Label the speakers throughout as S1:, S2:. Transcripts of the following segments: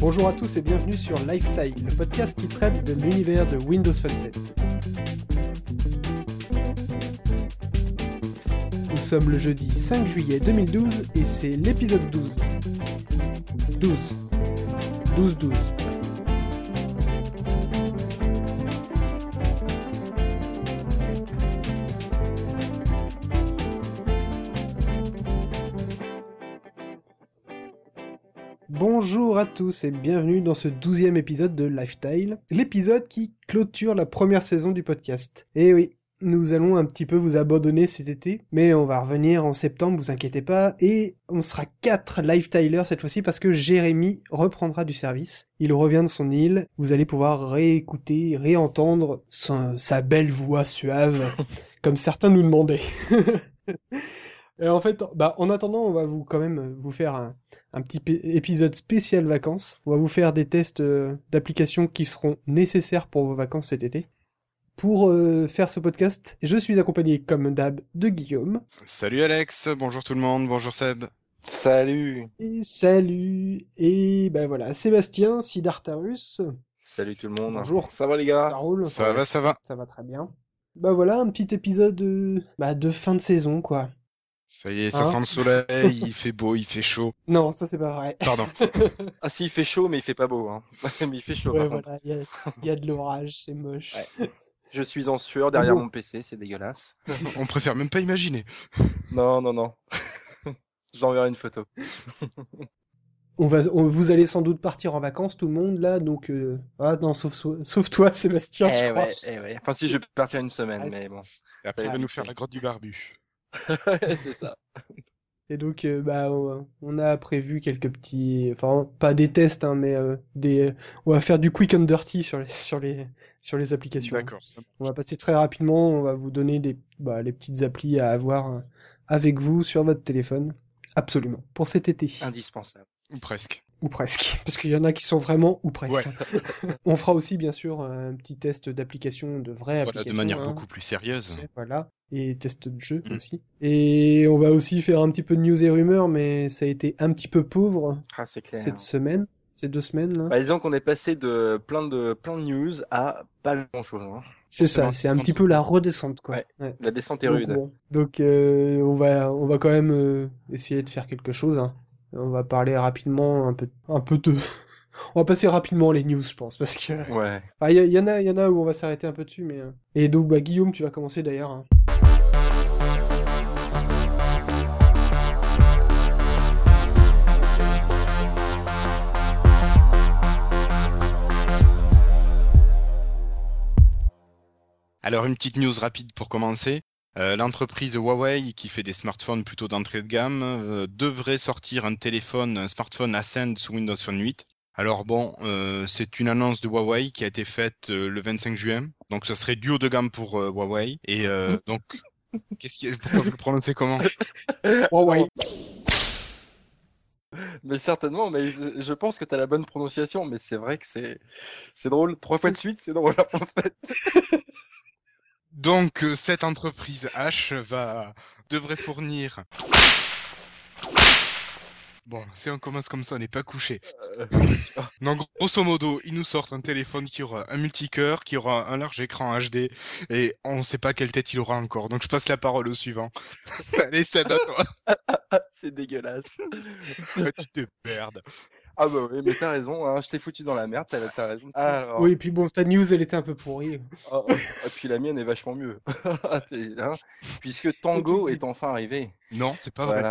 S1: Bonjour à tous et bienvenue sur Lifetime, le podcast qui traite de l'univers de Windows Phone 7. Nous sommes le jeudi 5 juillet 2012 et c'est l'épisode 12. 12. 12 tous et bienvenue dans ce douzième épisode de Lifestyle, l'épisode qui clôture la première saison du podcast. Et oui, nous allons un petit peu vous abandonner cet été, mais on va revenir en septembre, vous inquiétez pas, et on sera quatre Lifestylers cette fois-ci parce que Jérémy reprendra du service. Il revient de son île, vous allez pouvoir réécouter, réentendre son- sa belle voix suave, comme certains nous demandaient. Et en fait, bah, en attendant, on va vous quand même vous faire un, un petit p- épisode spécial vacances. On va vous faire des tests euh, d'applications qui seront nécessaires pour vos vacances cet été. Pour euh, faire ce podcast, je suis accompagné comme d'hab de Guillaume.
S2: Salut Alex, bonjour tout le monde, bonjour Seb.
S3: Salut
S1: Et salut Et ben voilà, Sébastien, Sidartarus.
S3: Salut tout le monde.
S1: Bonjour.
S3: Ça va les gars?
S1: Ça roule
S2: Ça va, ça va.
S1: Ça va très bien. Bah voilà, un petit épisode euh, bah, de fin de saison, quoi.
S2: Ça y est, ça
S1: Hein
S2: sent le soleil, il fait beau, il fait chaud.
S1: Non, ça c'est pas vrai.
S2: Pardon.
S3: Ah si, il fait chaud, mais il fait pas beau. Hein. mais il fait chaud
S1: Ouais, voilà, il y a, il y a de l'orage, c'est moche.
S3: Ouais. Je suis en sueur derrière mon PC, c'est dégueulasse.
S2: On préfère même pas imaginer.
S3: Non, non, non. J'enverrai une photo.
S1: On va, on- vous allez sans doute partir en vacances, tout le monde, là, donc... euh, Ah non, sauf, sauf toi, Sébastien, je
S3: eh
S1: crois.
S3: ouais, eh ouais. Enfin si, je vais partir une semaine, mais bon.
S2: Et après, il va nous faire la grotte du barbu.
S3: C'est ça.
S1: Et donc, euh, bah, on a prévu quelques petits... Enfin, pas des tests, hein, mais euh, des... On va faire du quick and dirty sur les, sur les, sur les applications.
S2: D'accord.
S1: On va passer très rapidement, on va vous donner des, bah, les petites applis à avoir euh, avec vous sur votre téléphone. Absolument. Pour cet été.
S3: Indispensable.
S2: Ou presque.
S1: Ou presque. Parce qu'il y en a qui sont vraiment ou presque. On fera aussi, bien sûr, un petit test d'application, de vraies
S2: Voilà, de manière
S1: hein.
S2: beaucoup plus sérieuse.
S1: Voilà. Et test de jeu
S2: Mm.
S1: aussi. Et on va aussi faire un petit peu de news et rumeurs, mais ça a été un petit peu pauvre
S3: Ah, clair.
S1: cette semaine. Ces deux semaines, là.
S3: Bah, disons qu'on est passé de plein de plein de news à pas grand chose. Hein.
S1: c'est ça, c'est un petit peu la redescente, quoi.
S3: Ouais.
S1: Ouais.
S3: La descente est
S1: Donc,
S3: rude.
S1: bon. Donc, euh, on va, on va quand même euh, essayer de faire quelque chose. hein. On va parler rapidement, un peu, un peu de. On va passer rapidement les news, je pense, parce que.
S3: Ouais.
S1: Ah, il y, y en a, il y en a où on va s'arrêter un peu dessus, mais. euh. Et donc, bah, Guillaume, tu vas commencer d'ailleurs. hein.
S2: Alors, une petite news rapide pour commencer. Euh, L'entreprise Huawei, qui fait des smartphones plutôt d'entrée de gamme, euh, devrait sortir un téléphone, un smartphone Ascend sous Windows Phone 8. Alors bon, euh, c'est une annonce de Huawei qui a été faite euh, le 25 juin, donc ce serait du haut de gamme pour euh, Huawei. Et euh, donc, qu'est-ce qui, pourquoi vous le prononcez comment?
S1: Huawei.
S3: Mais certainement, mais je je pense que tu as la bonne prononciation, mais c'est vrai que c'est c'est drôle. Trois fois de suite, c'est drôle en fait.
S2: Donc euh, cette entreprise H va devrait fournir. Bon, si on commence comme ça, on n'est pas couché.
S3: Euh,
S2: Donc grosso modo, ils nous sortent un téléphone qui aura un multicœur, qui aura un large écran HD, et on ne sait pas quelle tête il aura encore. Donc je passe la parole au suivant. Allez, Seb, à toi.
S3: c'est dégueulasse.
S2: tu te perdes.
S3: Ah bah oui, mais t'as raison, hein, je t'ai foutu dans la merde, t'as raison. Alors,
S1: Oui, et puis bon, ta news, elle était un peu pourrie.
S3: oh, et puis la mienne est vachement mieux. Hein, puisque Tango est enfin arrivé.
S2: Non, c'est pas vrai.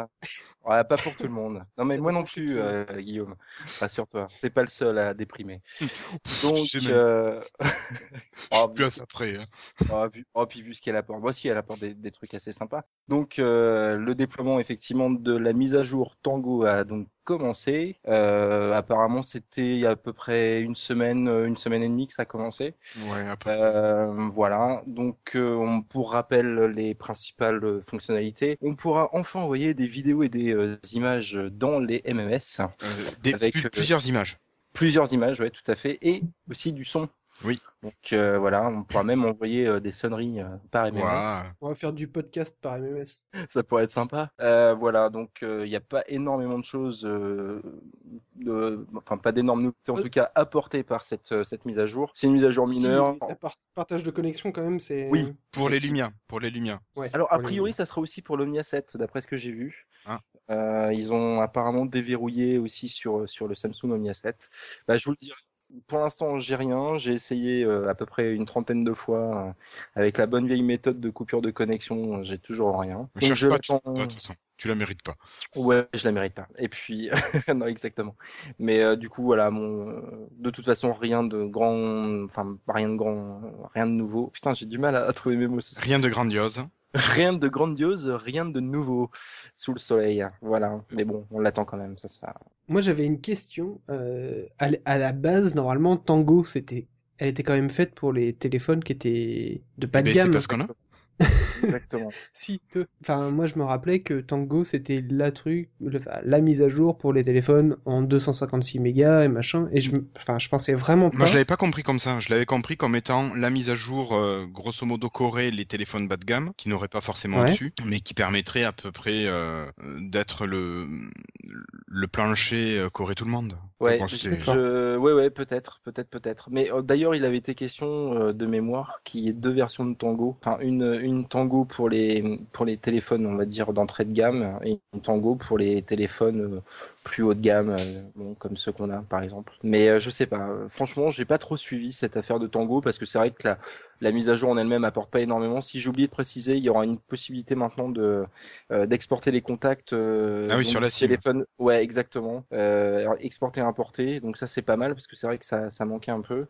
S3: Ouais, pas pour tout le monde. Non mais moi non plus, euh, Guillaume. Rassure-toi, t'es pas le seul à déprimer. Donc, euh... oh,
S2: Plus à ça près. hein.
S3: Oh, vu- oh, puis vu ce qu'elle apporte, moi aussi elle apporte des, des trucs assez sympas. Donc euh, le déploiement effectivement de la mise à jour Tango a donc commencé. Euh, apparemment c'était il y a à peu près une semaine, une semaine et demie que ça a commencé.
S2: Ouais, après.
S3: Euh, voilà. Donc euh, on, pour rappel les principales fonctionnalités, on pourra enfin envoyer des vidéos et des euh, images dans les MMS.
S2: Euh, des,
S3: avec, euh,
S2: plusieurs images.
S3: Plusieurs images, ouais, tout à fait, et aussi du son.
S2: Oui.
S3: Donc euh, voilà, on pourra même envoyer euh, des sonneries euh, par MMS.
S1: On va faire du podcast par MMS.
S3: Ça pourrait être sympa. Euh, voilà, donc il n'y a pas énormément de choses euh, de, enfin pas d'énormes nouveautés en tout cas apportées par cette cette mise à jour. C'est une mise à jour mineure.
S1: Si, partage de connexion quand même, c'est.
S3: Oui,
S2: pour les Lumia, pour les Lumia.
S3: Ouais, Alors a priori, ça sera aussi pour l'Omnia 7, d'après ce que j'ai vu. Ah. Euh, ils ont apparemment déverrouillé aussi sur sur le Samsung Omnia 7. Bah, je vous le dirai pour l'instant, j'ai rien. J'ai essayé euh, à peu près une trentaine de fois euh, avec la bonne vieille méthode de coupure de connexion. J'ai toujours rien.
S2: Donc, je pas, tu, de toute façon. Tu la mérites pas.
S3: Ouais, je la mérite pas. Et puis, non, exactement. Mais euh, du coup, voilà, mon, de toute façon, rien de grand, enfin, rien de grand, rien de nouveau. Putain, j'ai du mal à, trouver mes mots.
S2: Rien de grandiose.
S3: Rien de grandiose, rien de nouveau sous le soleil. Voilà. Mais bon, on l'attend quand même. Ça, ça.
S1: Moi, j'avais une question. Euh, à, la base, normalement, Tango, c'était, elle était quand même faite pour les téléphones qui étaient de pas de
S2: eh
S1: ben, gamme.
S2: C'est parce qu'on a.
S3: Exactement.
S1: si, peu. Enfin, moi, je me rappelais que Tango, c'était la truc, la mise à jour pour les téléphones en 256 mégas et machin. Et je, enfin, je pensais vraiment pas.
S2: Moi, je l'avais pas compris comme ça. Je l'avais compris comme étant la mise à jour, euh, grosso modo, qu'auraient les téléphones bas de gamme, qui n'auraient pas forcément dessus, mais qui permettrait à peu près euh, d'être le le plancher euh, qu'aurait tout le monde.
S3: Ouais, je... ouais, ouais, peut-être, peut-être, peut-être. Mais d'ailleurs, il avait été question de mémoire qu'il y ait deux versions de Tango. Enfin, une une Tango pour les pour les téléphones, on va dire d'entrée de gamme, et une Tango pour les téléphones euh, plus haut de gamme, euh, comme ceux qu'on a par exemple. Mais euh, je sais pas. Franchement, j'ai pas trop suivi cette affaire de Tango parce que c'est vrai que la la mise à jour en elle-même apporte pas énormément. Si j'ai oublié de préciser, il y aura une possibilité maintenant de euh, d'exporter les contacts
S2: euh, ah oui, sur la
S3: téléphone. Ouais, exactement. Euh, exporter et importer. Donc ça c'est pas mal parce que c'est vrai que ça, ça manquait un peu.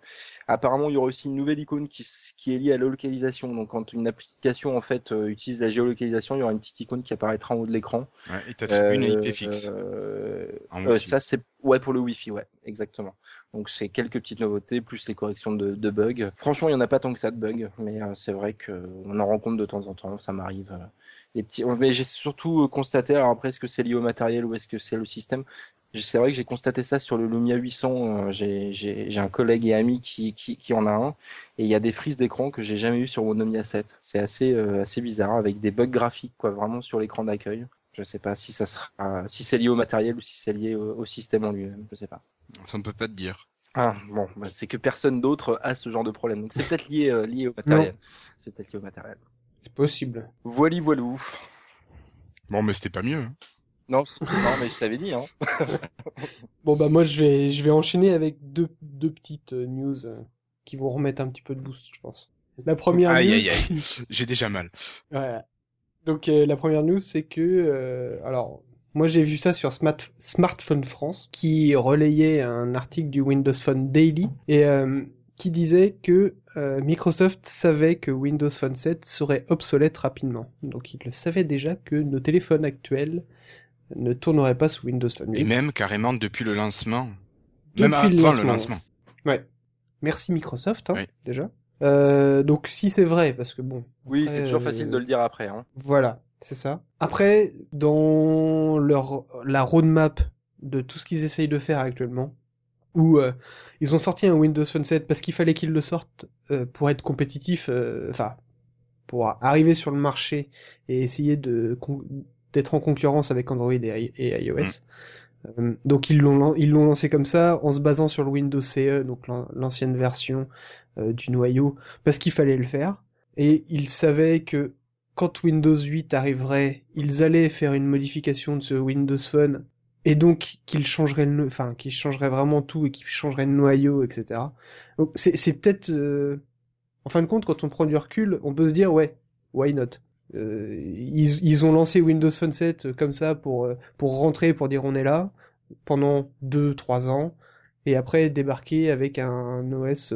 S3: Apparemment, il y aura aussi une nouvelle icône qui, qui est liée à la localisation. Donc quand une application en fait utilise la géolocalisation, il y aura une petite icône qui apparaîtra en haut de l'écran.
S2: Ouais, et t'as une IP fixe.
S3: ça c'est ouais pour le Wi-Fi, ouais, exactement. Donc c'est quelques petites nouveautés, plus les corrections de, bugs. Franchement, il n'y en a pas tant que ça de bugs, mais euh, c'est vrai qu'on en rencontre de temps en temps, ça m'arrive. Euh. Mais j'ai surtout euh, constaté, alors après, est-ce que c'est lié au matériel ou est-ce que c'est le système? C'est vrai que j'ai constaté ça sur le Lumia 800, j'ai un collègue et ami qui, qui, qui, en a un, et il y a des frises d'écran que j'ai jamais eu sur mon Lumia 7. C'est assez, assez bizarre, avec des bugs graphiques, quoi, vraiment sur l'écran d'accueil. Je sais pas si ça sera, si c'est lié au matériel ou si c'est lié au, système en lui-même. Je sais pas.
S2: Ça ne peut pas te dire.
S3: Ah bon, bah, c'est que personne d'autre a ce genre de problème. Donc c'est peut-être lié, euh, lié au matériel. C'est peut-être lié au matériel.
S1: C'est possible.
S3: Voili voilou.
S2: Bon, mais c'était pas mieux. Hein.
S3: Non, non, mais je t'avais dit. Hein.
S1: bon bah moi je vais, je vais enchaîner avec deux, deux petites euh, news euh, qui vont remettre un petit peu de boost, je pense. La première
S2: aïe, news. Aïe, aïe. J'ai déjà mal.
S1: Ouais. Donc euh, la première news, c'est que, euh, alors, moi j'ai vu ça sur Smart Smartphone France, qui relayait un article du Windows Phone Daily et euh, qui disait que Microsoft savait que Windows Phone 7 serait obsolète rapidement. Donc il le savait déjà que nos téléphones actuels ne tourneraient pas sous Windows Phone 8.
S2: Et même carrément depuis le lancement. Depuis même avant le lancement. Le lancement.
S1: Ouais. Merci Microsoft, hein, déjà. Euh, donc si c'est vrai, parce que bon.
S3: Oui, c'est toujours facile de le dire après. Hein.
S1: Voilà, c'est ça. Après, dans leur la roadmap de tout ce qu'ils essayent de faire actuellement, où euh, ils ont sorti un Windows Phone 7 parce qu'il fallait qu'ils le sortent euh, pour être compétitif, enfin pour arriver sur le marché et essayer de d'être en concurrence avec Android et, iOS. Donc ils l'ont ils l'ont lancé comme ça en se basant sur le Windows CE, donc l'ancienne version euh, du noyau parce qu'il fallait le faire. Et ils savaient que quand Windows 8 arriverait, ils allaient faire une modification de ce Windows Phone et donc qu'ils changeraient le, enfin qu'ils changeraient vraiment tout et qu'ils changeraient le noyau, etc. Donc c'est, c'est peut-être, euh, en fin de compte, quand on prend du recul, on peut se dire ouais, why not? Euh, ils, ils ont lancé Windows Phone 7 comme ça pour pour rentrer, pour dire on est là pendant 2-3 ans et après débarquer avec un OS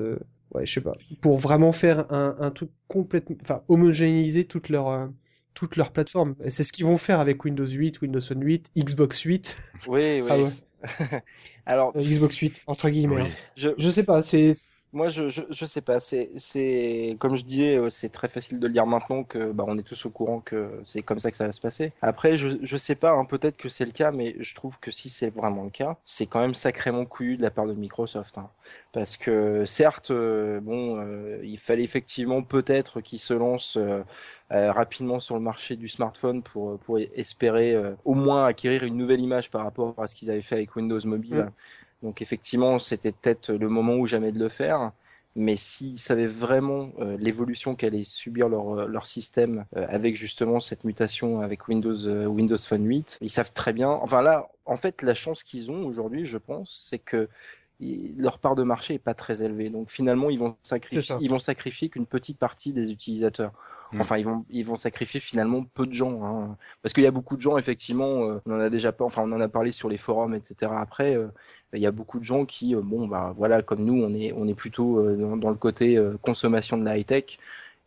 S1: ouais, je sais pas, pour vraiment faire un, un truc complètement, enfin, homogénéiser toute leur, euh, toute leur plateforme. C'est ce qu'ils vont faire avec Windows 8, Windows Phone 8, Xbox 8.
S3: Oui, oui. Ah ouais.
S1: Alors, euh, Xbox 8, entre guillemets. Hein. Je... je sais pas, c'est,
S3: Moi, je, je, je sais pas. C'est, c'est, comme je disais, euh, c'est très facile de le lire maintenant que, bah, on est tous au courant que c'est comme ça que ça va se passer. Après, je, je sais pas, hein, peut-être que c'est le cas, mais je trouve que si c'est vraiment le cas, c'est quand même sacrément couillu de la part de Microsoft, hein. Parce que, certes, euh, bon, euh, il fallait effectivement peut-être qu'ils se lancent euh, rapidement sur le marché du smartphone pour, pour espérer au moins acquérir une nouvelle image par rapport à ce qu'ils avaient fait avec Windows Mobile.
S1: Mm.
S3: Donc effectivement, c'était peut-être le moment ou jamais de le faire. Mais s'ils savaient vraiment euh, l'évolution qu'allait subir leur, euh, leur système euh, avec justement cette mutation avec Windows, euh, Windows Phone 8, ils savent très bien. Enfin là, en fait, la chance qu'ils ont aujourd'hui, je pense, c'est que leur part de marché est pas très élevée. Donc finalement, ils vont sacrifier, ils vont sacrifier qu'une petite partie des utilisateurs.
S2: Mm.
S3: Enfin, ils vont, ils vont sacrifier finalement peu de gens, hein. parce qu'il y a beaucoup de gens effectivement. euh, on en a déjà enfin, on en a parlé sur les forums, etc. Après, euh, il y a beaucoup de gens qui, euh, bon, bah voilà, comme nous, on est, on est plutôt euh, dans, le côté consommation de la high tech.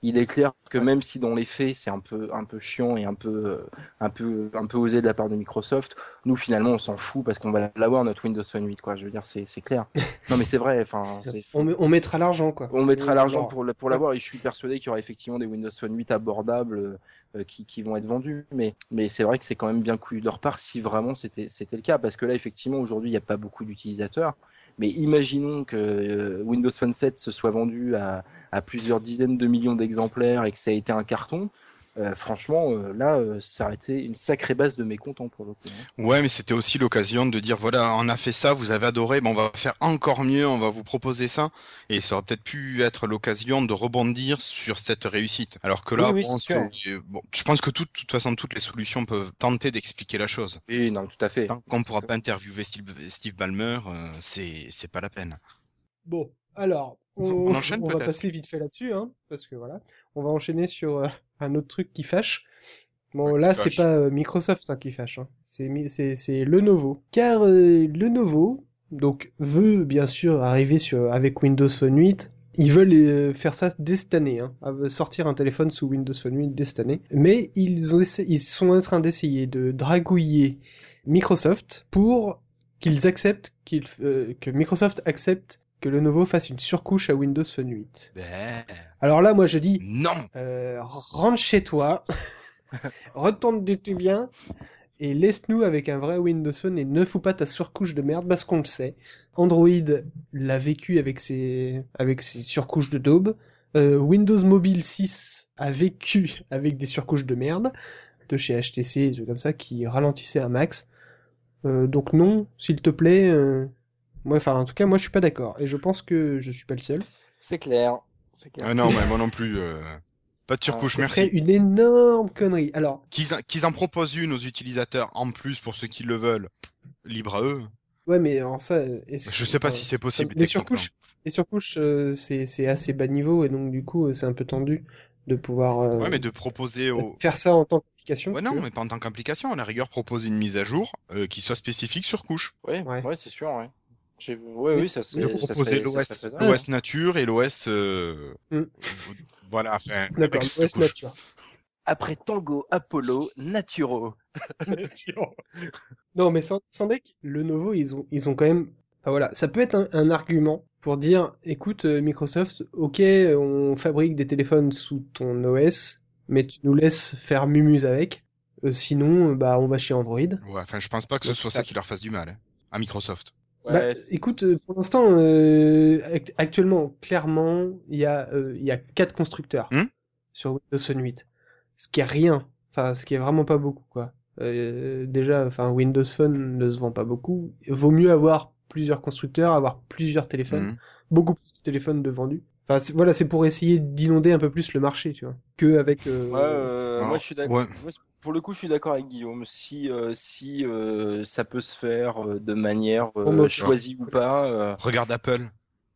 S3: Il est clair que même si dans les faits c'est un peu, un peu chiant et un peu, euh, un peu, un peu osé de la part de Microsoft, nous finalement on s'en fout parce qu'on va l'avoir notre Windows Phone 8, quoi. Je veux dire, c'est, c'est clair. Non, mais c'est vrai. Enfin,
S1: On, on mettra l'argent, quoi.
S3: on mettra l'argent pour, pour l'avoir et je suis persuadé qu'il y aura effectivement des Windows Phone 8 abordables euh, qui, qui vont être vendus. Mais, mais c'est vrai que c'est quand même bien couillu de leur part si vraiment c'était, c'était le cas. Parce que là, effectivement, aujourd'hui, il n'y a pas beaucoup d'utilisateurs. Mais imaginons que euh, Windows Phone 7 se soit vendu à, à plusieurs dizaines de millions d'exemplaires et que ça a été un carton. Euh, franchement, euh, là, euh, ça aurait été une sacrée base de mécontents pour le coup. hein.
S2: Ouais, mais c'était aussi l'occasion de dire voilà, on a fait ça, vous avez adoré, bon, on va faire encore mieux, on va vous proposer ça, et ça aurait peut-être pu être l'occasion de rebondir sur cette réussite. Alors que là,
S3: Oui, oui,
S2: bon, je pense que tout- de toute façon, toutes les solutions peuvent tenter d'expliquer la chose.
S3: Oui, non, tout à fait.
S2: Tant qu'on pourra pas interviewer Steve, Steve Ballmer, euh, c'est c'est pas la peine.
S1: Bon, alors, on,
S2: On enchaîne
S1: on va passer vite fait là-dessus, hein, parce que voilà, on va enchaîner sur euh, un autre truc qui fâche. Bon,
S2: Ouais,
S1: là, c'est pas euh, Microsoft hein, qui fâche, hein. c'est Lenovo. Car euh, Lenovo, donc, veut bien sûr arriver sur avec Windows Phone 8. Ils veulent euh, faire ça dès cette année, hein, à- sortir un téléphone sous Windows Phone 8 dès cette année. Mais ils, ont essa- ils sont en train d'essayer de dragouiller Microsoft pour qu'ils acceptent que Microsoft accepte que Lenovo fasse une surcouche à Windows Phone 8.
S2: Ben,
S1: Alors là, moi je dis,
S2: non
S1: euh, rentre chez toi, retourne d'où tu viens, et laisse-nous avec un vrai Windows Phone et ne fous pas ta surcouche de merde parce qu'on le sait. Android l'a vécu avec ses, avec ses surcouches de daube. Euh, Windows Mobile 6 a vécu avec des surcouches de merde de chez HTC, des trucs comme ça, qui ralentissaient un max. Euh, donc non, s'il te plaît. Moi, enfin, en tout cas, moi, je suis pas d'accord. Et je pense que je suis pas le seul.
S3: C'est clair. C'est clair.
S2: Ah non, mais moi non plus. euh, Pas de surcouche,
S1: Ce
S2: merci.
S1: serait une énorme connerie. Alors,
S2: Qu'ils en- proposent une aux utilisateurs en plus pour ceux qui le veulent, libre à eux.
S1: ouais, mais alors ça,
S2: Je sais pas
S1: enfin,
S2: si c'est possible.
S1: Les surcouches, les surcouches, euh, c'est c'est assez bas niveau et donc du coup, c'est un peu tendu de pouvoir euh,
S2: Ouais, mais de proposer au.
S1: faire ça en tant qu'application.
S2: Ouais, non, mais pas en tant qu'application. À la rigueur, proposer une mise à jour euh, qui soit spécifique sur couche.
S3: Oui,
S1: Ouais.
S3: ouais. c'est sûr, ouais.
S1: Oui.
S3: oui, ça, c'est-
S2: proposer l'OS, l'OS nature et l'OS. euh,
S1: Mm.
S2: Voilà. Enfin,
S1: D'accord,
S2: avec
S1: OS
S2: cette couche.
S1: nature.
S3: Après Tango, Apollo, Naturo.
S1: non, mais sans, sans deck, Lenovo, ils ont, ils ont quand même. Enfin voilà, ça peut être un, un argument pour dire, écoute, euh, Microsoft, ok, on fabrique des téléphones sous ton OS, mais tu nous laisses faire mumuse avec. Euh, sinon, bah, on va chez Android.
S2: Ouais, enfin, je pense pas que ce
S1: Donc,
S2: soit
S1: ça-
S2: ça qui leur fasse du mal. hein, À Microsoft.
S3: Ouais,
S1: Bah, écoute, pour l'instant, euh, act- actuellement, clairement, il y a, euh, il y a quatre constructeurs
S2: Hmm
S1: sur Windows Phone 8. Ce qui est rien. Enfin, ce qui est vraiment pas beaucoup, quoi. Euh, déjà, enfin, Windows Phone ne se vend pas beaucoup. Vaut mieux avoir plusieurs constructeurs, avoir plusieurs téléphones,
S2: Mhm.
S1: beaucoup plus de téléphones de vendus. Enfin, voilà, c'est pour essayer d'inonder un peu plus le marché, tu vois, que avec. euh,
S3: Ouais, euh, moi je suis d'accord.
S2: ouais.
S3: Pour le coup, je suis d'accord avec Guillaume. Si, euh, si euh, ça peut se faire euh, de manière euh,
S1: Oh,
S3: choisie ou pas, euh,
S2: Regarde Apple.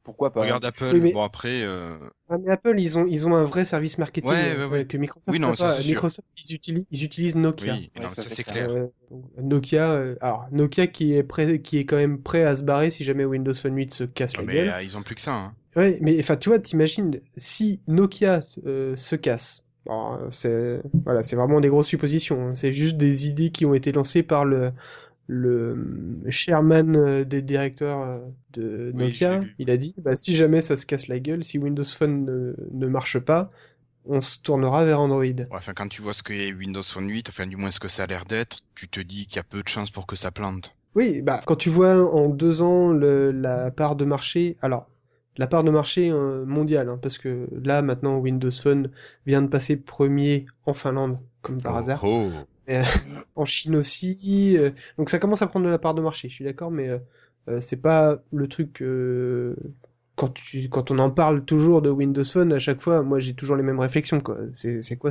S3: pourquoi pas
S2: Regarde Apple.
S1: Oui, mais-
S2: Bon après. euh,
S1: Ah, mais Apple, ils ont, ils ont un vrai service marketing
S2: Ouais, ouais,
S1: euh,
S2: ouais.
S1: que Microsoft
S2: Oui, non, ça,
S1: pas. Microsoft, ils utilisent, ils utilisent Nokia.
S2: Oui,
S3: Ouais,
S2: non,
S3: ça,
S2: ça
S3: c'est clair.
S2: clair.
S1: Euh, Nokia, euh, alors Nokia qui est prêt, qui est quand même prêt à se barrer si jamais Windows Phone 8 se casse
S2: Ah,
S1: la
S2: mais
S1: gueule.
S2: euh, ils ont plus que ça. Hein.
S1: Ouais, mais enfin, tu vois, t'imagines si Nokia euh, se casse. Bon, c'est voilà, c'est vraiment des grosses suppositions. hein. C'est juste des idées qui ont été lancées par le le chairman euh, des directeurs euh, de Nokia, il a dit, bah, si jamais ça se casse la gueule, si Windows Phone ne, ne marche pas, on se tournera vers Android.
S2: Ouais, enfin, quand tu vois ce qu'est Windows Phone 8, enfin, du moins ce que ça a l'air d'être, tu te dis qu'il y a peu de chances pour que ça plante.
S1: Oui, bah, quand tu vois en deux ans le, la part de marché, alors, la part de marché euh, mondiale, hein, parce que là, maintenant, Windows Phone vient de passer premier en Finlande, comme par
S2: Oh,
S1: hasard.
S2: Oh.
S1: en Chine aussi. euh, donc ça commence à prendre de la part de marché, je suis d'accord, mais euh, euh, c'est pas le truc. euh, quand, tu, quand on en parle toujours de Windows Phone, à chaque fois, moi j'ai toujours les mêmes réflexions. quoi. C'est quoi,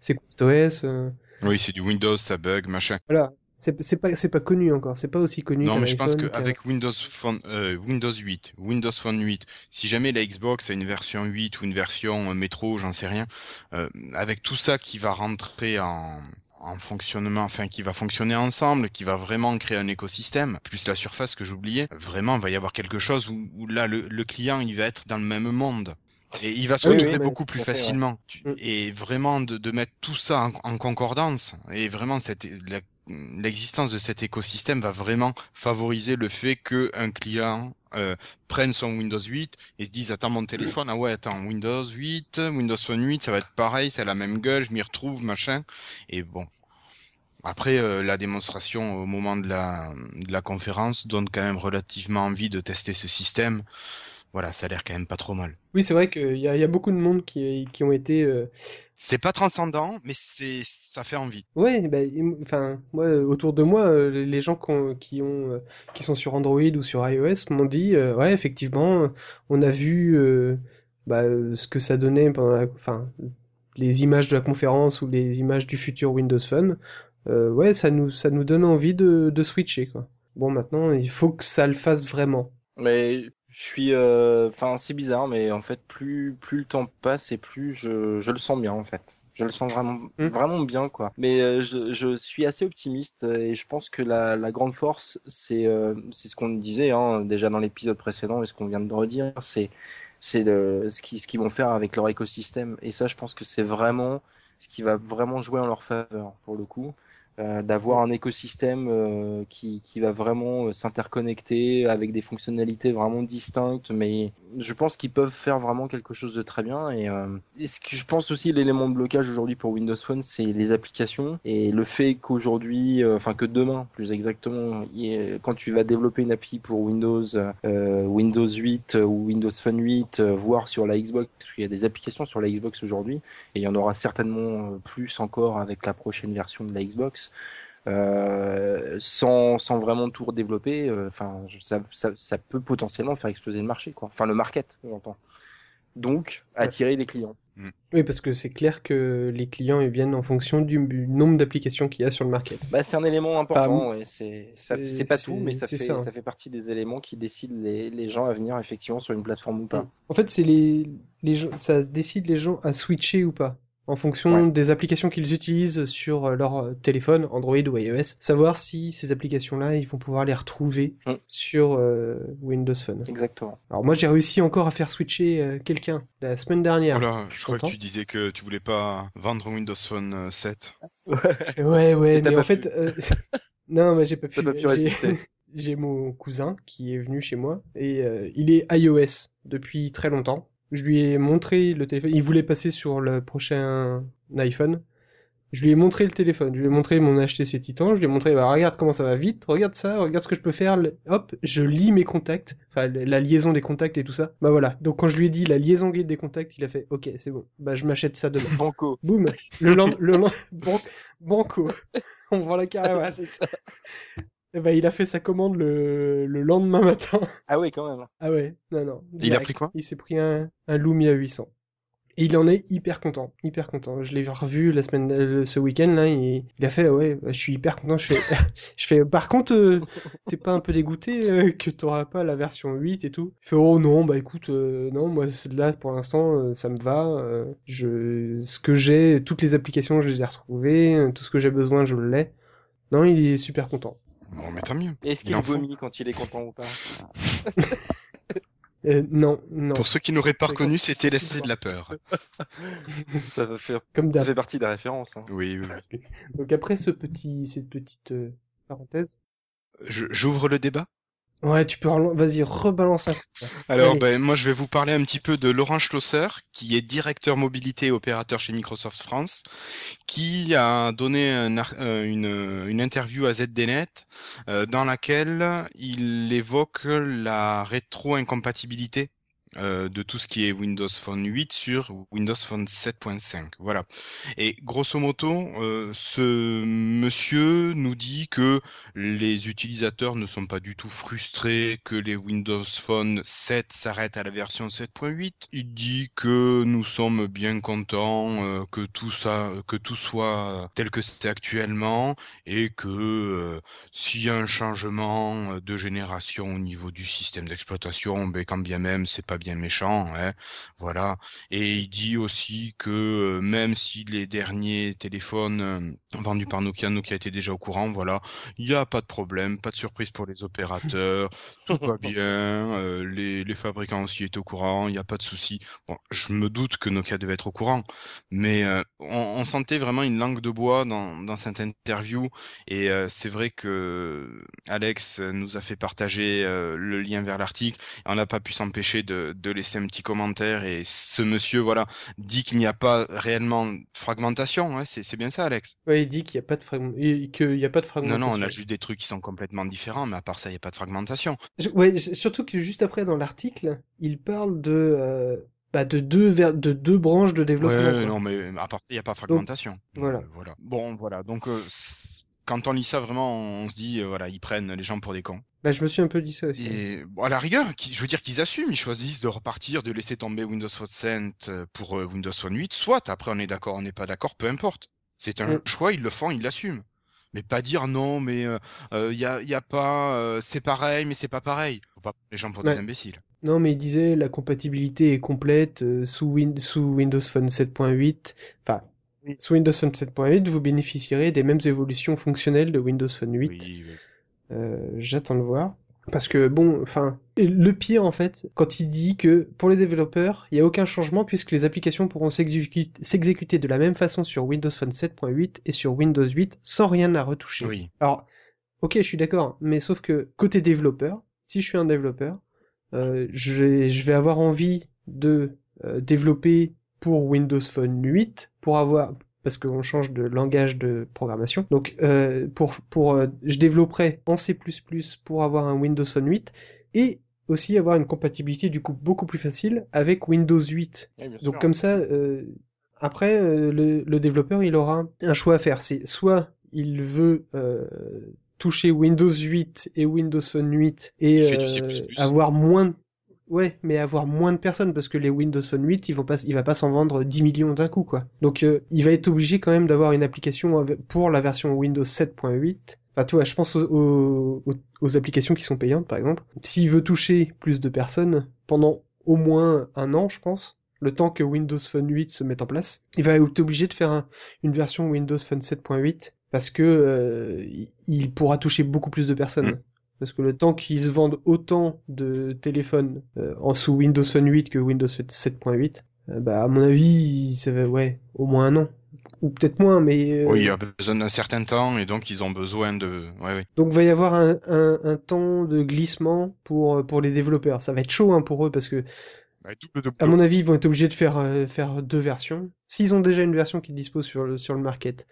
S1: c'est quoi cet OS euh,
S2: Oui, c'est du Windows, ça bug, machin.
S1: Voilà. C'est pas, c'est pas connu encore, c'est pas aussi connu
S2: Non, mais je pense qu'avec Windows Phone, euh, Windows 8, Windows Phone 8, si jamais la Xbox a une version 8 ou une version euh, métro, j'en sais rien, euh, avec tout ça qui va rentrer en, en fonctionnement, enfin qui va fonctionner ensemble, qui va vraiment créer un écosystème, plus la surface que j'oubliais, vraiment il va y avoir quelque chose où, où là le, le client il va être dans le même monde. Et il va se
S1: oui,
S2: retrouver
S1: oui,
S2: beaucoup plus
S3: à fait, ouais.
S2: facilement.
S1: Mm.
S2: Et vraiment de, de mettre tout ça en, en concordance, et vraiment cette, la- l'existence de cet écosystème va vraiment favoriser le fait que un client euh, prenne son Windows 8 et se dise attends mon téléphone ah ouais attends Windows 8 Windows Phone 8 ça va être pareil c'est la même gueule je m'y retrouve machin. Et bon. Après euh, la démonstration au moment de la de la conférence donne quand même relativement envie de tester ce système voilà ça a l'air quand même pas trop mal
S1: Oui, c'est vrai qu'il y y a beaucoup de monde qui, qui ont été. euh,
S2: c'est pas transcendant mais c'est ça fait envie
S1: Ouais, bah, il- enfin, moi, autour de moi, euh, les gens qui, ont, qui, ont, euh, qui sont sur Android ou sur iOS m'ont dit, euh, ouais, effectivement, on a vu euh, bah, ce que ça donnait pendant la, enfin, les images de la conférence ou les images du futur Windows Phone. Euh, ouais, ça nous, ça nous donne envie de, de switcher, quoi. Bon, maintenant, il faut que ça le fasse vraiment.
S3: Mais je suis, euh, enfin, c'est bizarre, mais en fait, plus plus le temps passe et plus je, je le sens bien en fait. Je le sens vraiment
S1: Mm.
S3: vraiment bien quoi. Mais euh, je, je suis assez optimiste et je pense que la, la grande force, c'est euh, c'est ce qu'on disait hein, déjà dans l'épisode précédent et ce qu'on vient de redire, c'est c'est le ce qui ce qu'ils vont faire avec leur écosystème. Et ça, je pense que c'est vraiment ce qui va vraiment jouer en leur faveur pour le coup. Euh, d'avoir un écosystème euh, qui, qui va vraiment euh, s'interconnecter avec des fonctionnalités vraiment distinctes, mais je pense qu'ils peuvent faire vraiment quelque chose de très bien. Et, ce que je pense aussi l'élément de blocage aujourd'hui pour Windows Phone, c'est les applications et le fait qu'aujourd'hui, enfin que demain, plus exactement, il quand tu vas développer une appli pour Windows, Windows 8 euh, ou Windows Phone 8, euh, voire sur la Xbox, qu'il y a des applications sur la Xbox aujourd'hui, et il y en aura certainement plus encore avec la prochaine version de la Xbox. Euh, sans, sans vraiment tout redévelopper, euh, enfin, ça, ça, ça peut potentiellement faire exploser le marché, quoi. Enfin, le market, j'entends. Donc, attirer les clients.
S1: Oui, parce que c'est clair que les clients, ils viennent en fonction du, du nombre d'applications qu'il y a sur le market.
S3: Bah, c'est un élément important, ouais, c'est, pas tout, mais ça fait,
S1: ça, hein.
S3: ça fait partie des éléments qui décident les, les gens à venir effectivement sur une plateforme ou pas.
S1: En fait, c'est les, les gens, ça décide les gens à switcher ou pas. En fonction
S3: Ouais.
S1: des applications qu'ils utilisent sur euh, leur euh, téléphone, Android ou iOS, savoir si ces applications-là, ils vont pouvoir les retrouver
S3: Mm.
S1: sur euh, Windows Phone.
S3: Exactement.
S1: Alors moi, j'ai réussi encore à faire switcher euh, quelqu'un la semaine dernière.
S2: Voilà,
S1: Je
S2: je crois que tu disais que tu voulais pas vendre Windows Phone euh, 7
S1: Ouais, ouais, mais en fait, euh, non, mais j'ai pas pu.
S3: Pas pu
S1: J'ai-
S3: résister.
S1: J'ai mon cousin qui est venu chez moi et euh, il est iOS depuis très longtemps. Je lui ai montré le téléphone. Il voulait passer sur le prochain iPhone. Je lui ai montré le téléphone. Je lui ai montré mon HTC Titan. Je lui ai montré, bah, regarde comment ça va vite. Regarde ça. Regarde ce que je peux faire. Hop, je lis mes contacts. Enfin, la liaison des contacts et tout ça. Bah voilà. Donc quand je lui ai dit la liaison des contacts, il a fait, ok, c'est bon. Bah je m'achète ça demain.
S3: Banco.
S1: Boum. Le lendemain, le ban- banco. On vend la caravane.
S3: C'est ça.
S1: Eh ben, il a fait sa commande le, le lendemain matin.
S3: Ah oui, quand même.
S1: Ah ouais, non, non.
S2: Il a pris quoi?
S1: Il s'est pris un, un Lumia 800. Et il en est hyper content, hyper content. Je l'ai revu la semaine, euh, ce week-end là, il, il a fait ah ouais, bah, je suis hyper content. Je fais, je fais. Par contre, euh, t'es pas un peu dégoûté euh, que t'auras pas la version 8 et tout? Il fait oh non, bah écoute, euh, non, moi là pour l'instant euh, ça me va. euh, je, ce que j'ai, toutes les applications, je les ai retrouvées, tout ce que j'ai besoin, je l'ai. Non, il est super content.
S2: Bon, mais tant mieux.
S3: Est-ce
S2: Il
S3: qu'il vomit quand il est content ou pas
S1: Euh, non, non.
S2: Pour ceux qui n'auraient pas reconnu, c'était laisser de la peur.
S3: Ça va faire.
S1: Comme
S3: Ça
S1: d'hab.
S3: fait partie des références. Hein.
S2: Oui, oui, oui.
S1: Donc après ce petit, cette petite euh, parenthèse,
S2: J'ouvre le débat
S1: Ouais, tu peux vas-y rebalance ça.
S2: Alors, ben, moi, je vais vous parler un petit peu de Laurent Schlosser, qui est directeur mobilité et opérateur chez Microsoft France, qui a donné euh, une, interview à ZDNet euh, dans laquelle il évoque la rétro-incompatibilité euh, de tout ce qui est Windows Phone 8 sur Windows Phone 7.5. Voilà. Et grosso modo, euh, ce monsieur nous dit que les utilisateurs ne sont pas du tout frustrés, que les Windows Phone 7 s'arrêtent à la version 7.8. Il dit que nous sommes bien contents euh, que tout ça, que tout soit tel que c'est actuellement et que s'il y a un changement de génération au niveau du système d'exploitation, ben quand bien même c'est pas bien méchant, hein, voilà. Et il dit aussi que euh, même si les derniers téléphones euh, vendus par Nokia, Nokia était déjà au courant, voilà, il n'y a pas de problème, pas de surprise pour les opérateurs, tout va bien, euh, les, les, fabricants aussi étaient au courant, il n'y a pas de souci. Bon, je me doute que Nokia devait être au courant, mais on, sentait vraiment une langue de bois dans, dans cette interview, et c'est vrai que Alex nous a fait partager le lien vers l'article, on n'a pas pu s'empêcher de de laisser un petit commentaire et ce monsieur voilà dit qu'il n'y a pas réellement fragmentation, ouais, c'est bien ça Alex.
S1: Oui, il dit qu'il n'y a pas de qu'il a pas de fragmentation.
S2: Non non, on a juste des trucs qui sont complètement différents, mais à part ça, il n'y a pas de fragmentation.
S1: ouais, surtout que juste après dans l'article, il parle de euh, bah, de deux de deux branches de développement.
S2: Ouais, non mais à part il n'y a pas de fragmentation.
S1: voilà.
S2: voilà. Bon voilà donc. Euh, quand on lit ça vraiment, on se dit, euh, voilà, ils prennent les gens pour des cons.
S1: Bah, je me suis un peu dit ça aussi.
S2: Et bon, à la rigueur, je veux dire qu'ils assument, ils choisissent de repartir, de laisser tomber Windows Phone 7 euh, pour euh, Windows Phone 8. Soit après on est d'accord, on n'est pas d'accord, peu importe. C'est un mm. choix, ils le font, ils l'assument. Mais pas dire non, mais il y, a, y, a, pas, c'est pareil, mais c'est pas pareil. Faut pas les gens pour des imbéciles.
S1: Non, mais il disait la compatibilité est complète sous, sous Windows Phone 7.8. Enfin, sous Windows Phone 7.8, vous bénéficierez des mêmes évolutions fonctionnelles de Windows Phone 8. Euh, j'attends de voir. Parce que bon, enfin, le pire en fait, quand il dit que pour les développeurs, il n'y a aucun changement puisque les applications pourront s'exécuter de la même façon sur Windows Phone 7.8 et sur Windows 8 sans rien à retoucher.
S2: Oui.
S1: Alors, ok, je suis d'accord, mais sauf que côté développeur, si je suis un développeur, euh, je, vais, je vais avoir envie de euh, développer pour Windows Phone 8 pour avoir parce qu'on change de langage de programmation. Donc euh, pour pour euh, je développerai en C++ pour avoir un Windows Phone 8 et aussi avoir une compatibilité du coup beaucoup plus facile avec Windows 8. Donc comme ça euh, après le, le, développeur il aura un choix à faire, c'est soit il veut toucher Windows 8 et Windows Phone 8 et avoir moins Ouais, mais avoir moins de personnes parce que les Windows Phone 8, ils vont pas, il va pas s'en vendre 10 millions d'un coup, quoi. Donc, euh, il va être obligé quand même d'avoir une application pour la version Windows 7.8. Enfin, tu vois, je pense aux, aux, applications qui sont payantes, par exemple. S'il veut toucher plus de personnes pendant au moins un an, je pense, le temps que Windows Phone 8 se mette en place, il va être obligé de faire une version Windows Phone 7.8 parce que euh, il pourra toucher beaucoup plus de personnes. Parce que le temps qu'ils se vendent autant de téléphones euh, en sous Windows Phone 8 que Windows 7.8, euh, bah à mon avis, ça va ouais, au moins un an. Ou peut-être moins, mais...
S2: Euh, oui, il y a besoin d'un certain temps et donc ils ont besoin de... Ouais, ouais.
S1: Donc va y avoir un, un, un, temps de glissement pour, pour les développeurs. Ça va être chaud hein, pour eux parce que... Bah, à mon avis, ils vont être obligés de faire, faire deux versions. S'ils ont déjà une version qui dispose sur le, sur le market,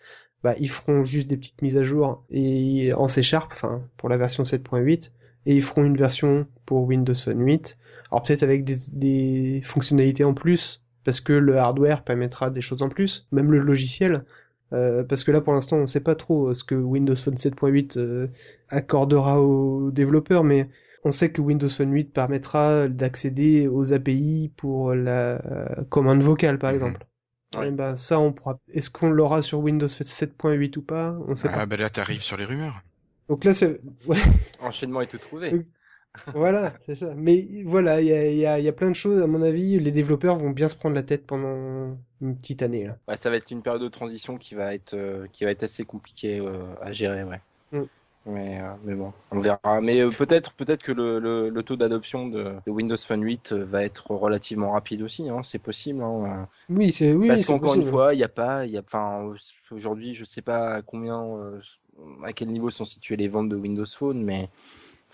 S1: bah, ils feront juste des petites mises à jour et en C Sharp, enfin pour la version 7.8, et ils feront une version pour Windows Phone 8. Alors peut-être avec des, fonctionnalités en plus, parce que le hardware permettra des choses en plus, même le logiciel. Euh, parce que là pour l'instant on ne sait pas trop ce que Windows Phone 7.8 euh, accordera aux développeurs, mais on sait que Windows Phone 8 permettra d'accéder aux API pour la commande vocale par mhm. exemple. Ouais. bah, ça, on pourra. Est-ce qu'on l'aura sur Windows 7.8 ou pas? On sait
S2: ah,
S1: pas.
S2: bah là, t'arrives sur les rumeurs.
S1: Donc là, c'est. Ouais.
S3: Enchaînement est tout trouvé.
S1: voilà, c'est ça. Mais voilà, il y a, y, a, y a, plein de choses. À mon avis, les développeurs vont bien se prendre la tête pendant une petite année. Là.
S3: Ouais, ça va être une période de transition qui va être, euh, qui va être assez compliquée euh, à gérer. Ouais. Mm. Mais, euh, mais bon, on verra. Mais euh, peut-être peut-être que le, le, le taux d'adoption de, de, Windows Phone 8 euh, va être relativement rapide aussi. Hein, c'est possible. Hein.
S1: Oui, c'est oui.
S3: Parce qu'encore une fois, il n'y a pas, il y a, enfin, aujourd'hui, je sais pas combien à quel niveau sont situées les ventes de Windows Phone, mais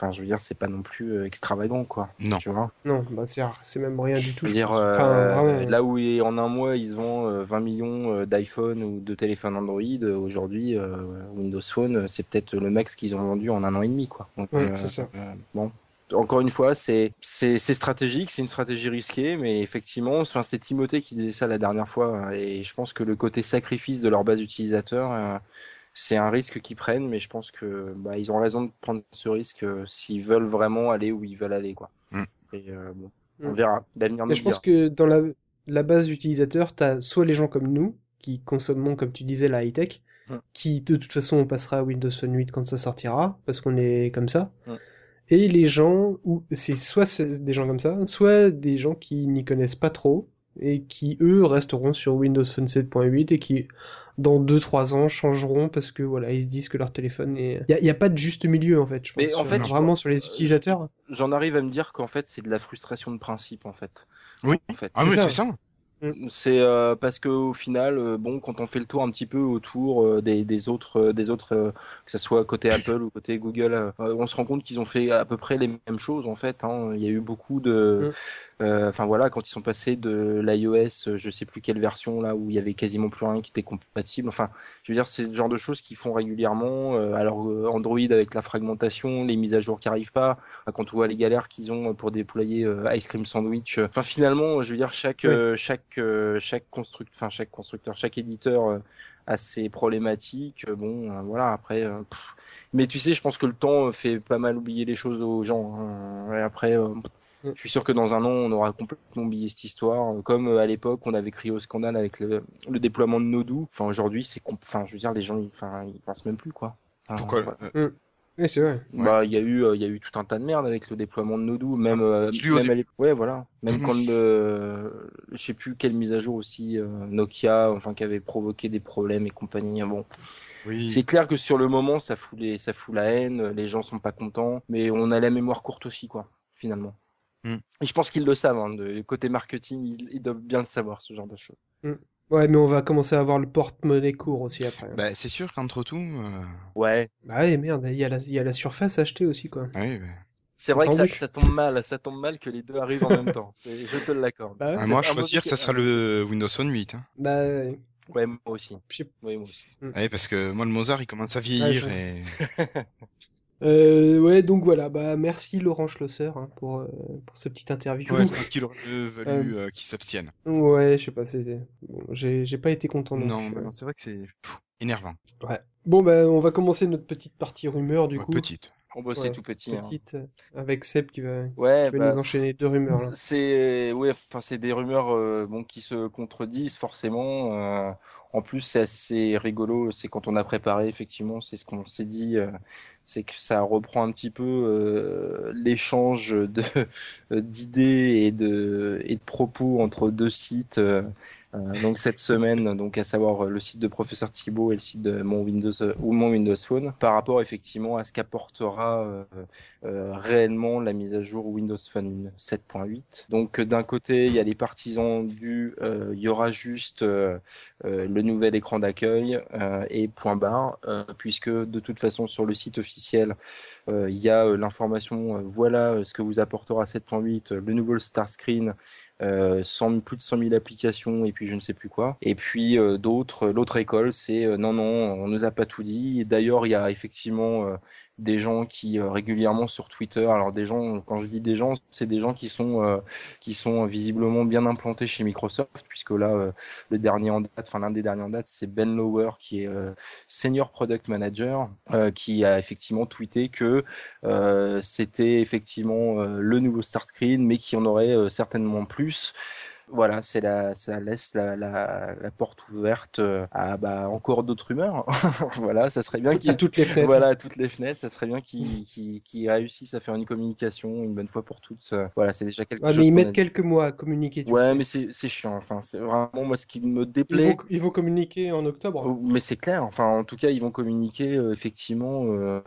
S3: Enfin, je veux dire, c'est pas non plus euh, extravagant, quoi.
S2: Non.
S3: Tu vois
S1: Non, bah c'est même rien du tout.
S3: Je veux dire, euh,
S1: Enfin, vraiment.
S3: là où en un mois ils se vendent euh, 20 millions euh, d'iPhone ou de téléphones Android, aujourd'hui euh, Windows Phone, c'est peut-être le max qu'ils ont vendu en un an et demi, quoi. Donc,
S1: Ouais,
S3: euh,
S1: c'est ça.
S3: euh, bon. Encore une fois, c'est stratégique, c'est une stratégie risquée, mais effectivement, enfin c'est Timothée qui disait ça la dernière fois, hein, et je pense que le côté sacrifice de leur base utilisateur, euh, c'est un risque qu'ils prennent, mais je pense que bah, ils ont raison de prendre ce risque euh, s'ils veulent vraiment aller où ils veulent aller, quoi.
S2: Mm.
S3: Et euh, bon, on
S1: Mm.
S3: verra. L'avenir nous
S1: je pense que dans la, la base d'utilisateurs, tu as soit les gens comme nous, qui consommons, comme tu disais, la high-tech,
S3: Mm.
S1: qui de toute façon on passera à Windows Phone 8 quand ça sortira, parce qu'on est comme ça. Et les gens, où c'est soit des gens comme ça, soit des gens qui n'y connaissent pas trop, et qui eux resteront sur Windows Phone 7.8 et qui dans 2-3 ans changeront parce que voilà ils se disent que leur téléphone est il y, a- pas de juste milieu en fait je pense
S3: Mais en fait,
S1: vraiment
S3: pense-
S1: sur les utilisateurs
S3: J'en arrive à me dire qu'en fait, c'est de la frustration de principe, en fait.
S2: Oui.
S3: En fait.
S2: Ah
S1: C'est
S2: oui,
S1: ça.
S2: c'est ça.
S3: C'est euh, parce que au final, euh, bon, quand on fait le tour un petit peu autour euh, des, des autres, euh, des autres, euh, que ce soit côté Apple ou côté Google, euh, on se rend compte qu'ils ont fait à peu près les mêmes choses en fait. Hein. Il y a eu beaucoup de, euh, enfin voilà, quand ils sont passés de l'iOS, euh, je sais plus quelle version là où il y avait quasiment plus rien qui était compatible. Enfin, je veux dire, c'est le genre de choses qu'ils font régulièrement. Euh, alors euh, Android avec la fragmentation, les mises à jour qui arrivent pas, euh, quand on voit les galères qu'ils ont pour déployer euh, Ice Cream Sandwich. euh, Enfin, finalement, je veux dire, chaque,
S1: Oui.
S3: euh, chaque, euh, chaque constructeur, enfin chaque constructeur, chaque éditeur euh, a ses problématiques. Euh, Bon, euh, voilà. Après, euh, mais tu sais, je pense que le temps euh, fait pas mal oublier les choses aux gens. hein. Et après. euh, je suis sûr que dans un an, on aura complètement oublié cette histoire. Euh, Comme euh, à l'époque, on avait crié au scandale avec le, le déploiement de Nodou. Enfin, aujourd'hui, c'est, enfin, je veux dire, les gens, ils- enfin, ils pensent même plus, quoi. Enfin,
S2: Pourquoi
S3: bah,
S2: euh,
S1: oui c'est vrai
S3: bah, il y a eu, euh, il y a eu tout un tas de merde avec le déploiement de Nodou, même, euh, même à l'époque- ouais, voilà, même
S2: Mhm.
S3: quand le, je sais plus quelle mise à jour aussi, euh, Nokia, enfin, qui avait provoqué des problèmes et compagnie. Bon,
S2: Oui.
S3: c'est clair que sur le moment, ça fout les, ça fout la haine, les gens sont pas contents, mais on a la mémoire courte aussi, quoi, finalement. Et je pense qu'ils le savent, hein, de, côté marketing, ils, ils doivent bien le savoir, ce genre de choses.
S1: ouais mais on va commencer à avoir le porte-monnaie court aussi après
S2: Bah, c'est sûr qu'entre tout. euh,
S3: Ouais,
S1: bah ouais merde il y a la il y a la surface à acheter aussi quoi
S2: oui, bah.
S3: c'est vrai que ça, tombe mal, ça tombe mal que les deux arrivent en même temps. Je te l'accorde.
S1: Bah ouais.
S2: Ah, moi, choisir, ça sera le Windows Phone 8. Hein.
S1: bah ouais.
S3: Moi aussi.
S1: Je sais-
S3: Oui, moi aussi.
S2: Ouais, parce que moi, le Mozart, il commence à vieillir. et...
S1: Euh, ouais, donc voilà, bah merci Laurent Schlosser hein, pour, euh, pour ce petit interview.
S2: Ouais, je pense qu'il aurait mieux valu euh, qu'il s'abstienne.
S1: Ouais, je sais pas, c'est bon, j'ai j'ai pas été content non,
S2: Non, non, c'est vrai que c'est pff, énervant.
S1: Ouais. Bon bah on va commencer notre petite partie rumeur du
S2: Ouais,
S1: coup.
S2: petite.
S3: On bosse
S1: Ouais,
S3: tout petit. hein.
S1: Petite euh, avec Seb qui va,
S3: Ouais,
S1: qui va
S3: bah,
S1: nous enchaîner deux rumeurs là.
S3: c'est ouais, enfin c'est des rumeurs euh, bon qui se contredisent forcément. euh, en plus, c'est assez rigolo. C'est quand on a préparé effectivement, c'est ce qu'on s'est dit. euh, c'est que ça reprend un petit peu euh, l'échange d'idées et de et de propos entre deux sites. Euh, donc cette semaine, donc à savoir euh, le site de professeur Thibault et le site de mon Windows euh, ou mon Windows Phone, par rapport effectivement à ce qu'apportera réellement la mise à jour Windows Phone 7.8. Donc d'un côté, il y a les partisans du, il y aura juste le nouvel écran d'accueil et point barre, puisque de toute façon sur le site officiel, il y a l'information, voilà ce que vous apportera 7.8, euh, le nouveau Star Screen, euh, 100 plus de 100 000 applications et puis je ne sais plus quoi. Et puis euh, d'autres, l'autre école, c'est euh, non non, on nous a pas tout dit. D'ailleurs, il y a effectivement euh, des gens qui euh, régulièrement sur Twitter, alors des gens, quand je dis des gens, c'est des gens qui sont euh, qui sont visiblement bien implantés chez Microsoft, puisque là euh, le dernier en date, enfin l'un des derniers en date, c'est Ben Lower qui est senior product manager, qui a effectivement tweeté que c'était effectivement le nouveau start screen, mais qui en aurait certainement plus. Voilà, c'est la, ça laisse la, la, la porte ouverte euh, à bah, encore d'autres rumeurs. voilà, ça serait bien qu'il
S1: toutes les fenêtres.
S3: voilà, toutes les fenêtres, ça serait bien qu'ils réussissent à faire une communication une bonne fois pour toutes. Euh, Voilà, c'est déjà quelque chose.
S1: mais ils mettent
S3: a-
S1: quelques mois à communiquer.
S3: Ouais,
S1: sais.
S3: mais c'est chiant. Enfin, c'est vraiment moi ce qui me
S1: ils
S3: déplaît.
S1: vont, ils vont communiquer en octobre.
S3: Oh, Mais c'est clair, enfin en tout cas ils vont communiquer euh, effectivement euh,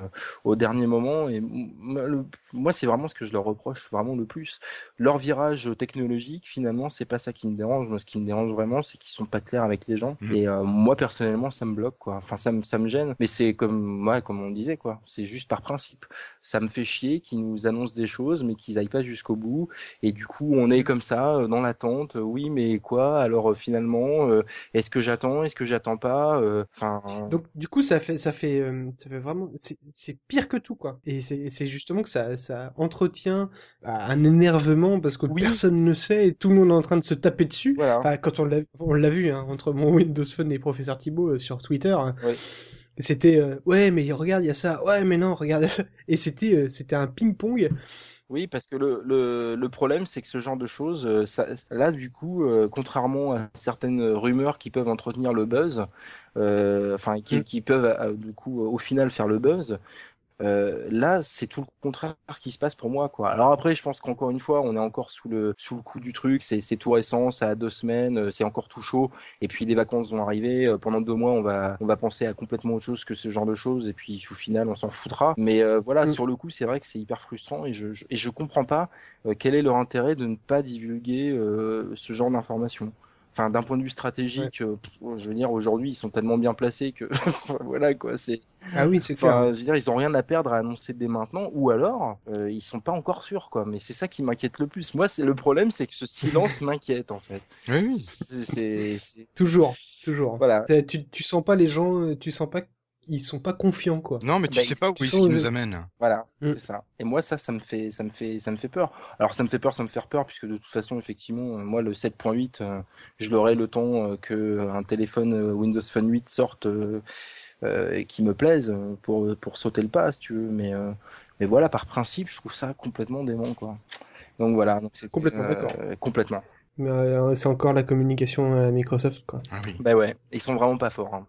S3: au dernier moment et le- moi c'est vraiment ce que je leur reproche vraiment le plus. Leur virage technologique finalement c'est pas pas ça qui me dérange. Moi, ce qui me dérange vraiment, c'est qu'ils sont pas clairs avec les gens.
S2: Mhm.
S3: Et euh, moi, personnellement, ça me bloque, quoi. Enfin, ça me, ça me gêne. Mais c'est comme, ouais, comme on disait, quoi. C'est juste par principe. Ça me fait chier qu'ils nous annoncent des choses, mais qu'ils aillent pas jusqu'au bout. Et du coup, on est comme ça, euh, dans l'attente. Euh, Oui, mais quoi? Alors, finalement, euh, est-ce que j'attends? Est-ce que j'attends pas? Euh, Enfin.
S1: Donc du coup ça fait ça fait euh, ça fait vraiment c'est c'est pire que tout quoi. Et c'est c'est justement que ça ça entretient bah, un énervement parce que
S3: Oui.
S1: personne ne sait et tout le monde est en train de se taper dessus.
S3: voilà.
S1: Enfin, quand on l'a on l'a vu hein, entre mon Windows Phone et professeur Thibault euh, sur Twitter. hein.
S3: Oui.
S1: C'était euh, ouais mais regarde il y a ça ouais mais non regarde et c'était euh, c'était un ping pong
S3: Oui, parce que le, le, le problème, c'est que ce genre de choses, ça, là, du coup, euh, contrairement à certaines rumeurs qui peuvent entretenir le buzz, euh, enfin, qui,
S1: Mm.
S3: qui peuvent, euh, du coup, au final, faire le buzz, euh, là, c'est tout le contraire qui se passe pour moi, quoi. Alors après, je pense qu'encore une fois, on est encore sous le, sous le coup du truc, c'est, c'est tout récent, ça a deux semaines, euh, c'est encore tout chaud, et puis les vacances vont arriver, euh, pendant deux mois, on va, on va penser à complètement autre chose que ce genre de choses, et puis au final, on s'en foutra. Mais euh, voilà,
S1: Mm.
S3: sur le coup, c'est vrai que c'est hyper frustrant, et je, je- et je comprends pas quel est leur intérêt de ne pas divulguer ce genre d'informations. Enfin, d'un point de vue stratégique, euh, pff, je veux dire, aujourd'hui, ils sont tellement bien placés que voilà quoi. C'est,
S1: ah oui c'est clair.
S3: je veux dire, ils ont rien à perdre à annoncer dès maintenant, ou alors euh, ils sont pas encore sûrs quoi. Mais c'est ça qui m'inquiète le plus. Moi, c'est le problème, c'est que ce silence m'inquiète en fait.
S2: Oui.
S3: C'est,
S1: Toujours toujours.
S3: voilà.
S1: Tu tu sens pas les gens euh, tu sens pas ils sont pas confiants quoi.
S2: Non, mais tu
S3: Bah,
S2: sais pas où ils nous amènent.
S3: Voilà,
S1: Mm.
S3: c'est ça. Et moi, ça, ça me fait, ça me fait, ça me fait peur. Alors, ça me fait peur, ça me fait peur, puisque de toute façon, effectivement, euh, moi, le 7.8, euh, je l'aurai le temps euh, que euh, un téléphone euh, Windows Phone 8 sorte euh, euh, et qui me plaise pour pour sauter le pas, si tu veux. Mais euh, mais voilà, par principe, je trouve ça complètement dément, quoi. Donc voilà, donc c'est
S1: Complètement d'accord.
S3: complètement.
S1: Mais euh, c'est encore la communication à Microsoft quoi.
S2: Ah oui.
S3: Bah ouais, ils sont vraiment pas forts. hein.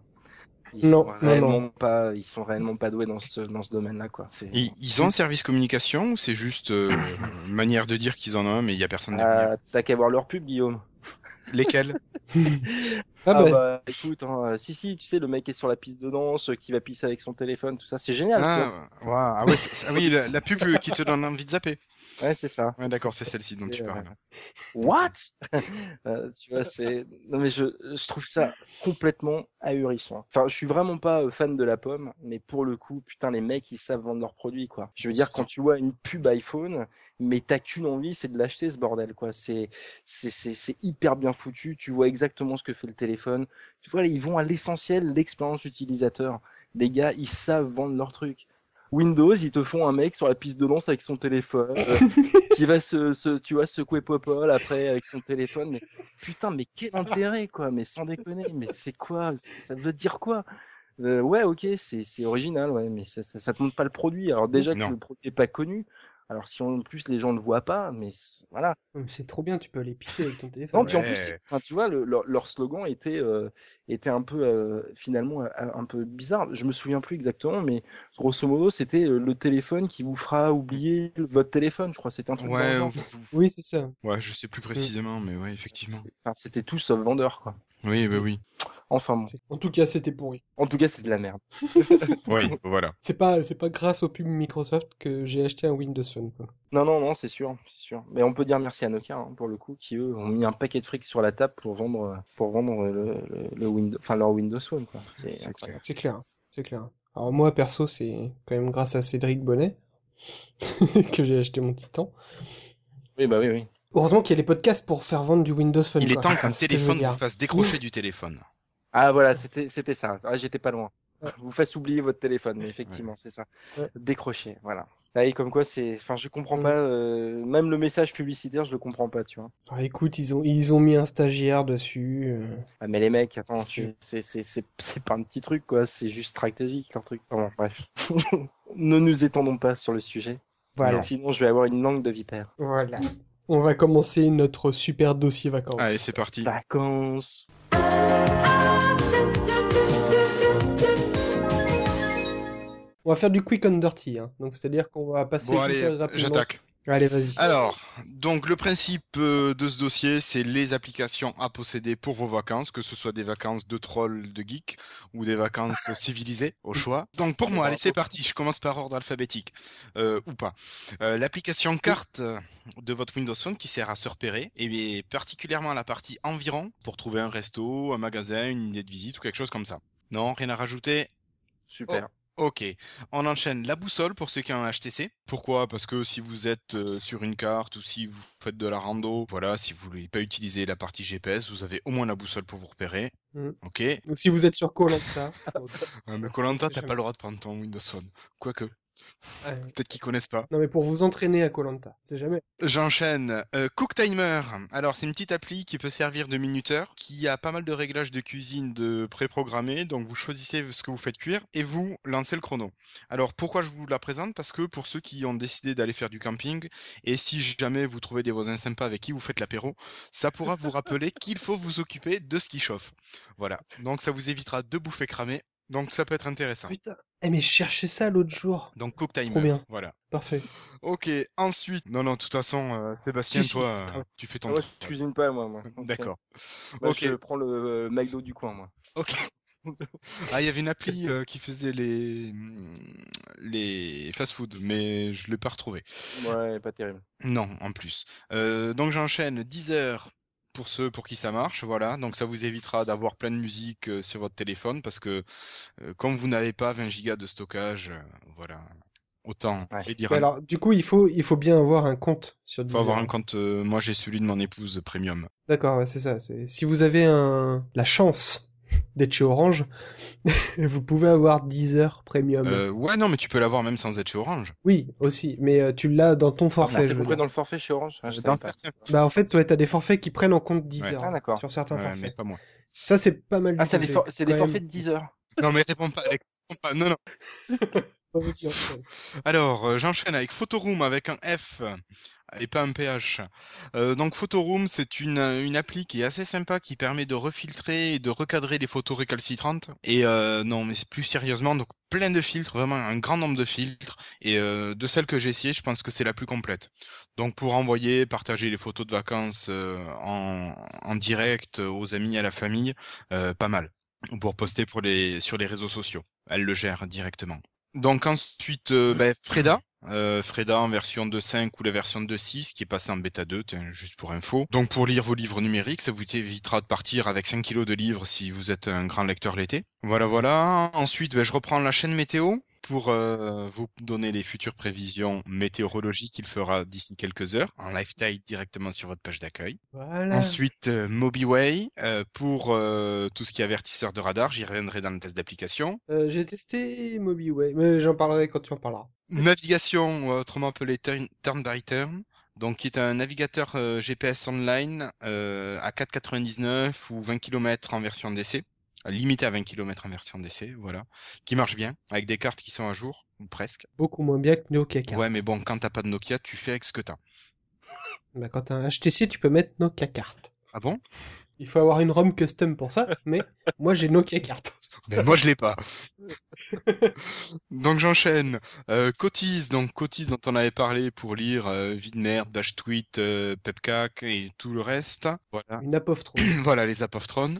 S3: Ils
S1: Non,
S3: sont
S1: non,
S3: réellement pas, ils sont réellement pas doués dans ce dans ce domaine-là, quoi. C'est
S2: Ils, ils ont un service communication ou c'est juste euh, une manière de dire qu'ils en ont un, mais il y a personne derrière
S3: Ah, t'as qu'à voir leur pub, Guillaume.
S2: Lesquels?
S1: Ah,
S3: Ah
S1: bah,
S3: bah écoute, hein, euh, si si, tu sais le mec est sur la piste de danse, euh, qui va pisser avec son téléphone, tout ça, c'est génial.
S2: ah, ah ouais, ah oui, la, la pub qui te donne envie de zapper.
S3: Ouais, c'est ça.
S2: Ouais, d'accord, c'est celle-ci dont tu
S3: Et, euh,
S2: parles.
S3: What? Euh, Tu vois, c'est non mais je je trouve ça complètement ahurissant. Enfin, je suis vraiment pas euh, fan de la pomme, mais pour le coup, putain, les mecs ils savent vendre leurs produits quoi. Je veux dire, quand tu vois une pub iPhone, mais t'as qu'une envie, c'est de l'acheter ce bordel quoi. C'est c'est hyper bien foutu. Tu vois exactement ce que fait le téléphone. Tu vois, ils vont à l'essentiel, l'expérience utilisateur. Des gars, ils savent vendre leur truc. Windows, ils te font un mec sur la piste de danse avec son téléphone, euh, qui va se, se, tu vois, secouer Popol après avec son téléphone. Mais putain, mais quel intérêt, quoi. Mais sans déconner, mais c'est quoi? Ça veut dire quoi? Euh, Ouais, ok, c'est c'est original, ouais, mais ça, ça, ça te montre pas le produit. Alors déjà que le produit est pas connu. Alors si en plus les gens le voient pas, mais c'est- voilà.
S1: c'est trop bien, tu peux aller pisser avec ton téléphone.
S3: Non, puis en plus, enfin, tu vois, le- leur, leur slogan était, euh, était un peu, euh, finalement, euh, un peu bizarre. Je me souviens plus exactement, mais grosso modo, c'était le téléphone qui vous fera oublier votre téléphone, je crois. C'était un truc
S2: Ouais.
S1: Oui, c'est ça.
S2: ouais, je sais plus précisément, mais ouais, effectivement.
S3: C'est- enfin, C'était tout sauf vendeur, quoi.
S2: Oui, bah oui.
S3: Enfin bon.
S1: En tout cas, c'était pourri.
S3: En tout cas, c'est de la merde.
S2: Oui, voilà.
S1: C'est pas, c'est pas grâce au pub Microsoft que j'ai acheté un Windows Phone. Quoi.
S3: Non, non, non, c'est sûr, c'est sûr. Mais on peut dire merci à Nokia, hein, pour le coup, qui eux ont mis un paquet de fric sur la table pour vendre, pour vendre le, le, le Windows, enfin leur Windows Phone, quoi. C'est
S2: C'est
S3: incroyable.
S1: C'est clair, c'est clair. Alors moi, perso, c'est quand même grâce à Cédric Bonnet que j'ai acheté mon Titan.
S3: Oui, bah oui, oui.
S1: Heureusement qu'il y a les podcasts pour faire vendre du Windows Phone.
S2: Il est
S1: quoi.
S2: temps qu'un
S1: que
S2: téléphone vous fasse décrocher du téléphone.
S3: Ah voilà, c'était c'était ça. Ah, j'étais pas loin.
S1: Ouais.
S3: Vous fasse oublier votre téléphone, mais effectivement, c'est ça.
S1: Ouais.
S3: Décrocher, voilà. Ah, et comme quoi, c'est, enfin, je comprends
S1: Mm.
S3: pas. euh, Même le message publicitaire, je le comprends pas, tu vois.
S1: Ah, écoute, ils ont, ils ont mis un stagiaire dessus. euh.
S3: Ah, mais les mecs, attends,
S1: tu
S3: c'est c'est c'est c'est pas un petit truc, quoi. C'est juste stratégique, leur truc. Enfin, bon, bref. ne nous étendons pas sur le sujet.
S1: Voilà.
S3: Sinon, je vais avoir une langue de vipère.
S1: Voilà. On va commencer notre super dossier vacances.
S2: Allez, c'est parti.
S3: Vacances.
S1: On va faire du quick and dirty, hein. donc c'est-à-dire qu'on va passer
S2: Bon, allez, j'attaque.
S1: Allez, vas-y.
S2: Alors, donc le principe euh, de ce dossier, c'est les applications à posséder pour vos vacances, que ce soit des vacances de troll, de geek ou des vacances civilisées, au choix. Donc pour moi, allez, c'est parti. Je commence par ordre alphabétique euh, ou pas. Euh, L'application carte euh, de votre Windows Phone qui sert à se repérer, et particulièrement la partie environ pour trouver un resto, un magasin, une idée de visite ou quelque chose comme ça. Non, rien à rajouter?
S3: Super.
S2: Ok, on enchaîne la boussole pour ceux qui ont un HTC. Pourquoi? Parce que si vous êtes euh, sur une carte ou si vous faites de la rando, voilà, si vous voulez pas utiliser la partie GPS, vous avez au moins la boussole pour vous repérer.
S1: Mm.
S2: Ok.
S1: Ou si vous êtes sur Colanta.
S2: Euh, mais Colanta, t'as pas le droit de prendre ton Windows Phone. Quoique, peut-être qu'ils connaissent pas.
S1: Non mais pour vous entraîner à Colanta, c'est jamais.
S2: J'enchaîne. Euh, Cook Timer. Alors, c'est une petite appli qui peut servir de minuteur, qui a pas mal de réglages de cuisine de préprogrammés. Donc, vous choisissez ce que vous faites cuire et vous lancez le chrono. Alors, pourquoi je vous la présente? Parce que pour ceux qui ont décidé d'aller faire du camping, et si jamais vous trouvez des voisins sympas avec qui vous faites l'apéro, ça pourra vous rappeler qu'il faut vous occuper de ce qui chauffe. Voilà. Donc, ça vous évitera de bouffer cramé. Donc, ça peut être intéressant.
S1: Putain. Eh mais je cherchais ça l'autre jour.
S2: Donc, Cook Timer.
S1: Trop bien.
S2: Voilà.
S1: Parfait.
S2: Ok, ensuite. Non, non, de toute façon, euh, Sébastien,
S1: Si, si,
S2: toi, euh, tu fais ton
S3: Moi,
S2: truc.
S3: je cuisine pas, moi. moi.
S2: D'accord.
S3: Moi,
S2: Ok.
S3: je prends le euh, McDo du coin, moi.
S2: Ok. Ah, il y avait une appli euh, qui faisait les les fast-food, mais je l'ai pas retrouvé.
S3: Ouais, pas terrible.
S2: Non, en plus. Euh, donc j'enchaîne 10 heures pour ceux pour qui ça marche, voilà. Donc ça vous évitera d'avoir plein de musique euh, sur votre téléphone parce que euh, comme vous n'avez pas 20 gigas de stockage, euh, voilà, autant
S3: Ouais.
S2: les
S1: alors, du coup, il faut, il faut bien avoir un compte sur
S2: faut avoir
S1: Deezer.
S2: un compte. euh, moi j'ai celui de mon épouse premium.
S1: D'accord, ouais, c'est ça. Si vous avez un... la chance d'être chez Orange, vous pouvez avoir 10 heures premium.
S2: Euh, ouais, non, mais tu peux l'avoir même sans être chez Orange.
S1: Oui, aussi, mais euh, tu l'as dans ton
S3: Ah,
S1: forfait.
S3: c'est
S1: je veux
S3: compris dans le forfait chez Orange ah,
S2: Dans
S3: pas.
S1: Bah en fait, ouais, t'as des forfaits qui prennent en compte 10
S2: Ouais.
S1: heures
S3: Ah, d'accord.
S1: sur certains
S2: Ouais, mais
S1: forfaits.
S2: pas moi.
S1: Ça, c'est pas mal du
S3: Ah, c'est des, for- c'est des
S1: quand
S3: forfaits
S1: même-
S3: de 10 heures.
S2: Non, mais réponds pas, réponds pas. Non, non. Alors, euh, j'enchaîne avec Photoroom avec un F et pas un PH. Euh, donc Photoroom, c'est une, une appli qui est assez sympa, qui permet de refiltrer et de recadrer des photos récalcitrantes. Et euh, non, mais c'est plus sérieusement, donc plein de filtres, vraiment un grand nombre de filtres. Et euh, de celles que j'ai essayées, je pense que c'est la plus complète. Donc pour envoyer, partager les photos de vacances euh, en, en direct aux amis, à la famille, euh, pas mal. Ou pour poster pour les, sur les réseaux sociaux. Elle le gère directement. Donc ensuite, euh, ben, Freda. Euh, Freda en version 2.5 ou la version 2.6 qui est passée en bêta 2, tiens, juste pour info. Donc pour lire vos livres numériques, ça vous évitera de partir avec 5 kilos de livres si vous êtes un grand lecteur l'été. Voilà, voilà. Ensuite, ben, je reprends la chaîne météo pour euh, vous donner les futures prévisions météorologiques qu'il fera d'ici quelques heures en live directement sur votre page d'accueil.
S1: Voilà.
S2: Ensuite, euh, MobiWay euh, pour tout ce qui est avertisseur de radar. J'y reviendrai dans le test d'application.
S1: J'ai testé MobiWay, mais j'en parlerai quand tu en parleras.
S2: Navigation, autrement appelé turn, turn by turn, donc qui est un navigateur euh, GPS online euh, à 4,99 ou 20 km en version d'essai, euh, limité à 20 km en version d'essai, voilà, qui marche bien, avec des cartes qui sont à jour, ou presque.
S1: Beaucoup moins bien que Nokia Cart.
S2: Ouais, mais bon, quand t'as pas de Nokia, tu fais avec ce que t'as.
S1: Bah, quand t'as un HTC, tu peux mettre Nokia Cart.
S2: Ah bon?
S1: Il faut avoir une ROM custom pour ça, mais moi j'ai Nokia Cart.
S2: Mais moi je l'ai pas. donc j'enchaîne. Euh, Cotise, donc Cotise dont on avait parlé pour lire euh, Vie de merde, Dash Tweet, euh, Pepcac et tout le reste. Voilà.
S1: Une apostrophe.
S2: voilà les apophtrones.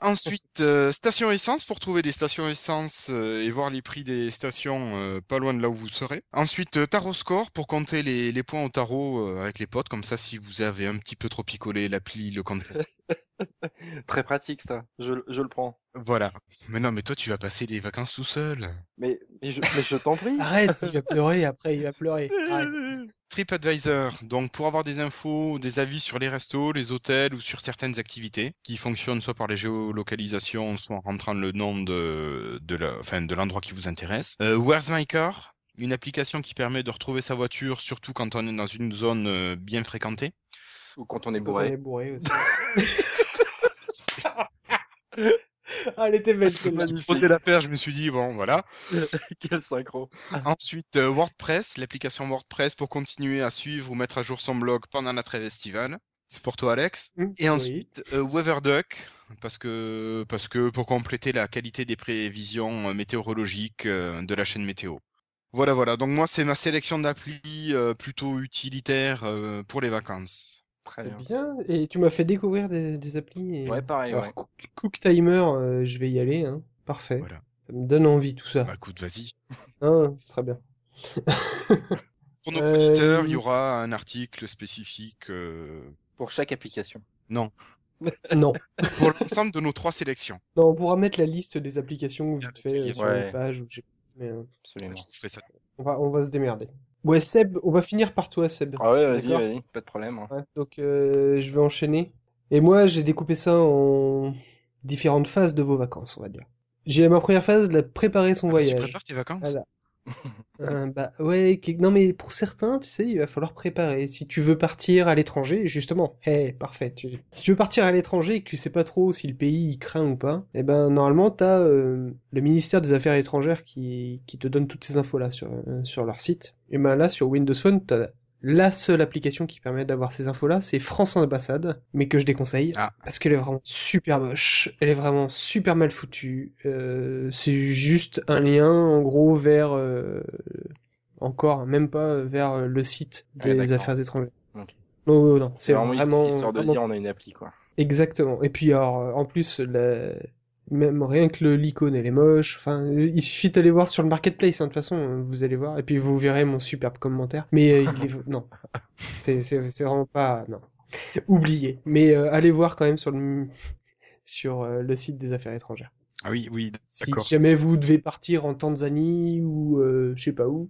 S2: Ensuite, euh, station essence pour trouver des stations essence euh, et voir les prix des stations euh, pas loin de là où vous serez. Ensuite, tarot score pour compter les, les points au tarot avec les potes, comme ça si vous avez un petit peu trop picolé, l'appli le compte.
S3: Très pratique, ça. Je, je le prends.
S2: voilà. Mais non, mais toi tu vas passer des vacances tout seul.
S3: Mais, mais je, mais je t'en prie.
S1: Arrête, il va pleurer après, il va pleurer. Arrête.
S2: TripAdvisor, donc pour avoir des infos, des avis sur les restos, les hôtels ou sur certaines activités qui fonctionnent soit par les géolocalisations, soit en rentrant le nom de, de la, enfin, de l'endroit qui vous intéresse. Euh, Where's My Car, une application qui permet de retrouver sa voiture, surtout quand on est dans une zone euh, bien fréquentée.
S3: Ou quand on est
S1: Quand on
S3: bourré.
S1: est bourré aussi. ah, elle était belle celle-là.
S2: Je me suis posé la paire, je me suis dit bon voilà.
S3: Quel synchro.
S2: Ensuite euh, WordPress, l'application WordPress pour continuer à suivre ou mettre à jour son blog pendant la trêve estivale. C'est pour toi Alex.
S1: Hum,
S2: Et
S1: oui.
S2: ensuite, euh, Weatherduck, parce que, parce que pour compléter la qualité des prévisions euh, météorologiques euh, de la chaîne météo. Voilà, voilà. Donc moi, c'est ma sélection d'applis euh, plutôt utilitaire euh, pour les vacances.
S3: Très
S1: C'est
S3: bien.
S1: bien. Et tu m'as fait découvrir des, des applis. et-
S3: Ouais, pareil,
S1: Alors,
S3: ouais.
S1: Cook, Cook Timer, euh, je vais y aller. Hein. Parfait.
S2: Voilà.
S1: Ça me donne envie tout ça.
S2: Bah écoute, vas-y.
S1: Hein, très bien.
S2: Pour nos
S1: Euh,
S2: auditeurs, il y aura un article spécifique euh,
S3: Pour chaque application.
S2: non
S1: non.
S2: pour l'ensemble de nos trois sélections.
S1: non, on pourra mettre la liste des applications vite fait euh, sur
S3: Ouais.
S1: les pages. Ou mais, euh,
S3: Absolument.
S1: On, va, on va se démerder. Ouais, Seb, on va finir par toi, Seb.
S3: Ah ouais, vas-y, vas-y, pas de problème. hein.
S1: Ouais, donc euh, je vais enchaîner. Et moi, j'ai découpé ça en différentes phases de vos vacances, on va dire. J'ai ma première phase, la préparer son
S2: Ah, Tu
S1: voyage.
S2: prépares tes vacances?
S1: Voilà. Euh, bah ouais, non mais pour certains, tu sais, il va falloir préparer. Si tu veux partir à l'étranger, justement, hé, parfait. tu- Si tu veux partir à l'étranger et que tu sais pas trop si le pays il craint ou pas, eh ben normalement t'as euh, le ministère des Affaires étrangères qui, qui te donne toutes ces infos là sur, euh, sur leur site. Et ben là sur Windows Phone, t'as la seule application qui permet d'avoir ces infos là, c'est France Ambassade, mais que je déconseille
S2: Ah.
S1: parce qu'elle est vraiment super moche, elle est vraiment super mal foutue. Euh, c'est juste un lien en gros vers euh, encore même pas vers le site
S3: Ouais,
S1: des affaires étrangères. Non, non, non, c'est
S3: vraiment,
S1: vraiment,
S3: histoire de
S1: vraiment-
S3: dire on a une appli, quoi.
S1: exactement. Et puis alors en plus la- même rien que l'icône elle est moche. Enfin, euh, il suffit d'aller voir sur le marketplace. hein, de toute façon, euh, vous allez voir et puis vous verrez mon superbe commentaire. Mais euh, il est non, c'est vraiment pas non. Oubliez. Mais euh, allez voir quand même sur le sur euh, le site des affaires étrangères.
S2: Ah oui, oui,
S1: Si jamais vous devez partir en Tanzanie ou je sais pas où,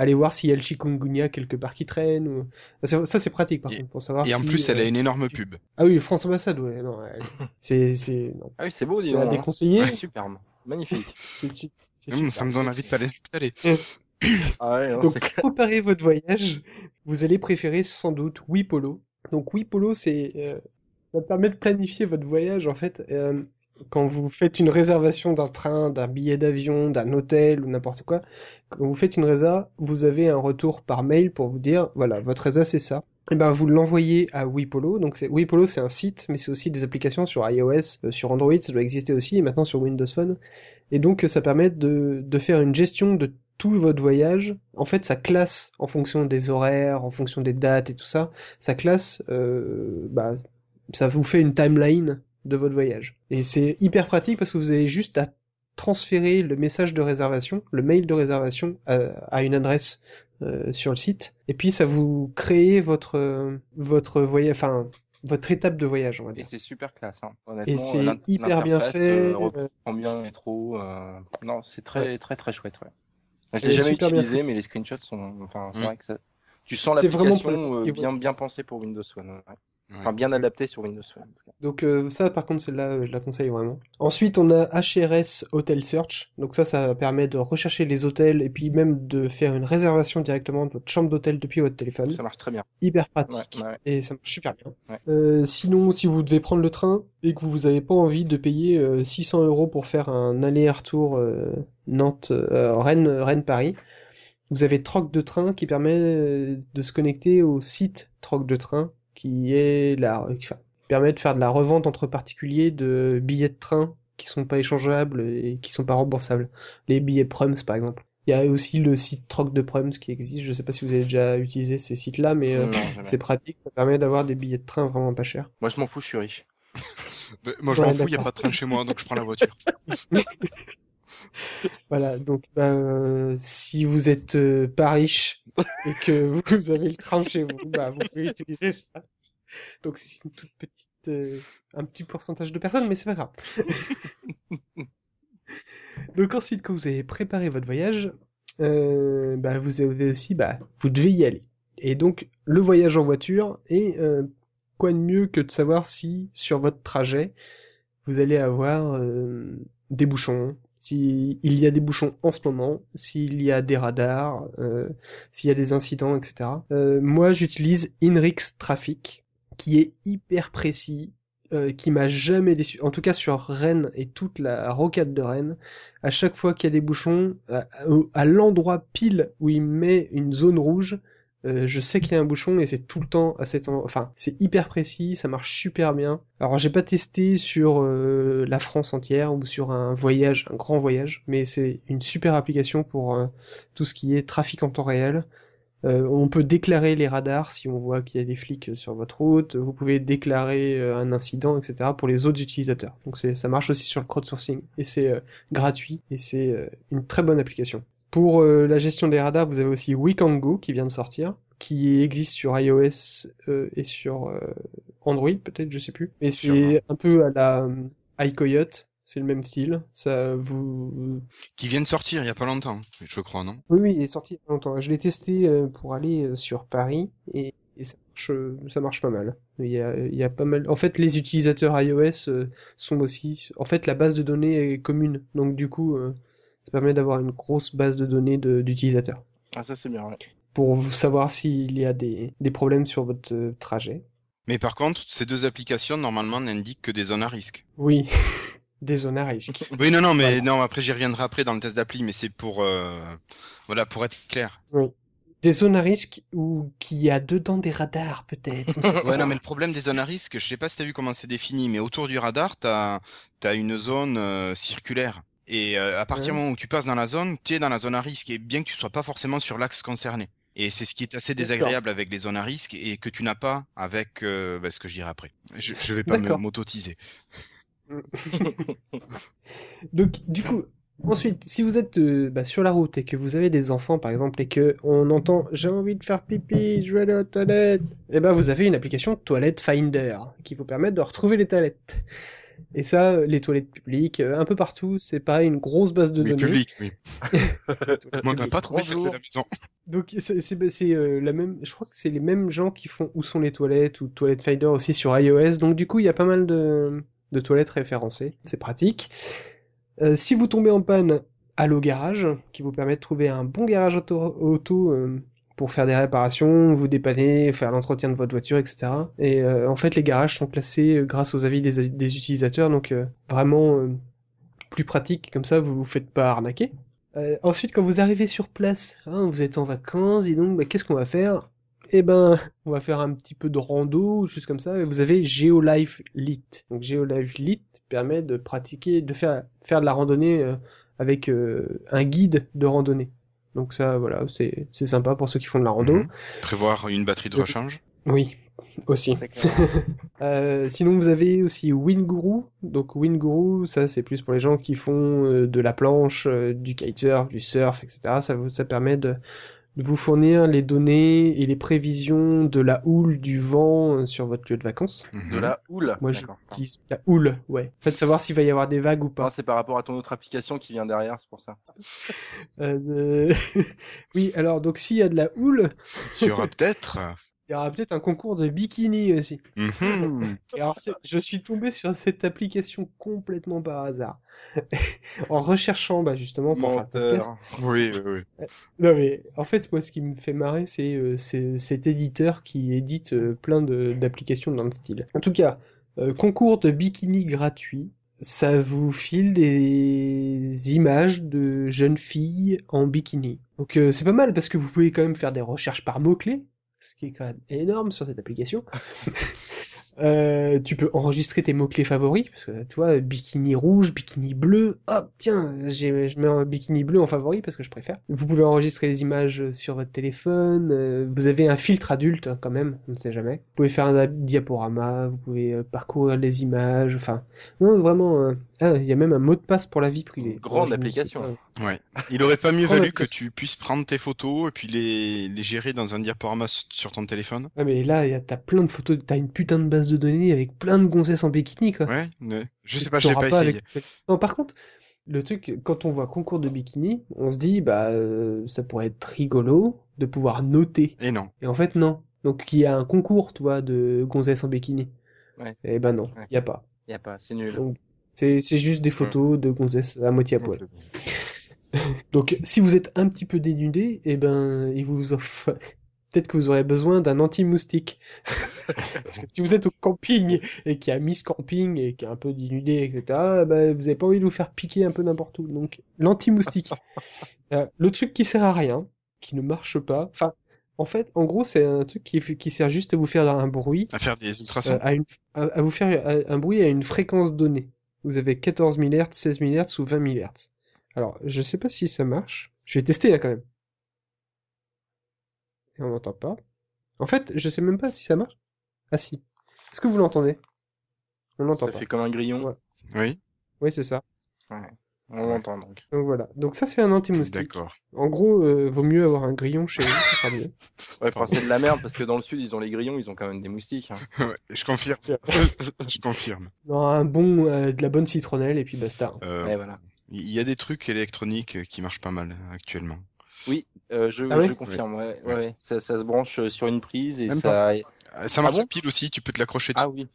S1: allez voir s'il y a le chikungunya quelque part qui traîne. Ou... Ça, c'est- pratique par
S2: Et-
S1: contre pour savoir
S2: Et en
S1: si,
S2: plus, elle
S1: euh,
S2: a une énorme pub.
S1: Ah oui, France Ambassade, ouais. Non, elle- c'est c'est non,
S3: Ah oui, c'est beau, dis
S1: c'est à
S3: donc.
S1: déconseiller.
S3: Ouais, superbe. Magnifique.
S1: C'est- c'est- c'est
S2: Hum,
S1: super.
S2: ça me donne envie de pas les installer.
S3: Ah ouais, non,
S1: Donc, préparer votre voyage, vous allez préférer sans doute Wipolo. Donc, Wipolo, c'est, euh, ça permet de planifier votre voyage, en fait. euh, quand vous faites une réservation d'un train, d'un billet d'avion, d'un hôtel ou n'importe quoi, quand vous faites une résa, vous avez un retour par mail pour vous dire, voilà, votre résa, c'est ça. Et ben, vous l'envoyez à Wipolo. Donc, Wipolo, c'est un site, mais c'est aussi des applications sur iOS, euh, sur Android, ça doit exister aussi, et maintenant sur Windows Phone. Et donc, ça permet de, de faire une gestion de tout votre voyage. En fait, ça classe en fonction des horaires, en fonction des dates et tout ça. Ça classe, euh, bah, ça vous fait une timeline de votre voyage. Et c'est hyper pratique parce que vous avez juste à transférer le message de réservation, le mail de réservation à, à une adresse euh, sur le site. Et puis, ça vous crée votre, euh, votre voyage, enfin, votre étape de voyage, on va
S3: Et
S1: dire.
S3: c'est super classe, hein. Honnêtement,
S1: Et c'est hyper bien fait.
S3: euh,
S1: euh,
S3: reprend bien le métro. euh, Non, c'est très, très, très chouette, ouais. Je
S1: Et
S3: l'ai jamais utilisé, mais les screenshots sont, enfin, c'est
S2: Mm.
S3: vrai que ça, tu sens
S1: vraiment
S3: l'application euh, bien, bien pensée pour Windows Phone. ouais.
S2: Ouais.
S3: Enfin, bien adaptée sur Windows Phone.
S1: Donc euh, ça, par contre, celle-là, euh, je la conseille vraiment. Ensuite, on a HRS Hotel Search. Donc ça, ça permet de rechercher les hôtels et puis même de faire une réservation directement de votre chambre d'hôtel depuis votre téléphone.
S3: Ça marche très bien.
S1: Hyper pratique.
S3: Ouais, ouais.
S1: Et ça marche super bien.
S3: Ouais.
S1: Euh, sinon, si vous devez prendre le train et que vous n'avez pas envie de payer euh, 600 euros pour faire un aller-retour euh, Nantes, euh, Rennes, Rennes, Paris, vous avez Troc de train qui permet de se connecter au site Troc de train qui est la, enfin, permet de faire de la revente entre particuliers de billets de train qui sont pas échangeables et qui sont pas remboursables. Les billets Prums par exemple. Il y a aussi le site Troc de Prums qui existe. Je sais pas si vous avez déjà utilisé ces sites-là, mais euh, c'est pratique. Ça permet d'avoir des billets de train vraiment pas chers.
S3: Moi, je m'en fous, je suis riche.
S2: Moi, je
S1: Ouais,
S2: m'en fous, il n'y a pas de train chez moi, donc je prends la voiture.
S1: Voilà, donc bah, euh, si vous êtes euh, pas riche et que vous avez le train chez vous, bah, vous pouvez utiliser ça. Donc c'est une toute petite, euh, un petit pourcentage de personnes, mais c'est pas grave. donc ensuite, quand vous avez préparé votre voyage, euh, bah, vous avez aussi, bah, vous devez y aller. Et donc le voyage en voiture et euh, quoi de mieux que de savoir si sur votre trajet vous allez avoir euh, des bouchons, s'il y a des bouchons en ce moment, s'il y a des radars, euh, s'il y a des incidents, etc. Euh, moi, j'utilise Inrix Traffic, qui est hyper précis, euh, qui m'a jamais déçu. En tout cas, sur Rennes et toute la rocade de Rennes, à chaque fois qu'il y a des bouchons, à, à- à l'endroit pile où il met une zone rouge, Euh, je sais qu'il y a un bouchon et c'est tout le temps à cet endroit. Enfin, c'est hyper précis, ça marche super bien. Alors, j'ai pas testé sur euh, la France entière ou sur un voyage, un grand voyage, mais c'est une super application pour euh, tout ce qui est trafic en temps réel. On peut déclarer les radars si on voit qu'il y a des flics sur votre route. Vous pouvez déclarer un incident, etc. pour les autres utilisateurs. Donc ça marche aussi sur le crowdsourcing et c'est gratuit et c'est une très bonne application. Pour euh, la gestion des radars, vous avez aussi Weekango qui vient de sortir, qui existe sur iOS euh, et sur euh, Android peut-être, je sais plus. Et c'est un peu à la iCoyote. C'est le même style. Ça vous
S2: Qui vient de sortir il y a pas longtemps, je crois, non?
S1: Oui, oui, il est sorti il y a longtemps. Je l'ai testé pour aller sur Paris et, et ça marche, ça marche pas mal. Il y a, il y a pas mal. En fait, les utilisateurs iOS sont aussi. En fait, la base de données est commune, donc du coup, ça permet d'avoir une grosse base de données d'utilisateurs
S3: Ah, ça c'est bien, ouais.
S1: pour savoir s'il y a des, des problèmes sur votre euh, trajet.
S2: Mais par contre, ces deux applications normalement n'indiquent que des zones à risque.
S1: Oui, des zones à risque.
S2: Oui, non, non, mais
S1: Voilà.
S2: non. Après, j'y reviendrai après dans le test d'appli, mais c'est pour, euh, voilà, pour être clair.
S1: Des zones à risque ou qui a dedans des radars peut-être.
S2: Ouais, non, mais le problème des zones à risque, je sais pas si t'as vu comment c'est défini, mais autour du radar, t'as as une zone euh, circulaire. Et euh, à partir du
S1: Ouais.
S2: moment où tu passes dans la zone, tu es dans la zone à risque, et bien que tu sois pas forcément sur l'axe concerné. Et c'est ce qui est assez désagréable avec les zones à risque et que tu n'as pas avec euh, bah, ce que je dirai après. Je, je vais pas me m'auto-teaser.
S1: Donc, du coup, ensuite, si vous êtes euh, bah, sur la route et que vous avez des enfants, par exemple, et que on entend j'ai envie de faire pipi, je vais aller aux toilettes, et ben vous avez une application Toilette Finder qui vous permet de retrouver les toilettes. Et ça, euh, les toilettes publiques, euh, un peu partout, c'est pareil, une grosse base de
S2: Oui,
S1: données.
S2: public, oui. Moi,
S1: public.
S2: pas trouvé la maison.
S1: Donc c'est c'est- c'est, euh, la même, je crois que c'est les mêmes gens qui font où sont les toilettes ou Toilette Finder aussi sur iOS. Donc du coup il y a pas mal de, de toilettes référencées, c'est pratique. Euh, si vous tombez en panne, Allo Garage, qui vous permet de trouver un bon garage auto, auto euh, pour faire des réparations, vous dépanner, faire l'entretien de votre voiture, etc. Et euh, en fait les garages sont classés euh, grâce aux avis des, utilisateurs, donc euh, vraiment plus pratique, comme ça vous vous faites pas arnaquer. Ensuite, quand vous arrivez sur place, hein, vous êtes en vacances, et donc, bah, qu'est-ce qu'on va faire? Eh ben, on va faire un petit peu de rando, juste comme ça, vous avez GeoLife Lit. Donc, GeoLife Lit permet de pratiquer, de faire, faire de la randonnée avec un guide de randonnée. Donc ça, voilà, c'est, c'est sympa pour ceux qui font de la rando.
S2: Mhm. Prévoir une batterie de
S1: Donc-
S2: rechange.
S1: Oui, aussi. Euh, sinon, vous avez aussi Winguru. Donc, Winguru, ça, c'est plus pour les gens qui font euh, de la planche, euh, du kitesurf, du surf, etc. Ça, vous- ça permet de, de vous fournir les données et les prévisions de la houle, du vent euh, sur votre lieu de vacances.
S2: Mhm.
S3: De la houle.
S1: Moi, je
S3: D'accord.
S1: utilise la houle, ouais. En fait, savoir s'il va y avoir des vagues ou
S3: Non,
S1: pas.
S3: c'est par rapport à ton autre application qui vient derrière, c'est pour ça.
S1: Euh, euh, oui, alors, donc, s'il y a de la houle,
S2: Il y aura peut-être.
S1: Il y aura peut-être un concours de bikini aussi.
S2: Mhm.
S1: Et alors, je suis tombé sur cette application complètement par hasard. en recherchant, bah, justement, pour faire le.
S2: Oui, oui, oui.
S1: Non, mais en fait, moi, ce qui me fait marrer, c'est euh, cet éditeur qui édite euh, plein d'applications dans le style. En tout cas, euh, concours de bikini gratuit. Ça vous file des images de jeunes filles en bikini. Donc euh, c'est pas mal parce que vous pouvez quand même faire des recherches par mots-clés, ce qui est quand même énorme sur cette application. Euh, tu peux enregistrer tes mots-clés favoris, parce que tu vois, bikini rouge, bikini bleu, hop, tiens, j'ai- je mets un bikini bleu en favori parce que je préfère. Vous pouvez enregistrer les images sur votre téléphone, euh, vous avez un filtre adulte hein, quand même, on ne sait jamais. Vous pouvez faire un diaporama, vous pouvez euh, parcourir les images, enfin, non, vraiment, euh, ah, il y a même un mot de passe pour la vie privée.
S3: Grande
S1: ne sais
S3: application.
S1: pas.
S2: Il aurait pas mieux valu que tu puisses prendre tes photos et puis les, les gérer dans un diaporama sur ton téléphone.
S1: Ah mais là, t'as plein de photos, t'as une putain de base de données avec plein de gonzesses en bikini, quoi.
S2: Ouais, ouais. je sais pas, je l'ai pas essayé.
S1: avec- Non, par contre, le truc, quand on voit concours de bikini, on se dit, bah, euh, ça pourrait être rigolo de pouvoir noter.
S2: Et non.
S1: Et en fait, non. Donc, il y a un concours, tu vois, de gonzesses en bikini.
S3: Ouais.
S1: Et ben non,
S3: Ouais.
S1: il y a pas.
S3: Y a pas, c'est nul.
S1: Donc, c'est c'est juste des photos de gonzesses à moitié à poil. Donc, si vous êtes un petit peu dénudé, eh ben, il vous offre... Peut-être que vous aurez besoin d'un anti-moustique. Parce que si vous êtes au camping et qu'il y a Miss Camping et qui est un peu dénudé, etc., ben, vous avez pas envie de vous faire piquer un peu n'importe où. Donc, l'anti-moustique. Euh, le truc qui sert à rien, qui ne marche pas, enfin, En fait, en gros, c'est un truc qui, qui sert juste à vous faire un bruit,
S2: À faire des ultrasons
S1: euh, à, une, à, à vous faire un, un bruit à une fréquence donnée. Vous avez 14 000 Hz, 16 000 Hz ou 20 000 Hz. Alors, je sais pas si ça marche. Je vais tester là quand même. Et on n'entend pas. En fait, je sais même pas si ça marche. Ah si. Est-ce que vous l'entendez? On l'entend
S3: Ça
S1: pas.
S3: fait comme un grillon.
S1: Ouais.
S2: Oui,
S1: Oui, c'est ça.
S3: On l'entend donc.
S1: Donc voilà. Donc ça, c'est un anti-moustique.
S2: d'accord.
S1: En gros, euh, vaut mieux avoir un grillon chez vous, ça sera mieux.
S3: Ouais, enfin, c'est de la merde parce que dans le sud, ils ont les grillons, ils ont quand même des moustiques. hein.
S2: Ouais, je confirme. Je confirme.
S1: Non, un bon, euh, de la bonne citronnelle et puis basta.
S2: Euh,
S3: Ouais, voilà.
S2: Il y a des trucs électroniques euh, qui marchent pas mal euh, actuellement.
S3: Oui, euh, je,
S1: Ah ouais
S3: je confirme. Ouais, ouais,
S2: Ouais.
S3: ouais. Ça, ça se branche euh, sur une prise et
S2: Même
S3: ça.
S2: Euh, Ça marche
S3: bon
S2: à pile aussi, tu peux te l'accrocher dessus.
S3: Ah oui.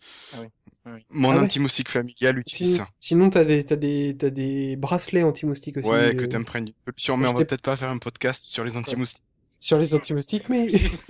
S2: Mon
S1: Ah ouais.
S2: anti-moustique familial utilise
S1: Sinon,
S2: ça.
S1: sinon t'as des, t'as des, t'as des bracelets anti-moustiques aussi.
S2: Ouais,
S1: euh,
S2: que t'imprègnes une solution, mais on va peut-être pas faire un podcast sur les anti-moustiques.
S1: sur les anti-moustiques, mais,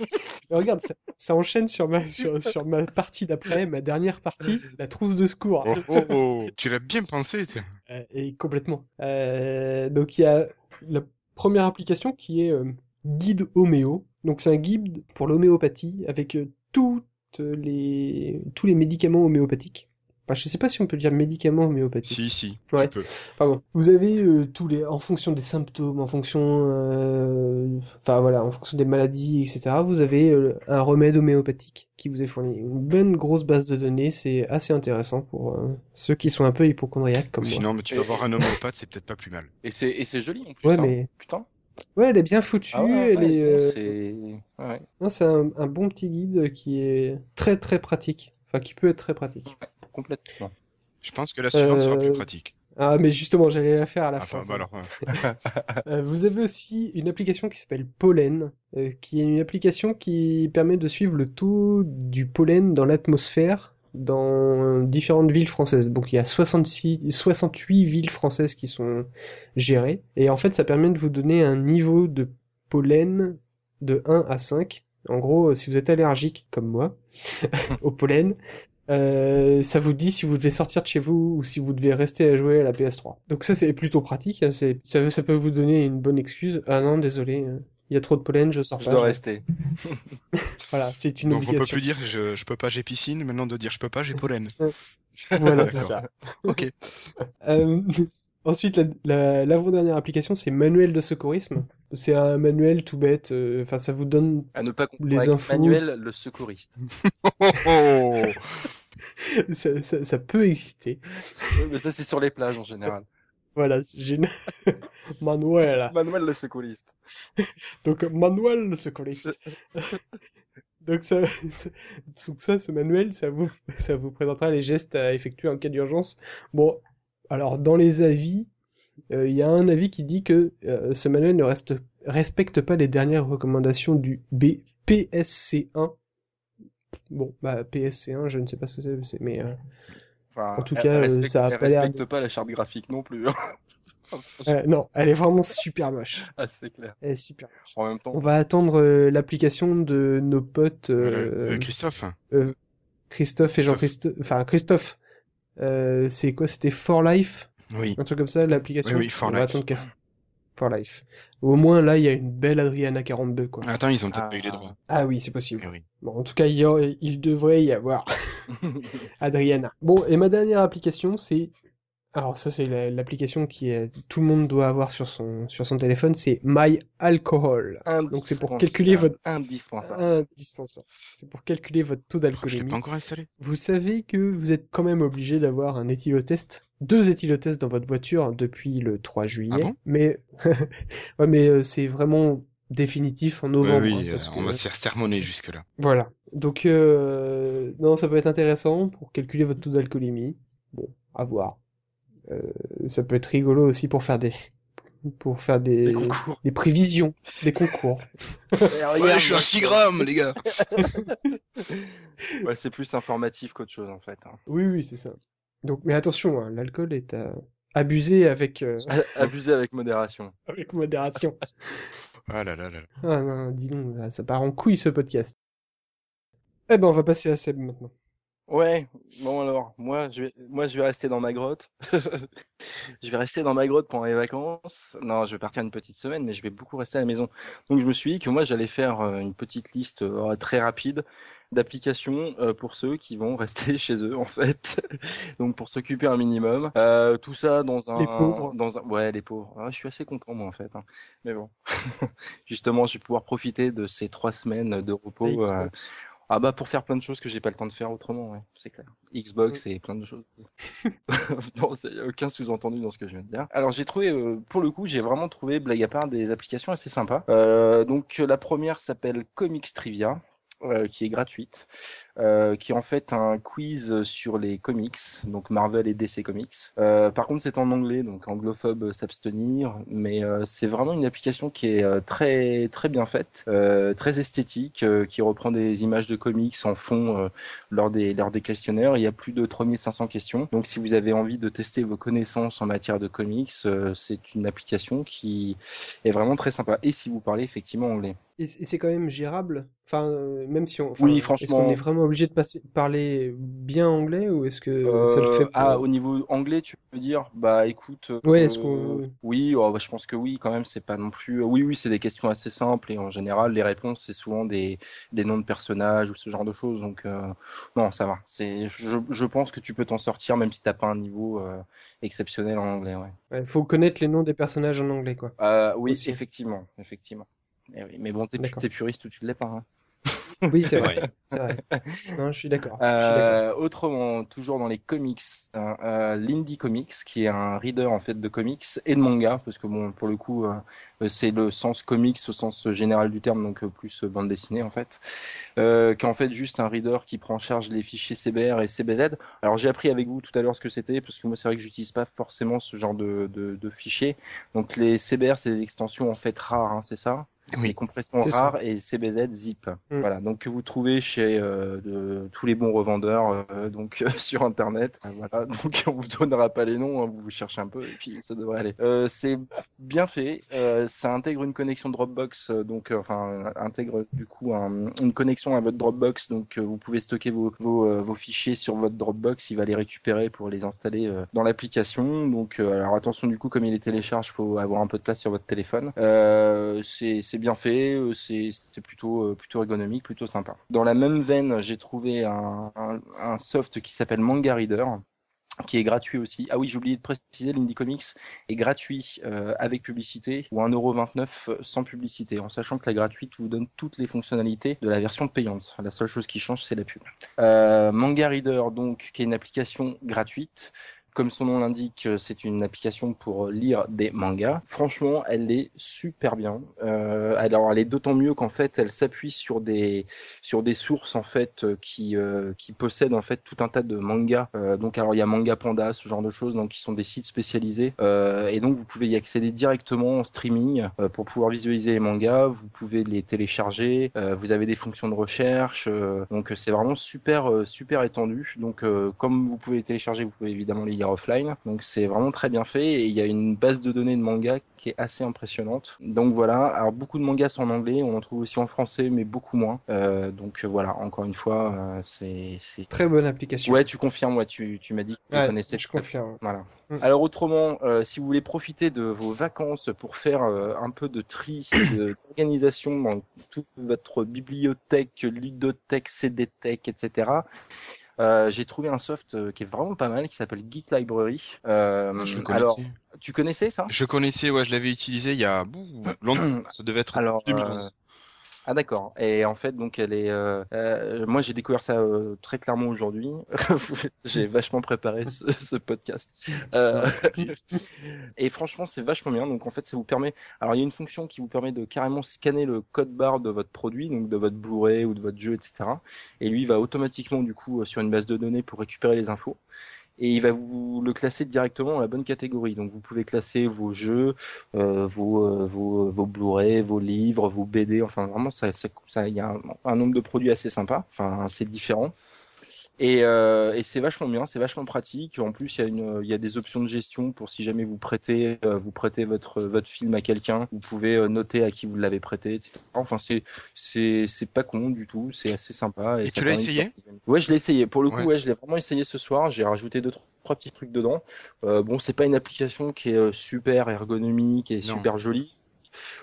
S1: mais regarde, ça, ça enchaîne sur ma, sur, sur ma partie d'après, ma dernière partie, la trousse de secours.
S2: Oh, oh, oh. tu l'as bien pensé.
S1: Euh, et complètement. Euh, donc il y a la première application qui est euh, Guide Homéo. Donc c'est un guide pour l'homéopathie avec euh, tous les médicaments homéopathiques. Enfin, je sais pas si on peut dire médicaments homéopathiques.
S2: Si, si,
S1: Ouais.
S2: tu peux.
S1: Pardon. Vous avez euh, tous les, en fonction des symptômes, en fonction, euh, enfin voilà, en fonction des maladies, etc. Vous avez euh, un remède homéopathique qui vous est fourni. Une bonne grosse base de données, c'est assez intéressant pour euh, ceux qui sont un peu hypochondriaques comme moi.
S2: sinon, mais tu vas voir un homéopathe, c'est peut-être pas plus mal.
S3: Et c'est et c'est joli en plus.
S1: Ouais,
S3: hein.
S1: mais
S3: Putain.
S1: ouais, elle est bien foutue.
S3: Ah ouais,
S1: elle
S3: ouais,
S1: est,
S3: non, c'est. Ouais.
S1: non, c'est un, un bon petit guide qui est très très pratique. Enfin, qui peut être très pratique.
S3: Complètement.
S2: Je pense que la suivante sera plus
S1: Euh,
S2: pratique.
S1: Ah, mais justement, j'allais la faire à la
S2: Ah,
S1: fin.
S2: bah, bah alors, euh,
S1: Euh, vous avez aussi une application qui s'appelle Pollen, qui est une application qui permet de suivre le taux du pollen dans l'atmosphère dans différentes villes françaises. Donc il y a 66, 68 villes françaises qui sont gérées. Et en fait, ça permet de vous donner un niveau de pollen de 1 à 5. En gros, si vous êtes allergique, comme moi, au pollen, euh, ça vous dit si vous devez sortir de chez vous ou si vous devez rester à jouer à la PS3. Donc ça c'est plutôt pratique, hein, c'est, ça, ça peut vous donner une bonne excuse. Ah non, désolé, euh, il y a trop de pollen, je sors
S3: Je
S1: pas.
S3: dois
S1: je-
S3: rester.
S1: Voilà, c'est une
S2: donc on peut
S1: obligation.
S2: plus dire je, je peux pas, j'ai piscine, maintenant de dire je peux pas, j'ai pollen.
S1: Voilà, c'est ça.
S2: Ok.
S1: Euh, ensuite, la, la- l'avant-dernière application, c'est Manuel de secourisme. C'est un manuel tout bête. euh, Enfin, ça vous donne.
S3: À ne pas
S1: Les
S3: avec
S1: infos.
S3: Manuel le secouriste.
S2: Oh,
S1: ça, ça- ça peut exister.
S3: Oui, mais ça c'est sur les plages en général.
S1: Voilà, une- Manuel.
S3: Manuel le secouriste.
S1: Donc, Manuel de secouriste. Donc ça, donc ça, ce manuel, ça vous, ça vous présentera les gestes à effectuer en cas d'urgence. Bon, alors dans les avis, euh, il y a un avis qui dit que euh, ce manuel ne reste, respecte pas les dernières recommandations du B, PSC1. Bon, bah PSC1, je ne sais pas ce que c'est, mais euh,
S3: Enfin,
S1: En tout
S3: elle-
S1: cas,
S3: elle respecte,
S1: ça a
S3: elle
S1: pas l'air
S3: respecte pas la charte graphique non plus. hein.
S1: euh, non, elle est vraiment super moche.
S3: Ah, c'est clair.
S1: Elle est super moche.
S3: En même
S1: On
S3: temps,
S1: va attendre euh, l'application de nos potes euh,
S2: Euh, Christophe,
S1: euh, Christophe et Jean-Christophe. Enfin, Christophe, euh, c'est quoi C'était For Life?
S2: Oui.
S1: Un truc comme ça, l'application?
S2: Oui, oui, For Life.
S1: For Life. Au moins, là, il y a une belle Adriana 42, quoi.
S2: Attends, ils ont peut-être
S3: Ah.
S2: pas eu les droits.
S1: Ah oui, c'est possible.
S2: Eh oui.
S1: Bon, en tout cas, il, y a- il devrait y avoir Adriana. Bon, et ma dernière application, c'est... Alors ça, c'est la- l'application qui est... tout le monde doit avoir sur son, sur son téléphone, c'est My Alcohol. Donc c'est pour calculer votre...
S3: Indispensable.
S1: Indispensable. C'est pour calculer votre taux
S2: Je l'ai
S1: d'alcoolémie.
S2: pas encore installé.
S1: Vous savez que vous êtes quand même obligé d'avoir un éthylotest, deux éthylotests dans votre voiture depuis le 3 juillet.
S2: Ah bon?
S1: Mais ouais, mais euh, c'est vraiment définitif en novembre.
S2: oui,
S1: hein,
S2: euh,
S1: parce
S2: on
S1: que-
S2: va se faire sermonner jusque-là.
S1: Voilà. Donc euh, non, ça peut être intéressant pour calculer votre taux d'alcoolémie. Bon, à voir. Euh, ça peut être rigolo aussi pour faire des pour faire des,
S3: Des concours.
S1: des prévisions, des concours.
S2: Ouais, je suis à 6 grammes, les gars.
S3: Ouais, c'est plus informatif qu'autre chose en fait. hein.
S1: Oui, oui, c'est ça. Donc, mais attention, hein, l'alcool est à abuser avec euh,
S3: Abuser avec modération.
S1: avec modération.
S2: Ah là là là. là.
S1: Ah non, dis donc, ça part en couille ce podcast. Eh ben, on va passer à Seb maintenant.
S3: Ouais, bon alors, moi je vais, moi je vais rester dans ma grotte. je vais rester dans ma grotte pendant les vacances. Non, je vais partir une petite semaine, mais je vais beaucoup rester à la maison. Donc je me suis dit que moi j'allais faire euh, une petite liste euh, très rapide d'applications euh, pour ceux qui vont rester chez eux en fait. Donc pour s'occuper un minimum. tout ça dans un,
S1: les pauvres.
S3: dans un, ouais les pauvres. Ah, je suis assez content moi en fait. Hein. Mais bon, justement, je vais pouvoir profiter de ces trois semaines de repos. Ah bah pour faire plein de choses que j'ai pas le temps de faire autrement, ouais, c'est clair. Xbox et plein de choses. non, il n'y a aucun sous-entendu dans ce que je viens de dire. Alors j'ai trouvé, euh, pour le coup, j'ai vraiment trouvé, blague à part, des applications assez sympas. Euh, donc la première s'appelle Comics Trivia. Euh, qui est gratuite, euh, qui est en fait un quiz sur les comics, donc Marvel et DC Comics. Euh, par contre, c'est en anglais, donc anglophobe s'abstenir, mais c'est vraiment une application qui est très très bien faite, très esthétique, qui reprend des images de comics en fond lors des lors des questionnaires. Il y a plus de 3500 questions, donc si vous avez envie de tester vos connaissances en matière de comics, c'est une application qui est vraiment très sympa. Et si vous parlez effectivement anglais.
S1: Et c'est quand même gérable? Enfin, euh, même si on.
S3: Oui, franchement.
S1: Est-ce qu'on est vraiment obligé de passer, parler bien anglais ou est-ce que ça le
S3: euh,
S1: fait
S3: Ah, au niveau anglais, tu peux dire, bah écoute.
S1: Oui, est-ce qu'on.
S3: Euh, oui, oh, bah, je pense que oui, quand même, c'est pas non plus. Oui, oui, c'est des questions assez simples et en général, les réponses, c'est souvent des, des noms de personnages ou ce genre de choses. Donc, non, ça va. C'est, je, je pense que tu peux t'en sortir même si t'as pas un niveau exceptionnel en anglais, ouais.
S1: Il faut connaître les noms des personnages en anglais, quoi.
S3: oui, effectivement, effectivement. Eh oui, mais bon, t'es, t'es puriste ou tu ne l'es pas. Hein.
S1: Oui, c'est vrai. Non, je suis d'accord.
S3: Euh, autrement, toujours dans les comics, hein, euh, l'Indie Comics, qui est un reader en fait de comics et de manga, parce que bon, pour le coup, euh, c'est le sens comics au sens général du terme, donc plus bande dessinée en fait, qui est en fait juste un reader qui prend en charge les fichiers CBR et CBZ. Alors j'ai appris avec vous tout à l'heure ce que c'était, parce que moi c'est vrai que j'utilise pas forcément ce genre de, de, de fichiers. Donc les CBR, c'est des extensions en fait rares, hein, c'est ça? Oui. les compressions rares et CBZ zip. Mm. Voilà, donc que vous trouvez chez euh, de, tous les bons revendeurs euh, donc sur internet. Euh, voilà, donc on vous donnera pas les noms, hein, vous cherchez un peu et puis ça devrait aller. c'est bien fait, ça intègre une connexion Dropbox, donc enfin intègre du coup une connexion à votre Dropbox, donc vous pouvez stocker vos, vos, vos, fichiers sur votre Dropbox, il va les récupérer pour les installer dans l'application. Donc alors attention du coup comme il les télécharge, faut avoir un peu de place sur votre téléphone. c'est c'est bien fait, euh, c'est plutôt euh, plutôt ergonomique, plutôt sympa. Dans la même veine, j'ai trouvé un, un, soft qui s'appelle Manga Reader qui est gratuit aussi. Ah oui, j'ai oublié de préciser, l'Indie Comics est gratuit euh, avec publicité ou 1,29€ sans publicité, en sachant que la gratuite vous donne toutes les fonctionnalités de la version payante. La seule chose qui change, c'est la pub. Manga Reader, donc, qui est une application gratuite, comme son nom l'indique, euh, c'est une application pour lire des mangas. Franchement, elle est super bien. Euh, alors, elle est d'autant mieux qu'en fait, elle s'appuie sur des sur des sources en fait euh, qui euh, qui possèdent en fait tout un tas de mangas. Euh, donc, alors il y a Manga Panda, ce genre de choses, donc qui sont des sites spécialisés. Euh, et donc, vous pouvez y accéder directement en streaming pour pouvoir visualiser les mangas. Vous pouvez les télécharger. vous avez des fonctions de recherche. donc, c'est vraiment super super étendu. Donc, comme vous pouvez les télécharger, vous pouvez évidemment les lire offline. Donc c'est vraiment très bien fait et il y a une base de données de manga qui est assez impressionnante. Donc voilà, alors beaucoup de mangas sont en anglais, on en trouve aussi en français mais beaucoup moins. Euh, donc voilà, encore une fois, euh, c'est
S1: très bonne application.
S3: Ouais, tu confirmes, ouais, tu, tu m'as dit que tu connaissais.
S1: Je confirme.
S3: Voilà. Mm. Alors autrement, euh, si vous voulez profiter de vos vacances pour faire un peu de tri, d'organisation dans toute votre bibliothèque, ludothèque, CD-tech, etc. Euh, j'ai trouvé un soft euh, qui est vraiment pas mal, qui s'appelle Geek Library.
S2: Euh, ah, je le connaissais. Alors,
S3: tu connaissais ça?
S2: Je connaissais, ouais, je l'avais utilisé il y a longtemps. ça devait être alors, 2011.
S3: Ah d'accord. Et en fait, donc elle est. Euh, euh, moi, j'ai découvert ça euh, très clairement aujourd'hui. j'ai vachement préparé ce, ce podcast. Euh, et franchement, c'est vachement bien. Donc en fait, ça vous permet. Alors il y a une fonction qui vous permet de carrément scanner le code barre de votre produit, donc de votre Blu-ray ou de votre jeu, etc. Et lui va automatiquement du coup sur une base de données pour récupérer les infos et il va vous le classer directement dans la bonne catégorie. Donc vous pouvez classer vos jeux, euh, vos, euh, vos, vos Blu-ray, vos livres, vos BD. Enfin vraiment, ça, ça, y a un, nombre de produits assez sympa, enfin assez différent. Et, euh, et c'est vachement bien, c'est vachement pratique. En plus, il y a une, il y a des options de gestion pour si jamais vous prêtez, euh, vous prêtez votre votre film à quelqu'un, vous pouvez euh, noter à qui vous l'avez prêté, etc. Enfin, c'est c'est c'est pas con du tout, c'est assez sympa.
S2: Et tu l'as essayé?
S3: Ouais, je l'ai essayé. Pour le coup,
S2: Ouais.
S3: ouais, je l'ai vraiment essayé ce soir. J'ai rajouté deux trois petits trucs dedans. Euh, bon, c'est pas une application qui est euh, super ergonomique et
S2: Non.
S3: super jolie.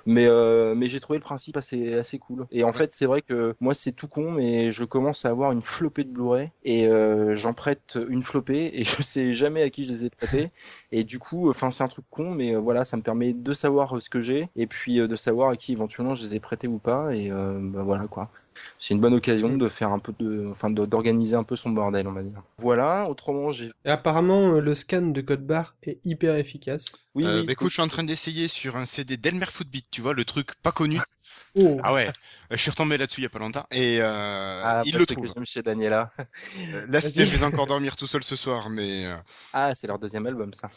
S3: Mais, euh, mais j'ai trouvé le principe assez, assez cool. Et en fait, c'est vrai que moi, c'est tout con, mais je commence à avoir une flopée de Blu-ray et euh, j'en prête une flopée et je sais jamais à qui je les ai prêtés. Et du coup, enfin, c'est un truc con, mais euh, voilà, ça me permet de savoir ce que j'ai et puis de savoir à qui éventuellement je les ai prêtés ou pas. Et bah, voilà quoi. C'est une bonne occasion de faire un peu de, enfin, d'organiser un peu son bordel, on va dire. Voilà. Autrement, j'ai.
S1: Et apparemment, euh, le scan de code barre est hyper efficace.
S3: Oui,
S2: Euh,
S3: oui,
S2: bah, écoute, je suis en train d'essayer sur un CD d'Elmer Footbeat, tu vois, le truc pas connu.
S1: Oh,
S2: Ah ouais, je suis retombé là-dessus il y a pas longtemps et euh,
S3: Ah,
S2: il
S3: parce
S2: le
S3: que
S2: trouve.
S3: j'aime chez Daniela.
S2: Euh, Là, c'était, je vais encore dormir tout seul ce soir, mais euh,
S3: Ah, c'est leur deuxième album, ça.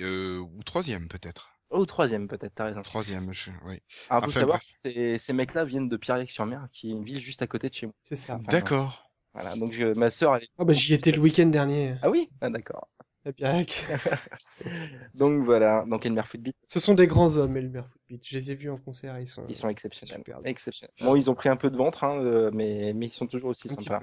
S2: euh, ou troisième peut-être.
S3: Oh, troisième peut-être, t'as raison.
S2: Troisième, je... oui.
S3: Alors, faut
S2: Enfin,
S3: savoir ces, ces mecs-là viennent de Pierre-Sur-Mer, qui est une ville juste à côté de chez moi.
S1: c'est ça.
S3: Enfin,
S2: D'accord.
S3: Voilà, donc je- ma sœur, elle est...
S1: Ah bah j'y étais le week-end dernier.
S3: Ah oui? Ah d'accord. Donc voilà, donc Elmer Footbeat,
S1: Ce sont des grands hommes, Elmer Footbeat. Je les ai vus en concert, ils sont.
S3: ils sont exceptionnels.
S1: Super.
S3: Exceptionnels. Bon, ils ont pris un peu de ventre, hein, euh, mais, mais ils sont toujours aussi
S1: Un
S3: sympas.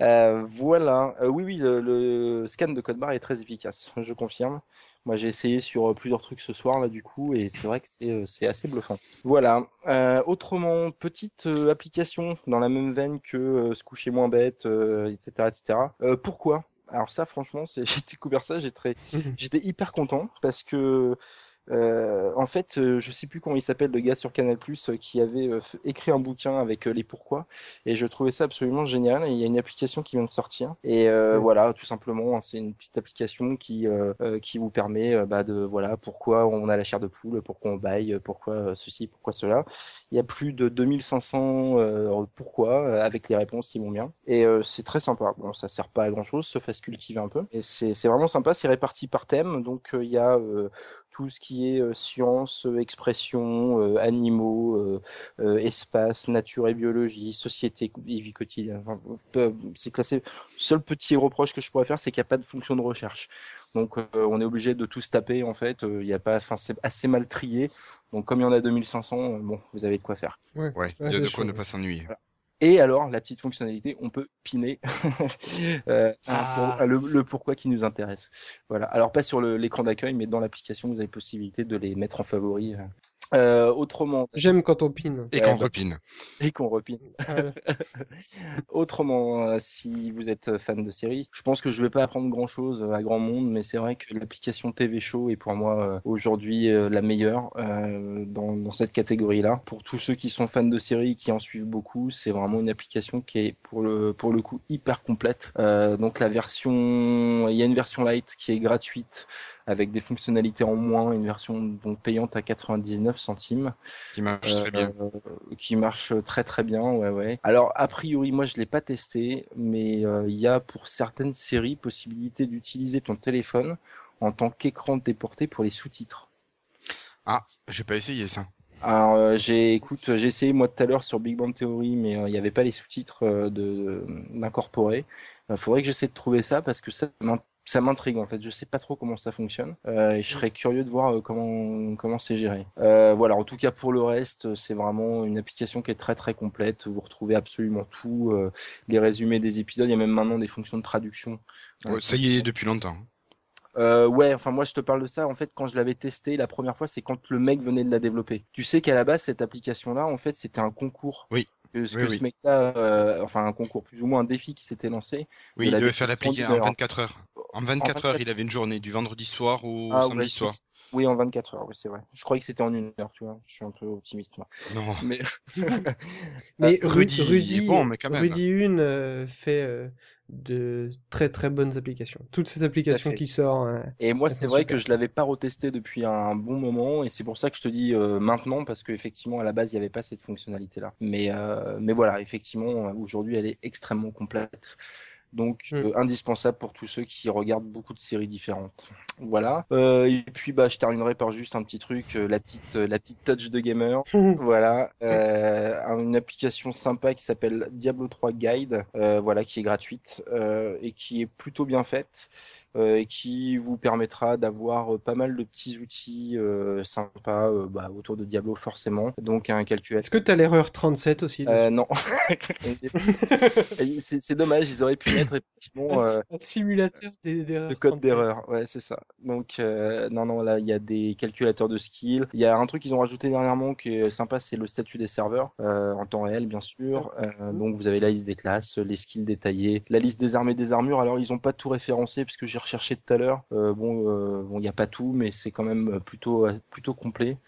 S3: Euh, voilà. Euh, oui, oui, le, le scan de code barre est très efficace, je confirme. Moi, j'ai essayé sur euh, plusieurs trucs ce soir, là, du coup, et c'est vrai que c'est euh, assez bluffant. Voilà. Euh, autrement, petite application dans la même veine que euh, se coucher moins bête, euh, etc., etc. Pourquoi? Alors ça, franchement, j'ai découvert ça, très J'étais hyper content parce que euh, en fait, euh, je sais plus comment il s'appelle le gars sur Canal Plus qui avait euh, écrit un bouquin avec euh, les pourquoi et je trouvais ça absolument génial. Et il y a une application qui vient de sortir et euh, voilà, tout simplement, hein, c'est une petite application qui euh, euh, qui vous permet euh, bah, de voilà pourquoi on a la chair de poule, pourquoi on baille, pourquoi euh, ceci, pourquoi cela. Il y a plus de 2500 euh, pourquoi euh, avec les réponses qui vont bien et euh, c'est très sympa. Bon, ça sert pas à grand chose sauf à se cultiver un peu et c'est c'est vraiment sympa. C'est réparti par thème donc euh, il y a euh, tout ce qui est euh, science, euh, expression, euh, animaux, euh, euh, espace, nature et biologie, société et vie quotidienne. Enfin, c'est classé. Seul petit reproche que je pourrais faire, c'est qu'il n'y a pas de fonction de recherche. Donc euh, on est obligé de tout se taper en fait. Euh, Il y a pas, enfin c'est assez mal trié. Donc comme il y en a 2500, euh, bon, vous avez de quoi faire.
S1: Ouais,
S2: Ouais,
S1: Ouais,
S2: il y a
S1: c'est
S2: de
S1: sûr,
S2: quoi ne
S1: ouais.
S2: pas s'ennuyer.
S3: Et alors, la petite fonctionnalité, on peut piner euh,
S1: Ah.
S3: pour- le, le pourquoi qui nous intéresse. Voilà. Alors pas sur l'écran d'accueil, mais dans l'application, vous avez possibilité de les mettre en favori. Euh. Autrement,
S1: J'aime quand on pine.
S2: Et qu'on repine.
S3: et qu'on repine.
S1: Voilà.
S3: Autrement, euh, si vous êtes fan de série, je pense que je vais pas apprendre grand chose à grand monde, mais c'est vrai que l'application TV Show est pour moi euh, aujourd'hui euh, la meilleure euh, dans, dans cette catégorie-là. Pour tous ceux qui sont fans de séries et qui en suivent beaucoup, c'est vraiment une application qui est pour le pour le coup hyper complète. Euh, donc la version, il y a une version light qui est gratuite avec des fonctionnalités en moins, une version donc payante à 99 centimes
S2: Qui marche très bien.
S3: euh, qui marche très très bien, ouais ouais. Alors a priori moi je l'ai pas testé, mais euh, il y a pour certaines séries possibilité d'utiliser ton téléphone en tant qu'écran déporté pour les sous-titres.
S2: Ah, j'ai pas essayé ça.
S3: Alors euh, j'ai écoute j'ai essayé moi tout à l'heure sur Big Bang Theory, mais euh, il n'y avait pas les sous-titres euh, de d'incorporer. Il faudrait que j'essaie de trouver ça parce que ça m'in- ça m'intrigue en fait. Je sais pas trop comment ça fonctionne euh, et je serais curieux de voir euh, comment comment c'est géré. Euh, voilà. En tout cas pour le reste, c'est vraiment une application qui est très très complète. Vous retrouvez absolument tout, euh, les résumés des épisodes. Il y a même maintenant des fonctions de traduction.
S2: Ouais, ça y est depuis longtemps.
S3: Euh, ouais, enfin moi je te parle de ça en fait quand je l'avais testé la première fois, c'est quand le mec venait de la développer. Tu sais qu'à la base cette application là en fait c'était un concours.
S2: Oui.
S3: Que, que
S2: Oui,
S3: ce
S2: oui.
S3: mec-là, euh, enfin un concours plus ou moins un défi qui s'était lancé.
S2: Oui, il devait faire l'appliquer en
S3: beurre.
S2: 24 heures. En 24 heures, il avait une journée, du vendredi soir au
S3: Ah,
S2: samedi
S3: ouais,
S2: soir.
S3: Oui, en 24 heures, oui, c'est vrai. Je croyais que c'était en une heure, tu vois. Je suis un peu optimiste. moi.
S2: Non.
S3: Mais
S1: Mais
S2: Euh,
S1: Rudy,
S2: Rudy, bon, mais quand même.
S1: Rudy Une euh, fait euh, de très très bonnes applications. Toutes ces applications qui sortent. euh,
S3: Et moi, c'est vrai
S1: super.
S3: que je l'avais pas retesté depuis un bon moment, et c'est pour ça que je te dis euh, maintenant, parce qu'effectivement, à la base, il n'y avait pas cette fonctionnalité-là. Mais, euh, mais voilà, effectivement, aujourd'hui, elle est extrêmement complète. Donc
S1: Mm.
S3: euh, indispensable pour tous ceux qui regardent beaucoup de séries différentes. Voilà. Euh, et puis bah je terminerai par juste un petit truc, euh, la petite euh, la petite touch de gamer. Voilà, euh, une application sympa qui s'appelle Diablo 3 Guide, euh, voilà, qui est gratuite euh, et qui est plutôt bien faite qui vous permettra d'avoir euh, pas mal de petits outils euh, sympas euh, bah, autour de Diablo forcément. Donc un
S1: Est-ce
S3: calculateur.
S1: que t'as l'erreur 37 aussi
S3: Euh, non, c'est dommage, ils auraient pu mettre effectivement.
S1: un,
S3: euh,
S1: un simulateur d'erreur.
S3: de code
S1: 37.
S3: d'erreur, ouais, c'est ça. Donc, euh, non, non, là, il y a des calculateurs de skills. Il y a un truc qu'ils ont rajouté dernièrement qui est sympa, c'est le statut des serveurs, euh, en temps réel, bien sûr. Euh, donc, vous avez la liste des classes, les skills détaillés, la liste des armes et des armures. Alors, ils ont pas tout référencé, puisque j'ai recherché tout à l'heure. Euh, bon, euh, bon, il n'y a pas tout, mais c'est quand même plutôt, plutôt complet.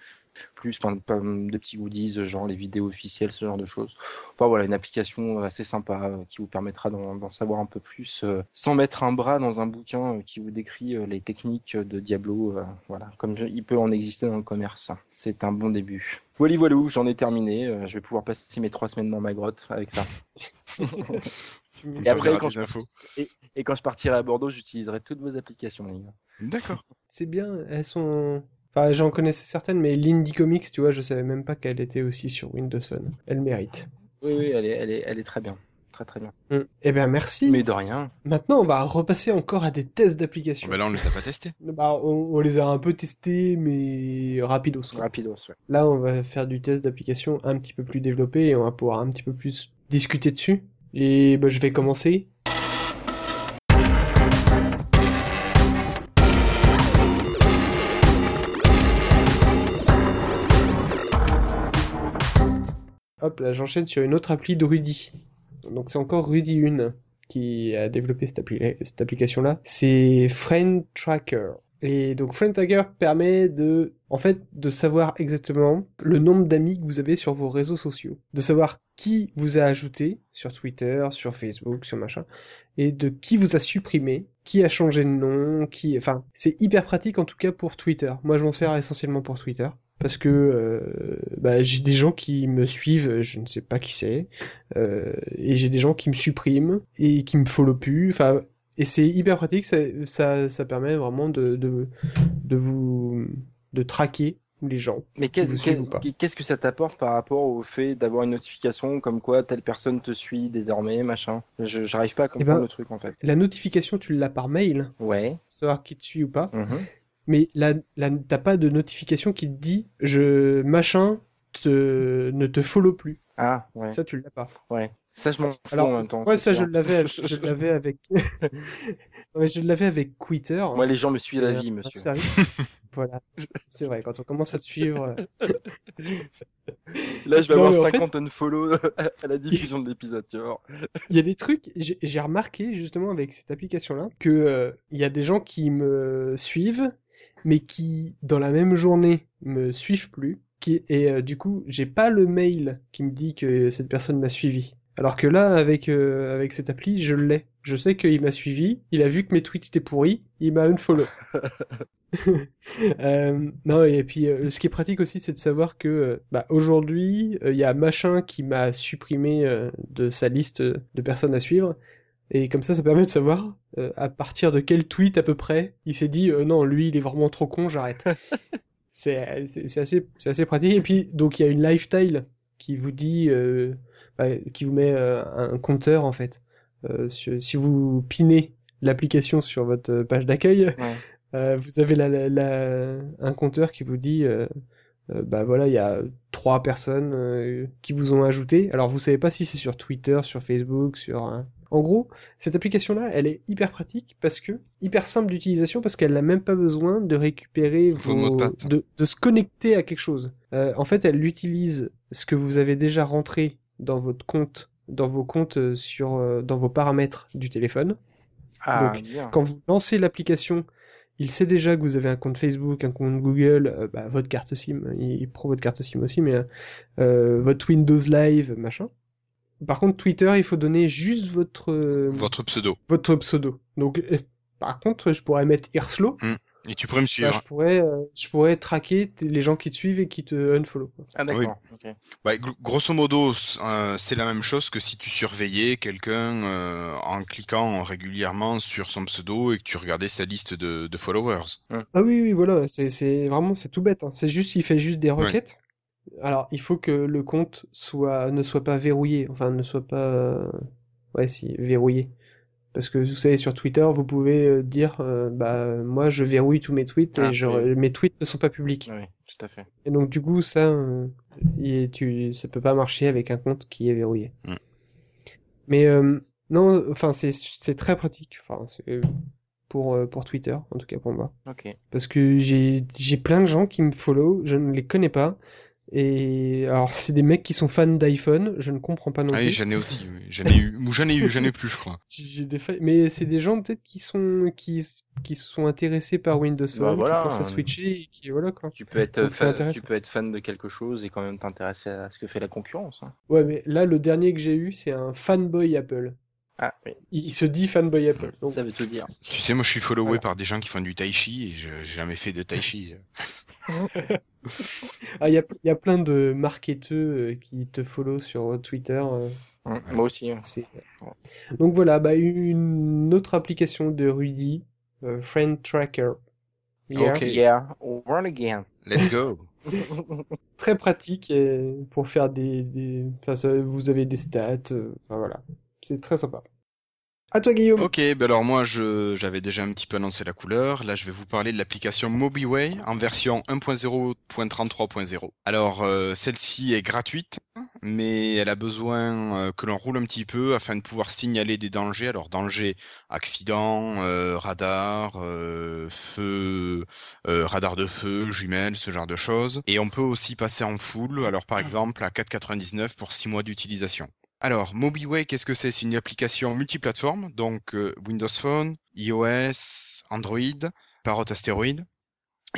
S3: Plus plein de, plein de petits goodies, genre les vidéos officielles, ce genre de choses. Enfin voilà, une application assez sympa euh, qui vous permettra d'en savoir un peu plus euh, sans mettre un bras dans un bouquin euh, qui vous décrit euh, les techniques de Diablo. euh, voilà, comme je- il peut en exister dans le commerce. C'est un bon début. Voilà, voilà, j'en ai terminé. euh, je vais pouvoir passer mes trois semaines dans ma grotte avec ça. Et après, quand
S2: des
S3: je,
S2: infos.
S3: et, et quand je partirai à Bordeaux, j'utiliserai toutes vos applications, les gars.
S2: D'accord.
S1: C'est bien, elles sont. Enfin, j'en connaissais certaines, mais l'Indie Comics, tu vois, je savais même pas qu'elle était aussi sur Windows Phone. Elle mérite.
S3: Oui, oui, elle est, elle est, elle est très bien. Très, très bien.
S1: Mm. Eh bien, merci.
S3: Mais de rien.
S1: Maintenant, on va repasser encore à des tests d'application.
S2: Oh, bah là, on les a pas testés.
S1: Bah, on, on les a un peu testés, mais rapidos. quoi.
S3: Rapidos, ouais.
S1: Là, on va faire du test d'application un petit peu plus développé et on va pouvoir un petit peu plus discuter dessus. Et bah, je vais commencer. Là, j'enchaîne sur une autre appli de Rudy. Donc, c'est encore Rudy 1 qui a développé cette, cette application-là. C'est Friend Tracker. Et donc Friend Tracker permet de, en fait, de savoir exactement le nombre d'amis que vous avez sur vos réseaux sociaux, de savoir qui vous a ajouté sur Twitter, sur Facebook, sur machin, et de qui vous a supprimé, qui a changé de nom, qui, enfin, c'est hyper pratique en tout cas pour Twitter. Moi, je m'en sers essentiellement pour Twitter. Parce que euh, bah, j'ai des gens qui me suivent, je ne sais pas qui c'est, euh, et j'ai des gens qui me suppriment et qui me follow plus. Enfin, et c'est hyper pratique, ça, ça, ça permet vraiment de, de, de vous de traquer les gens.
S3: Mais qu'est-ce que ça t'apporte par rapport au fait d'avoir une notification comme quoi telle personne te suit désormais, machin? Je j'arrive pas à comprendre
S1: ben-
S3: le truc en fait.
S1: La notification, tu l'as par mail,
S3: Ouais.
S1: pour savoir qui te suit ou pas,
S3: mhm.
S1: Mais là, là t'as pas de notification qui te dit je machin te, ne te follow plus.
S3: Ah, ouais.
S1: Ça, tu l'as pas.
S3: Ouais. Ça, je m'en fous
S1: Alors,
S3: en même temps.
S1: ouais, ça, je l'avais, je l'avais avec, je l'avais avec Twitter.
S3: Moi, les gens me suivent à la vie, monsieur.
S1: voilà, c'est vrai. Quand on commence à te suivre, euh,
S3: Là, je vais
S1: Non,
S3: avoir
S1: mais en fait-
S3: 50 unfollow à la diffusion de l'épisode, tu vois.
S1: Il y a des trucs, j'ai remarqué justement avec cette application-là que euh, il y a des gens qui me suivent, mais qui dans la même journée me suivent plus, qui et euh, du coup j'ai pas le mail qui me dit que cette personne m'a suivi. Alors que là avec euh, avec cette appli je l'ai. Je sais qu'il m'a suivi, il a vu que mes tweets étaient pourris, il m'a unfollow. Euh, non et puis euh, ce qui est pratique aussi c'est de savoir que euh, bah, aujourd'hui il y a machin qui m'a supprimé de sa liste de personnes à suivre et comme ça ça permet de savoir euh, à partir de quel tweet à peu près il s'est dit euh, non lui il est vraiment trop con j'arrête. c'est assez assez pratique et puis donc il y a une lifestyle qui vous dit euh, bah, qui vous met euh, un compteur en fait Euh, si vous pinez l'application sur votre page d'accueil
S3: Ouais.
S1: euh, vous avez la, la- la- un compteur qui vous dit, euh, euh, bah voilà, il y a trois personnes euh, qui vous ont ajouté. Alors vous savez pas si c'est sur Twitter, sur Facebook, sur. En gros, cette application-là, elle est hyper pratique parce que hyper simple d'utilisation parce qu'elle n'a même pas besoin de récupérer
S2: Vos mots de
S1: vos,
S2: passe.
S1: de, de se connecter à quelque chose. Euh, en fait, elle utilise ce que vous avez déjà rentré dans votre compte, dans vos comptes euh, sur, euh, dans vos paramètres du téléphone
S3: Ah,
S1: Donc,
S3: bien.
S1: quand vous lancez l'application, il sait déjà que vous avez un compte Facebook, un compte Google, euh, bah, votre carte SIM, il, il prend votre carte SIM aussi, mais euh, votre Windows Live, machin. Par contre, Twitter, il faut donner juste votre euh,
S2: Votre pseudo.
S1: votre pseudo. Donc, euh, par contre, je pourrais mettre Irslo,
S2: Mm. Et tu pourrais me
S1: Bah,
S2: suivre.
S1: je pourrais, euh, je pourrais traquer les gens qui te suivent et qui te unfollow. quoi.
S3: Ah d'accord.
S2: Bah, gr- grosso modo, euh, c'est la même chose que si tu surveillais quelqu'un euh, en cliquant régulièrement sur son pseudo et que tu regardais sa liste de, de followers.
S1: Ah oui, oui, voilà, c'est c'est vraiment, c'est tout bête. hein. C'est juste qu'il fait juste des requêtes. Alors, il faut que le compte soit, ne soit pas verrouillé, enfin, ne soit pas, euh, ouais, si, verrouillé. Parce que vous savez, sur Twitter, vous pouvez euh, dire, euh, bah, moi, je verrouille tous mes tweets
S3: Ah,
S1: et je,
S3: oui.
S1: mes tweets ne sont pas publics.
S3: Oui, tout à fait.
S1: Et donc, du coup, ça, euh, tu, ça peut pas marcher avec un compte qui est verrouillé.
S2: Mm.
S1: Mais, euh, non, enfin, c'est, c'est très pratique. Enfin, c'est pour, pour Twitter, en tout cas pour moi. Parce que j'ai j'ai plein de gens qui me follow, je ne les connais pas. Et alors, c'est des mecs qui sont fans d'iPhone, je ne comprends pas non
S2: Ah oui,
S1: plus.
S2: j'en ai aussi. oui. J'en ai eu, ou j'en ai eu, j'en ai plus, je crois.
S1: J'ai des fa- Mais c'est des gens peut-être qui sont qui, qui sont intéressés par Windows Phone,
S3: Bah voilà,
S1: qui pensent à
S3: euh,
S1: switcher, et qui voilà quoi.
S3: Tu peux être
S1: Donc,
S3: tu peux être fan de quelque chose et quand même t'intéresser à ce que fait la concurrence. hein.
S1: Ouais, mais là, le dernier que j'ai eu, c'est un fanboy Apple.
S3: Ah oui,
S1: Il, se dit fanboy Apple. Donc,
S3: ça veut tout dire.
S2: Tu sais, moi, je suis followé
S1: Voilà.
S2: par des gens qui font du tai chi et je j'ai jamais fait de tai chi.
S1: ah, il y a, il y a plein de marketeux euh, qui te follow sur Twitter. euh,
S3: Moi aussi. hein.
S1: C'est- Donc voilà, bah, une autre application de Rudy, euh, Friend Tracker. Yeah.
S2: Ok.
S3: Yeah, run again.
S2: Let's go.
S1: Très pratique pour faire des, des... Enfin, vous avez des stats, euh, enfin voilà. C'est très sympa. À toi Guillaume.
S2: Ok, ben alors moi je j'avais déjà un petit peu annoncé la couleur. Là je vais vous parler de l'application MobiWay en version 1.0.33.0. Alors euh, celle-ci est gratuite, mais elle a besoin euh, que l'on roule un petit peu afin de pouvoir signaler des dangers. Alors dangers, accident, euh, radar, euh, feu, euh, radar de feu, jumelles, ce genre de choses. Et on peut aussi passer en full. Alors par exemple à 4,99 pour 6 mois d'utilisation. Alors, MobiWay, qu'est-ce que c'est? C'est une application multiplateforme, donc euh, Windows Phone, iOS, Android, Parrot Astéroïde,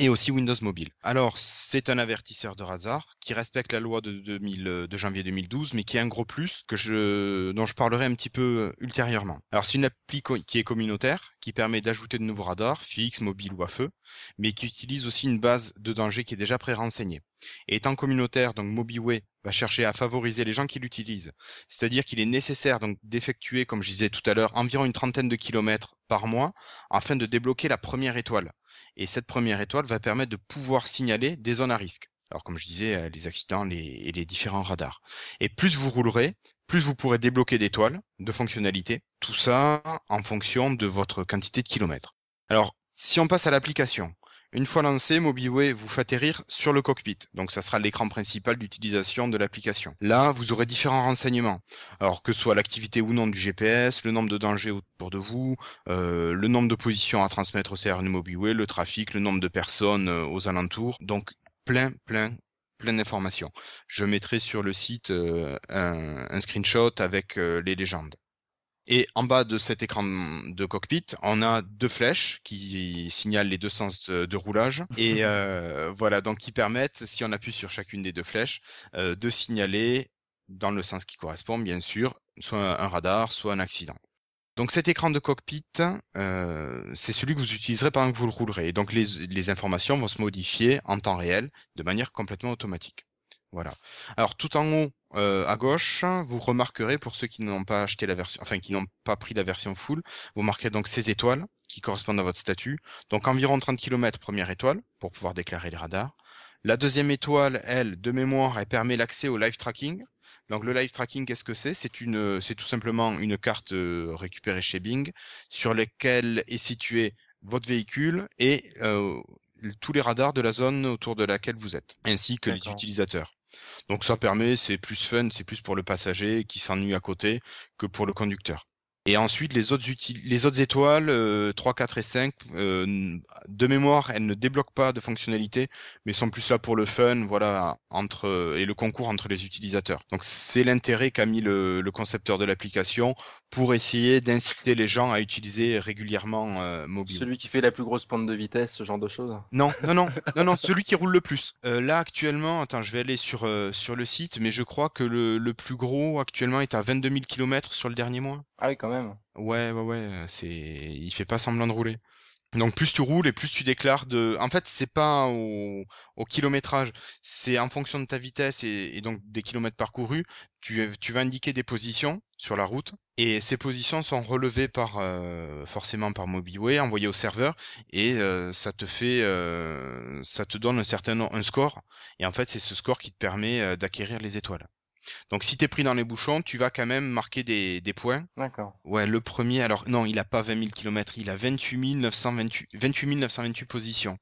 S2: et aussi Windows Mobile. Alors, c'est un avertisseur de hasard qui respecte la loi de, 2000, euh, janvier 2012, mais qui est un gros plus que dont je parlerai un petit peu euh, ultérieurement. Alors, c'est une appli qui est communautaire, qui permet d'ajouter de nouveaux radars, fixes, mobiles ou à feu, mais qui utilise aussi une base de danger qui est déjà pré-renseignée. Et étant communautaire, donc MobiWay va chercher à favoriser les gens qui l'utilisent. C'est-à-dire qu'il est nécessaire donc d'effectuer, comme je disais tout à l'heure, environ une trentaine de kilomètres par mois afin de débloquer la première étoile. Et cette première étoile va permettre de pouvoir signaler des zones à risque. Alors comme je disais, euh, les accidents et les différents radars. Et plus vous roulerez, plus vous pourrez débloquer d'étoiles, de fonctionnalités. Tout ça en fonction de votre quantité de kilomètres. Alors, si on passe à l'application, une fois lancé, MobiWay vous fait atterrir sur le cockpit. Donc ça sera l'écran principal d'utilisation de l'application. Là, vous aurez différents renseignements. Alors que ce soit l'activité ou non du GPS, le nombre de dangers autour de vous, euh, le nombre de positions à transmettre au CRN MobiWay, le trafic, le nombre de personnes euh, aux alentours. Donc plein, plein, plein d'informations. Je mettrai sur le site euh, un, screenshot avec les légendes. Et en bas de cet écran de cockpit, on a deux flèches qui signalent les deux sens euh, de roulage. Et euh, voilà, donc qui permettent, si on appuie sur chacune des deux flèches, euh, de signaler dans le sens qui correspond, bien sûr, soit un radar, soit un accident. Donc cet écran de cockpit, euh, c'est celui que vous utiliserez pendant que vous le roulerez. Et donc les, les informations vont se modifier en temps réel, de manière complètement automatique. Voilà. Alors tout en haut euh, à gauche, vous remarquerez pour ceux qui n'ont pas acheté la version, enfin qui n'ont pas pris la version full, vous marquerez donc ces étoiles qui correspondent à votre statut. Donc environ 30 km première étoile pour pouvoir déclarer les radars. La deuxième étoile, elle, de mémoire, elle permet l'accès au live tracking. Donc le live tracking, qu'est-ce que c'est? C'est une, c'est tout simplement une carte euh, récupérée chez Bing sur laquelle est situé votre véhicule et euh, tous les radars de la zone autour de laquelle vous êtes, ainsi que les utilisateurs. Donc ça permet, c'est plus fun, c'est plus pour le passager qui s'ennuie à côté que pour le conducteur. Et ensuite, les autres, étoiles, euh, 3, 4 et 5, euh, de mémoire, elles ne débloquent pas de fonctionnalités, mais sont plus là pour le fun, voilà, entre et le concours entre les utilisateurs. Donc c'est l'intérêt qu'a mis le concepteur de l'application pour essayer d'inciter les gens à utiliser régulièrement euh, mobile.
S3: Celui qui fait la plus grosse pente de vitesse, ce genre de choses.
S2: Non, non, non, non, non, celui qui roule le plus. Euh, là actuellement, attends, je vais aller sur euh, sur le site, mais je crois que le, le plus gros actuellement est à 22 000 km sur le dernier mois.
S3: Ah oui, quand même.
S2: Ouais, ouais, ouais, c'est, il fait pas semblant de rouler. Donc plus tu roules et plus tu déclares de. En fait, c'est pas au, au kilométrage, c'est en fonction de ta vitesse et, et donc des kilomètres parcourus. Tu, tu vas indiquer des positions sur la route et ces positions sont relevées par euh, forcément par MobiWay, envoyées au serveur et euh, ça te fait, euh, ça te donne un certain un score et en fait c'est ce score qui te permet d'acquérir les étoiles. Donc si t'es pris dans les bouchons, tu vas quand même marquer des, des points.
S3: D'accord.
S2: Ouais, le premier, alors non, il a pas 20 000 km, il a 28 928, 28 928 positions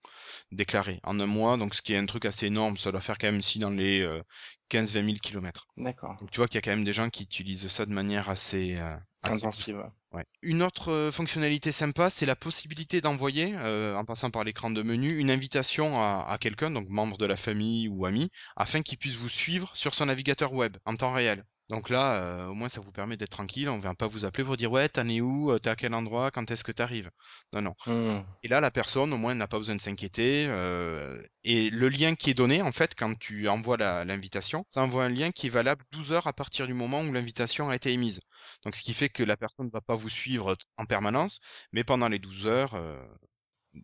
S2: déclarées en un mois, donc ce qui est un truc assez énorme, ça doit faire quand même si dans les euh, 15-20 000 km.
S3: D'accord.
S2: Donc tu vois qu'il y a quand même des gens qui utilisent ça de manière assez, euh, assez
S3: Intensive.
S2: Ouais. Une autre euh, fonctionnalité sympa, c'est la possibilité d'envoyer, euh, en passant par l'écran de menu, une invitation à, à quelqu'un, donc membre de la famille ou ami, afin qu'il puisse vous suivre sur son navigateur web en temps réel. Donc là, euh, au moins, ça vous permet d'être tranquille. On vient pas vous appeler pour dire ouais, t'en es où, t'es à quel endroit, quand est-ce que t'arrives? Non, non.
S3: Hmm.
S2: Et là, la personne, au moins, n'a pas besoin de s'inquiéter. euh, et le lien qui est donné, en fait, quand tu envoies l'invitation, ça envoie un lien qui est valable 12 heures à partir du moment où l'invitation a été émise. Donc, ce qui fait que la personne ne va pas vous suivre en permanence, mais pendant les 12 heures, euh,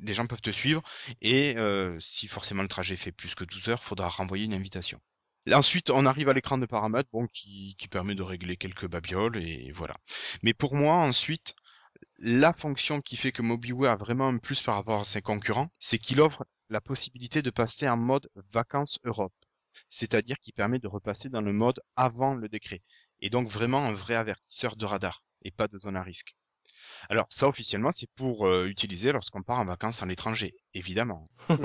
S2: les gens peuvent te suivre. Et euh, si forcément le trajet fait plus que 12 heures, faudra renvoyer une invitation. Ensuite, on arrive à l'écran de paramètres, qui, permet de régler quelques babioles, et voilà. Mais pour moi, ensuite, la fonction qui fait que MobiWay a vraiment un plus par rapport à ses concurrents, c'est qu'il offre la possibilité de passer en mode vacances Europe. C'est-à-dire qu'il permet de repasser dans le mode avant le décret. Et donc vraiment un vrai avertisseur de radar et pas de zone à risque. Alors ça officiellement c'est pour euh, utiliser lorsqu'on part en vacances à l'étranger, évidemment. C'est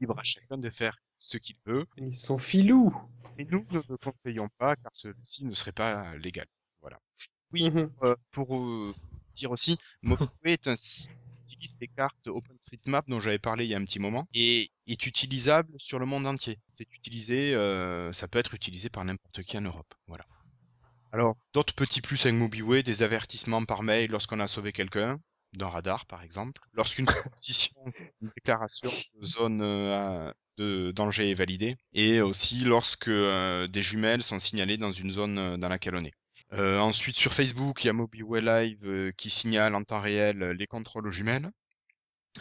S2: libre à chacun de faire ce qu'il veut,
S1: Ils sont filous.
S2: et nous ne le conseillons pas car ceci ne serait pas légal. Voilà. Oui,
S1: Mhm.
S2: euh, pour euh, dire aussi, MobiWay est un utilise des cartes OpenStreetMap dont j'avais parlé il y a un petit moment et est utilisable sur le monde entier. C'est utilisé, euh, ça peut être utilisé par n'importe qui en Europe. Voilà. Alors, d'autres petits plus avec MobiWay, des avertissements par mail lorsqu'on a sauvé quelqu'un, d'un radar par exemple, lorsqu'une une déclaration de zone euh, de danger est validée, et aussi lorsque euh, des jumelles sont signalées dans une zone euh, dans laquelle on est. Euh, ensuite, sur Facebook, il y a MobiWay Live qui signale en temps réel les contrôles aux jumelles.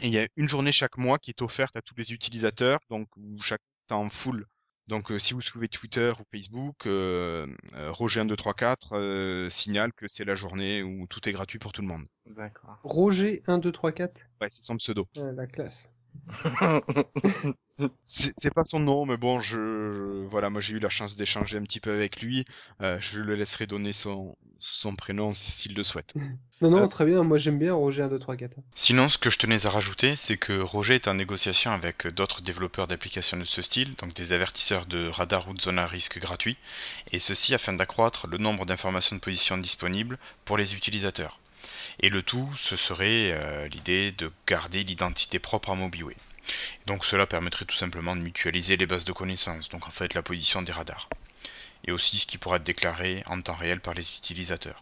S2: Et il y a une journée chaque mois qui est offerte à tous les utilisateurs, donc où chaque est en full. Donc euh, si vous suivez Twitter ou Facebook, euh, euh, Roger1234 euh, signale que c'est la journée où tout est gratuit pour tout le monde.
S3: D'accord.
S1: Roger 1, 2, 3, 4.
S2: Ouais, c'est son pseudo.
S1: La classe.
S2: C'est c'est pas son nom, mais bon, je, je- voilà, moi j'ai eu la chance d'échanger un petit peu avec lui. Euh, je le laisserai donner son son prénom s'il le souhaite.
S1: Non, non,
S2: Euh.
S1: très bien. Moi, j'aime bien Roger 1, 2, 3, 4.
S4: Sinon, ce que je tenais à rajouter, c'est que Roger est en négociation avec d'autres développeurs d'applications de ce style, donc des avertisseurs de radar ou de zone à risque gratuits, et ceci afin d'accroître le nombre d'informations de position disponibles pour les utilisateurs. Et le tout, ce serait euh, l'idée de garder l'identité propre à MobiWay. Donc cela permettrait tout simplement de mutualiser les bases de connaissances, donc en fait la position des radars, et aussi ce qui pourra être déclaré en temps réel par les utilisateurs.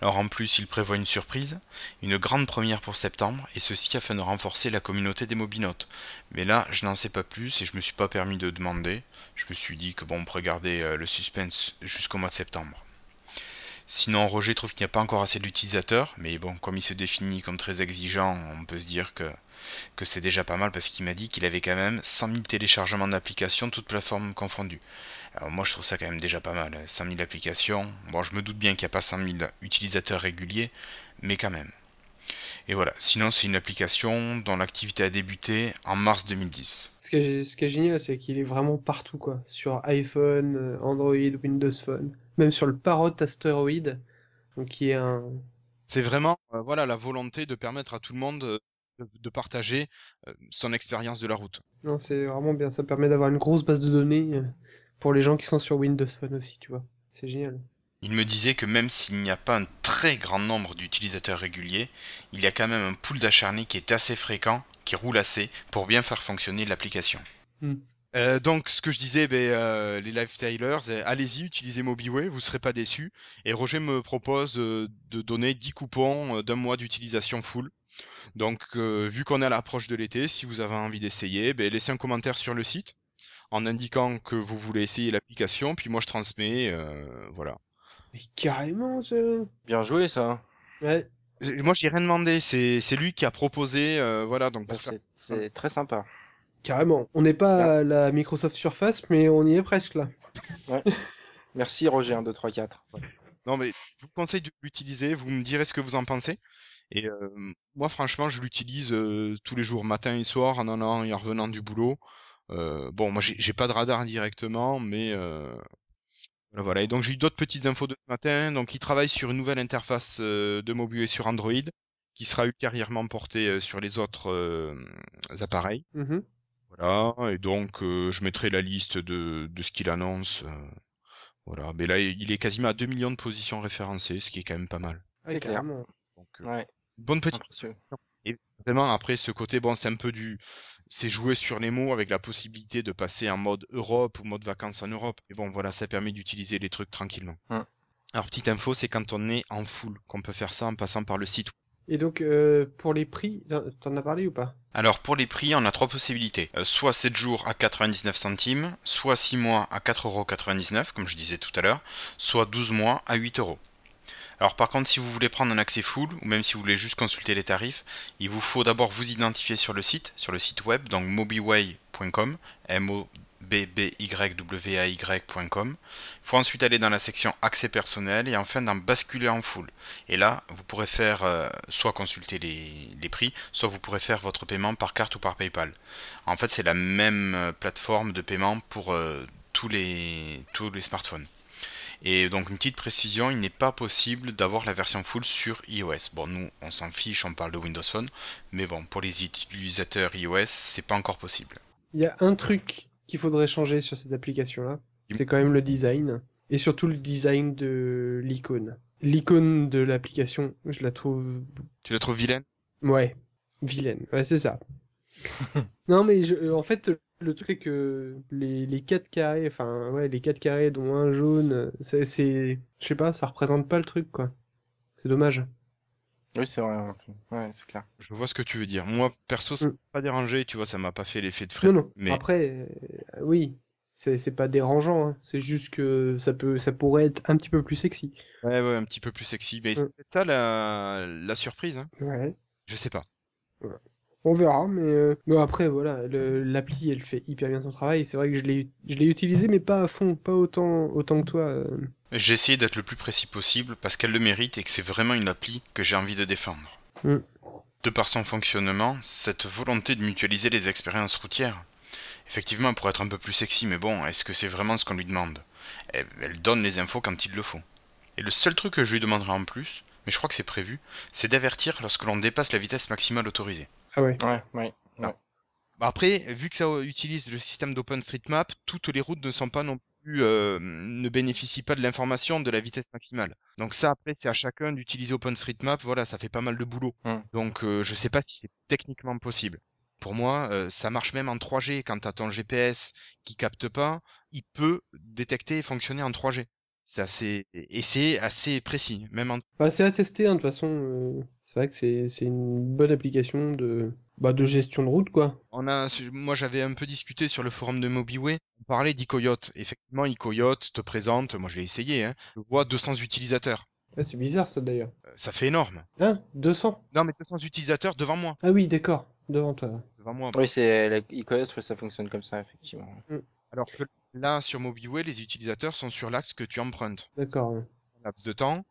S4: Alors en plus, il prévoit une surprise, une grande première pour septembre, et ceci afin de renforcer la communauté des mobinotes. Mais là, je n'en sais pas plus et je me suis pas permis de demander. Je me suis dit que bon, on pourrait garder euh, le suspense jusqu'au mois de septembre. Sinon, Roger trouve qu'il n'y a pas encore assez d'utilisateurs, mais bon, comme il se définit comme très exigeant, on peut se dire que, c'est déjà pas mal parce qu'il m'a dit qu'il avait quand même 100 000 téléchargements d'applications, toutes plateformes confondues. Alors moi je trouve ça quand même déjà pas mal, hein. 100 000 applications. Bon, je me doute bien qu'il n'y a pas 100 000 utilisateurs réguliers, mais quand même. Et voilà, sinon c'est une application dont l'activité a débuté en mars 2010.
S1: Ce qui est, ce qui est génial, c'est qu'il est vraiment partout, quoi. Sur iPhone, euh, Android, Windows Phone. Même sur le Parrot Asteroid, donc qui est un...
S2: C'est vraiment euh, voilà la volonté de permettre à tout le monde euh, de, de partager euh, son expérience de la route.
S1: Non, c'est vraiment bien. Ça permet d'avoir une grosse base de données pour les gens qui sont sur Windows Phone aussi, tu vois. C'est génial.
S4: Il me disait que même s'il n'y a pas un très grand nombre d'utilisateurs réguliers, il y a quand même un pool d'acharnés qui est assez fréquent, qui roule assez, pour bien faire fonctionner l'application.
S2: Euh, donc, ce que je disais, ben, euh, les lifestylers, euh, allez-y, utilisez MobiWay, vous serez pas déçus. Et Roger me propose euh, de donner 10 coupons euh, d'un mois d'utilisation full. Donc, euh, vu qu'on est à l'approche de l'été, si vous avez envie d'essayer, ben, laissez un commentaire sur le site en indiquant que vous voulez essayer l'application, puis moi je transmets, euh, voilà.
S1: Mais carrément, ça...
S3: Bien joué ça.
S1: Ouais.
S2: Moi, j'ai rien demandé. C'est lui qui a proposé. euh, voilà, donc
S3: Bah,
S2: pour
S3: c'est très sympa.
S1: Carrément. On n'est pas à la Microsoft Surface, mais on y est presque là.
S3: Merci Roger, 1, 2, 3, 4.
S2: Non, mais je vous conseille de l'utiliser. Vous me direz ce que vous en pensez. Et euh, moi, franchement, je l'utilise euh, tous les jours, matin et soir, en allant et en revenant du boulot. Euh, bon, moi, j'ai pas de radar directement, mais euh, voilà. Et donc, j'ai eu d'autres petites infos de ce matin. Donc, il travaille sur une nouvelle interface euh, de MobiWay sur Android, qui sera ultérieurement portée euh, sur les autres euh, appareils.
S1: Mhm.
S2: Voilà. Et donc, euh, je mettrai la liste de, de ce qu'il annonce. euh, voilà. Mais là, il est quasiment à 2 millions de positions référencées, ce qui est quand même pas mal.
S3: C'est clair.
S1: carrément.
S2: Donc, euh,
S3: Ouais,
S2: bonne petite
S3: impressionnant.
S2: Vraiment, après, ce côté, bon, c'est un peu du... C'est jouer sur les mots avec la possibilité de passer en mode Europe ou mode vacances en Europe. Et bon, voilà, ça permet d'utiliser les trucs tranquillement.
S3: Hmm.
S2: Alors, petite info, c'est quand on est en full qu'on peut faire ça en passant par le site.
S1: Et donc, euh, pour les prix, t'en- as parlé ou pas?
S4: Alors pour les prix, on a trois possibilités. Euh, soit 7 jours à 99 centimes, soit 6 mois à 4,99€, comme je disais tout à l'heure, soit 12 mois à 8 euros. Alors par contre, si vous voulez prendre un accès full, ou même si vous voulez juste consulter les tarifs, il vous faut d'abord vous identifier sur le site, sur le site web, donc mobiway.com, b b y w a y.com. Il faut ensuite aller dans la section accès personnel et enfin d'en basculer en full. Et là, vous pourrez faire euh, soit consulter les, les prix, soit vous pourrez faire votre paiement par carte ou par PayPal. En fait, c'est la même euh, plateforme de paiement pour euh, tous, les, tous les smartphones. Et donc une petite précision, il n'est pas possible d'avoir la version full sur iOS. Bon, nous, on s'en fiche, on parle de Windows Phone, mais bon, pour les utilisateurs iOS, c'est pas encore possible.
S1: Il y a un truc qu'il faudrait changer sur cette application-là. C'est quand même le design. Et surtout le design de l'icône. L'icône de l'application, je la trouve,
S2: Tu la trouves vilaine?
S1: Ouais, vilaine. Ouais, c'est ça. non, mais je- euh, en fait, le truc, c'est que les, les 4 carrés, enfin, ouais, les 4 carrés, dont un jaune, c'est, c'est, je sais pas, ça représente pas le truc, quoi. C'est dommage.
S3: Oui, c'est vrai. Ouais, c'est clair.
S2: Je vois ce que tu veux dire. Moi, perso, ça
S1: Mm.
S2: m'a pas dérangé, tu vois, ça m'a pas fait l'effet de frais.
S1: Non, non.
S2: Mais
S1: Après, euh, oui, c'est, c'est pas dérangeant, hein. C'est juste que ça peut, ça pourrait être un petit peu plus sexy.
S2: ouais, ouais, un petit peu plus sexy. Mais
S1: Mm.
S2: c'est peut-être ça la, la surprise, hein.
S1: Ouais.
S2: Je sais pas.
S1: On verra, mais euh, bon, après voilà, l'appli elle fait hyper bien son travail. C'est vrai que je l'ai je l'ai utilisé, mais pas à fond, pas autant autant que toi. euh.
S4: J'ai essayé d'être le plus précis possible parce qu'elle le mérite et que c'est vraiment une appli que j'ai envie de défendre.
S1: Mm.
S4: De par son fonctionnement, cette volonté de mutualiser les expériences routières, effectivement, pourrait être un peu plus sexy, mais bon, est-ce que c'est vraiment ce qu'on lui demande? Elle, elle donne les infos quand il le faut. Et le seul truc que je lui demanderai en plus, mais je crois que c'est prévu, c'est d'avertir lorsque l'on dépasse la vitesse maximale autorisée.
S1: Ah ouais.
S3: Ouais, ouais. ouais.
S2: Bah après, vu que ça utilise le système d'OpenStreetMap, toutes les routes ne sont pas non plus, euh, ne bénéficient pas de l'information de la vitesse maximale. Donc ça, après, c'est à chacun d'utiliser OpenStreetMap. Voilà, ça fait pas mal de boulot.
S3: Hmm.
S2: Donc euh, je sais pas si c'est techniquement possible. Pour moi, euh, ça marche même en 3G. Quand t'as ton GPS qui capte pas, il peut détecter et fonctionner en 3G. C'est assez et c'est assez précis, même en
S1: Bah, c'est à tester, hein, de toute façon. euh, c'est vrai que c'est c'est une bonne application de bah de gestion de route quoi.
S2: On a, moi j'avais un peu discuté sur le forum de MobiWay, on parlait d'Icoyote. Effectivement, Icoyote te présente, moi je l'ai essayé, hein, je vois 200 utilisateurs.
S1: Ah, c'est bizarre ça d'ailleurs.
S2: Euh, Ça fait énorme.
S1: Hein 200?
S2: Non mais 200 utilisateurs devant moi.
S1: Ah oui, d'accord. Devant toi.
S2: Devant moi.
S3: Oui, c'est la ouais, ça fonctionne comme ça, effectivement.
S2: Alors que là, sur MobiWay, les utilisateurs sont sur l'axe que tu empruntes.
S1: D'accord. ouais.
S2: Laps de temps.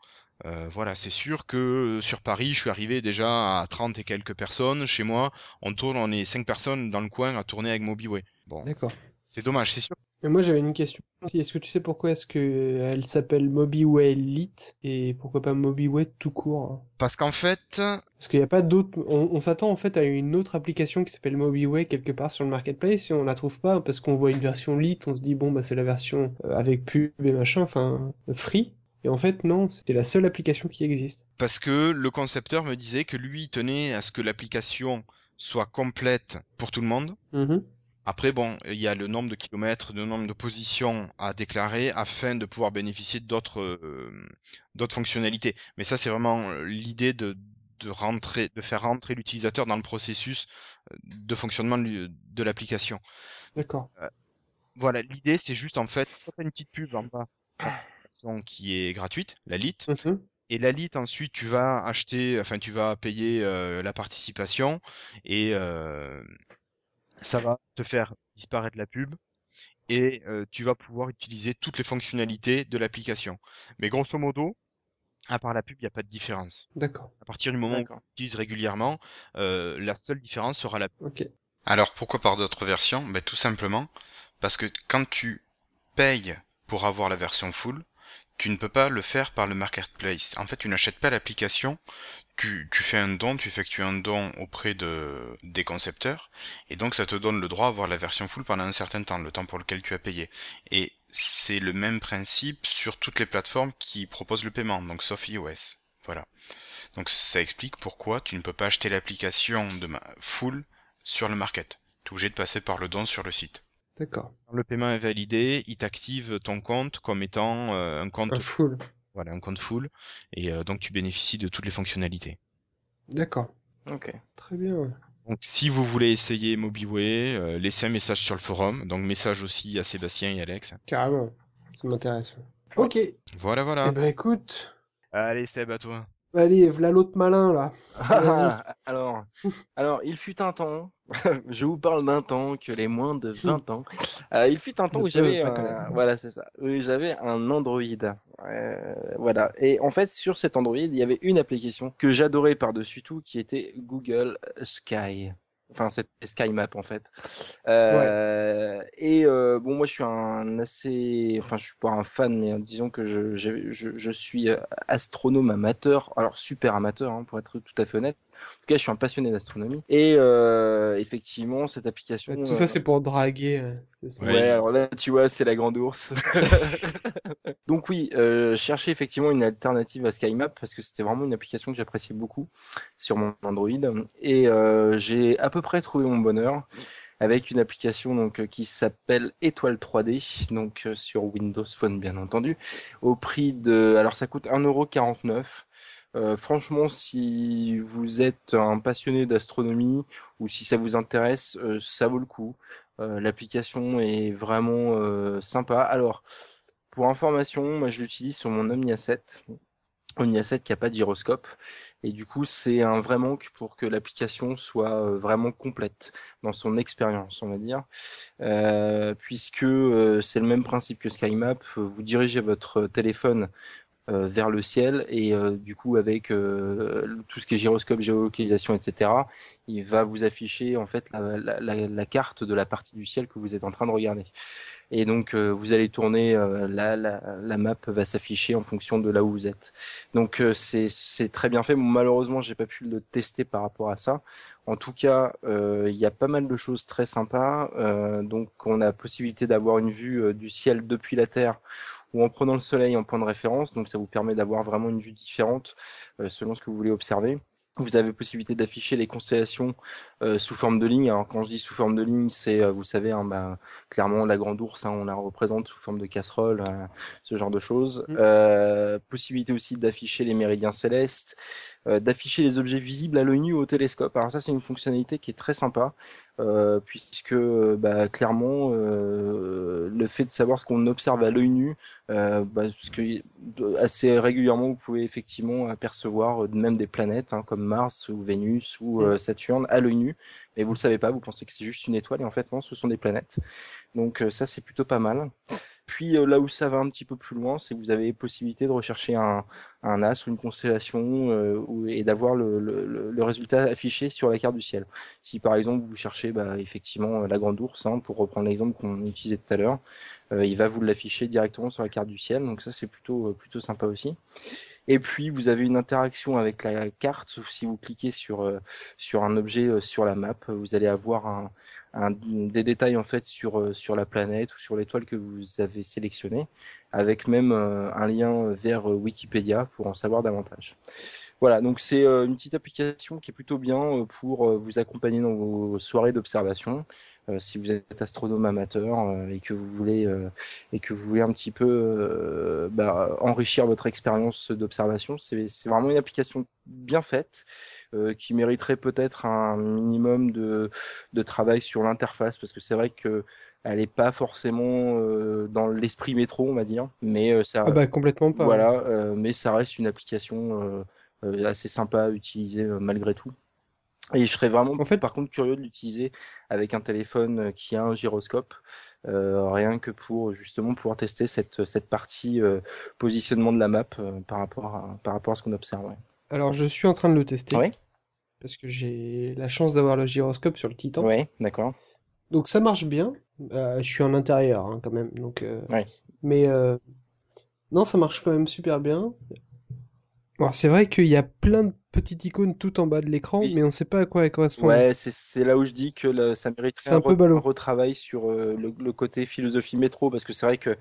S2: Euh, voilà, c'est sûr que euh, sur Paris, je suis arrivé déjà à 30 et quelques personnes. Chez moi, on tourne, on est 5 personnes dans le coin à tourner avec MobiWay. Bon,
S1: D'accord.
S2: c'est dommage, c'est sûr.
S1: Moi j'avais une question. aussi. Est-ce que tu sais pourquoi est-ce que elle s'appelle MobiWay Lite et pourquoi pas MobiWay tout court? hein?
S2: Parce qu'en fait,
S1: Parce qu'il n'y a pas d'autre. On, on s'attend en fait à une autre application qui s'appelle MobiWay quelque part sur le marketplace et on la trouve pas parce qu'on voit une version Lite, on se dit bon bah c'est la version euh, avec pub et machin, enfin free. Et en fait non, c'est la seule application qui existe.
S2: parce que le concepteur me disait que lui il tenait à ce que l'application soit complète pour tout le monde.
S1: Mhm.
S2: Après, bon, il y a le nombre de kilomètres, le nombre de positions à déclarer afin de pouvoir bénéficier d'autres euh, d'autres fonctionnalités. Mais ça, c'est vraiment euh, l'idée de, de rentrer, de faire rentrer l'utilisateur dans le processus euh, de fonctionnement de l'application.
S1: D'accord.
S2: Voilà, l'idée, c'est juste en fait, une petite pub en bas, qui est gratuite, la LIT,
S1: Mhm.
S2: Et l'Elite, ensuite, tu vas acheter, enfin, tu vas payer la participation et ça va te faire disparaître la pub et tu vas pouvoir utiliser toutes les fonctionnalités de l'application. Mais grosso modo, à part la pub, il n'y a pas de différence.
S1: D'accord.
S2: À partir du moment où tu utilises régulièrement, la seule différence sera la pub.
S4: Alors pourquoi par d'autres versions? Ben, Tout simplement parce que quand tu payes pour avoir la version full, tu ne peux pas le faire par le marketplace. En fait, tu n'achètes pas l'application, tu, fais un don, tu effectues un don auprès de, des concepteurs, et donc ça te donne le droit à avoir la version full pendant un certain temps, le temps pour lequel tu as payé. Et c'est le même principe sur toutes les plateformes qui proposent le paiement, donc sauf iOS. Voilà. Donc ça explique pourquoi tu ne peux pas acheter l'application de ma full sur le market. Tu es obligé de passer par le don sur le site.
S1: D'accord.
S2: Le paiement est validé, il t'active ton compte comme étant euh, un compte
S1: full.
S2: Voilà, un compte full, et euh, donc tu bénéficies de toutes les fonctionnalités.
S1: D'accord.
S3: Ok.
S1: Très bien.
S2: Donc si vous voulez essayer MobiWay, euh, laissez un message sur le forum, donc message aussi à Sébastien et Alex.
S1: Carrément, ça m'intéresse. Ok.
S2: Voilà, voilà.
S1: Eh ben écoute.
S2: Allez Seb, à toi.
S1: Allez, voilà l'autre malin là.
S3: alors, alors, il fut un temps, je vous parle d'un temps que les moins de 20 ans. Euh, il fut un temps où j'avais, un... voilà, c'est ça, j'avais un Android. Euh, voilà. Et en fait, sur cet Android, il y avait une application que j'adorais par-dessus tout, qui était Google Sky enfin c'est SkyMap en fait. Euh, Et euh, bon, moi je suis un assez, enfin je suis pas un fan, mais disons que je, je, je, suis euh, astronome amateur, alors super amateur hein, pour être tout à fait honnête. En tout cas, je suis un passionné d'astronomie. Et euh, effectivement, cette application.
S1: Tout ça, c'est pour draguer.
S3: Ouais, alors là, tu vois, c'est la grande ours. Donc oui, euh, chercher effectivement une alternative à SkyMap parce que c'était vraiment une application que j'appréciais beaucoup sur mon Android. Et euh, j'ai à peu près trouvé mon bonheur avec une application donc qui s'appelle Étoile 3D, donc sur Windows Phone bien entendu, au prix de, alors ça coûte 1,49€. Euh, franchement, si vous êtes un passionné d'astronomie ou si ça vous intéresse, euh, ça vaut le coup. Euh, l'application est vraiment sympa. Alors, pour information, moi je l'utilise sur mon Omnia 7. Omnia 7 qui n'a pas de gyroscope. Et du coup, c'est un vrai manque pour que l'application soit vraiment complète dans son expérience, on va dire. puisque c'est le même principe que SkyMap. Vous dirigez votre téléphone euh, vers le ciel et euh, du coup avec euh, tout ce qui est gyroscope, géolocalisation, etc. Il va vous afficher en fait la, carte de la partie du ciel que vous êtes en train de regarder. Et donc vous allez tourner, la, la, map va s'afficher en fonction de là où vous êtes. Donc c'est très bien fait. Bon, malheureusement, j'ai pas pu le tester par rapport à ça. En tout cas, il y a pas mal de choses très sympas. donc on a possibilité d'avoir une vue du ciel depuis la Terre ou en prenant le soleil en point de référence. Donc ça vous permet d'avoir vraiment une vue différente euh, selon ce que vous voulez observer. Vous avez possibilité d'afficher les constellations euh, sous forme de ligne. Alors quand je dis sous forme de ligne, c'est, euh, vous savez, hein, bah, clairement la grande ours, hein, on la représente sous forme de casserole, ce genre de choses. Mm. possibilité aussi d'afficher les méridiens célestes, d'afficher les objets visibles à l'œil nu au télescope. Alors ça, c'est une fonctionnalité qui est très sympa, euh, puisque bah, clairement, euh, le fait de savoir ce qu'on observe à l'œil nu, bah, parce que assez régulièrement, vous pouvez effectivement apercevoir même des planètes hein, comme Mars ou Vénus ou mm. Saturne à l'œil nu, mais vous le savez pas, vous pensez que c'est juste une étoile et en fait non, ce sont des planètes. Donc ça, c'est plutôt pas mal. Puis euh, là où ça va un petit peu plus loin, c'est que vous avez possibilité de rechercher un, un as ou une constellation euh, et d'avoir le, le, le, résultat affiché sur la carte du ciel. Si par exemple vous cherchez bah, effectivement la grande ours, hein, pour reprendre l'exemple qu'on utilisait tout à l'heure, euh, il va vous l'afficher directement sur la carte du ciel. Donc ça c'est plutôt plutôt sympa aussi. Et puis vous avez une interaction avec la carte. Si vous cliquez sur sur un objet sur la map, vous allez avoir un, des détails en fait sur euh, sur la planète ou sur l'étoile que vous avez sélectionnée, avec même euh, un lien vers euh, Wikipédia pour en savoir davantage. Voilà, donc c'est une petite application qui est plutôt bien pour vous accompagner dans vos soirées d'observation. si vous êtes astronome amateur et que vous voulez et que vous voulez un petit peu bah, enrichir votre expérience d'observation, c'est vraiment une application bien faite euh, qui mériterait peut-être un minimum de, de travail sur l'interface, parce que c'est vrai que Elle est pas forcément euh, dans l'esprit métro, on va dire, mais euh, ça,
S1: Ah bah complètement pas.
S3: voilà, euh, mais ça reste une application euh, euh, assez sympa à utiliser euh, malgré tout. Et je serais vraiment,
S1: En fait-
S3: par contre, curieux de l'utiliser avec un téléphone euh, qui a un gyroscope, euh, rien que pour justement pouvoir tester cette, cette partie euh, positionnement de la map euh, par rapport à, par rapport à ce qu'on observe. ouais.
S1: Alors je suis en train de le tester.
S3: Ouais?
S1: Parce que j'ai la chance d'avoir le gyroscope sur le Titan.
S3: Ouais, d'accord.
S1: Donc ça marche bien. Euh, je suis en intérieur hein, quand même. Donc, euh,
S3: Ouais.
S1: Mais euh, non, ça marche quand même super bien. C'est vrai qu'il y a plein de petites icônes tout en bas de l'écran,
S3: Oui.
S1: mais on sait pas à quoi elles correspondent.
S3: Ouais, c'est là où je dis que le- ça mériterait
S1: C'est un peu
S3: re- retravail sur euh, le, le côté philosophie métro, parce que c'est vrai que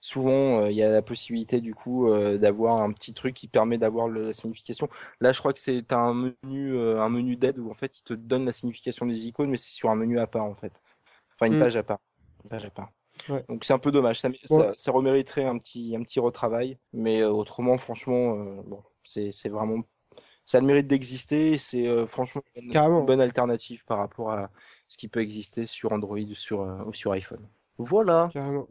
S3: souvent euh, il y a la possibilité du coup euh, d'avoir un petit truc qui permet d'avoir la signification. Là, je crois que c'est un menu, un menu d'aide où en fait il te donne la signification des icônes, mais c'est sur un menu à part en fait. Enfin, une
S1: Mm.
S3: page à part. Une page à part.
S1: Ouais.
S3: Donc c'est un peu dommage. Ça, mé-
S1: Ouais.
S3: ça, ça remériterait un petit, un petit retravail, mais autrement, franchement, bon, c'est vraiment ça a le mérite d'exister. C'est euh, franchement une, bonne alternative par rapport à ce qui peut exister sur Android ou sur, euh, ou sur iPhone. Voilà.
S1: Carrément.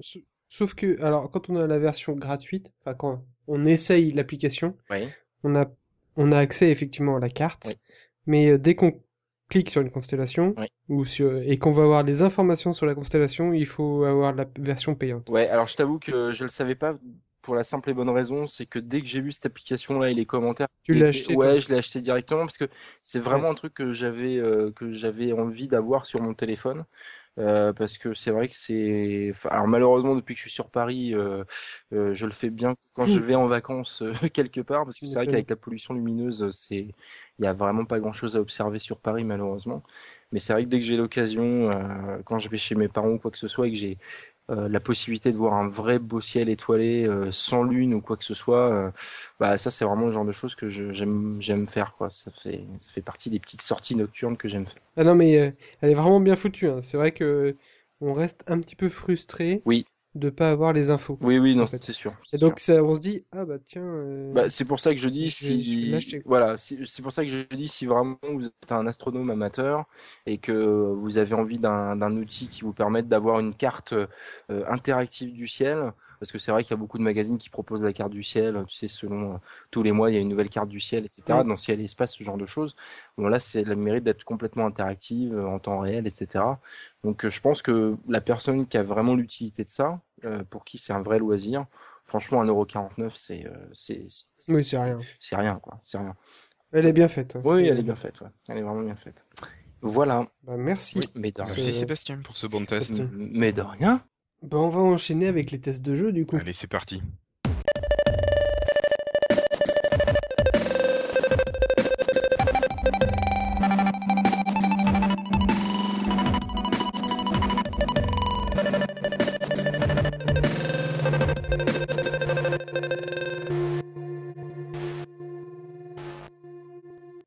S1: Sauf que, alors, quand on a la version gratuite, enfin, quand on essaye l'application,
S3: Oui.
S1: on a, on a accès effectivement à la carte,
S3: Oui.
S1: mais euh, dès qu'on clique sur une constellation,
S3: Oui.
S1: ou sur, et qu'on va avoir les informations sur la constellation, il faut avoir la version payante.
S3: Ouais, alors je t'avoue que je le savais pas pour la simple et bonne raison, c'est que dès que j'ai vu cette application-là et les commentaires,
S1: Tu l'as acheté,
S3: Ouais, je l'ai acheté directement parce que c'est vraiment un truc que j'avais euh, que j'avais envie d'avoir sur mon téléphone. Euh, parce que c'est vrai que c'est. enfin, alors malheureusement, depuis que je suis sur Paris, euh, euh, je le fais bien quand je
S1: Mmh.
S3: vais en vacances quelque part, parce que c'est vrai qu'avec la pollution lumineuse, c'est il y a vraiment pas grand-chose à observer sur Paris malheureusement. Mais c'est vrai que dès que j'ai l'occasion, quand je vais chez mes parents ou quoi que ce soit, et que j'ai euh, la possibilité de voir un vrai beau ciel étoilé euh, sans lune ou quoi que ce soit, euh, bah ça c'est vraiment le genre de choses que j'aime j'aime faire quoi. Ça fait ça fait partie des petites sorties nocturnes que j'aime faire.
S1: Ah non, mais elle est vraiment bien foutue. hein. C'est vrai que on reste un petit peu frustré
S3: Oui.
S1: De pas avoir les infos.
S3: Oui oui non c'est sûr.
S1: Et
S3: sûr.
S1: donc ça, on se dit, ah bah tiens. euh,
S3: Bah, c'est pour ça que je dis
S1: Je je
S3: si voilà c'est pour ça que je dis si vraiment vous êtes un astronome amateur et que vous avez envie d'un d'un outil qui vous permette d'avoir une carte euh, interactive du ciel parce que c'est vrai qu'il y a beaucoup de magazines qui proposent la carte du ciel tu sais selon euh, tous les mois il y a une nouvelle carte du ciel etc
S1: Mm.
S3: dans ciel et espace ce genre de choses bon là c'est le mérite d'être complètement interactive euh, en temps réel etc donc euh, je pense que la personne qui a vraiment l'utilité de ça euh, pour qui c'est un vrai loisir franchement 1,49€ c'est c'est c'est-
S1: Oui, c'est rien.
S3: c'est rien, quoi. C'est rien.
S1: Elle est bien faite. hein.
S3: Oui, elle est bien faite, ouais. Elle est vraiment bien faite. Voilà.
S1: Bah, merci.
S3: Mais de,
S2: Merci Sébastien pour ce bon test.
S1: Test.
S3: mais de rien.
S1: Bah, on va enchaîner avec les tests de jeu du coup.
S2: Allez, c'est parti.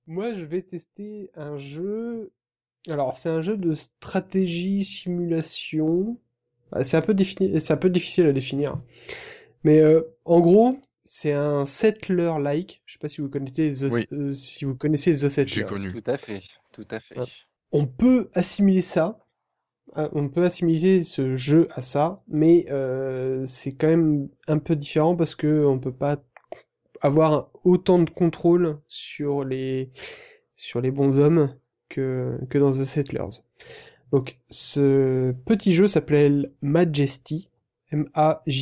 S1: Moi, je vais tester un jeu. Alors, c'est un jeu de stratégie simulation. C'est un peu défini... c'est un peu difficile à définir. Mais euh, en gros, c'est un settler-like. Je sais pas si vous connaissez The,
S2: Oui.
S1: euh, si vous connaissez The Settlers.
S2: J'ai connu.
S3: Tout à fait. Tout à fait.
S1: On peut assimiler ça. ah, On peut assimiler ce jeu à ça, mais euh, c'est quand même un peu différent parce que on peut pas avoir autant de contrôle sur les sur les bons hommes que que dans The Settlers. Donc ce petit jeu s'appelle Majesty, M-A-J-E-S-T-Y.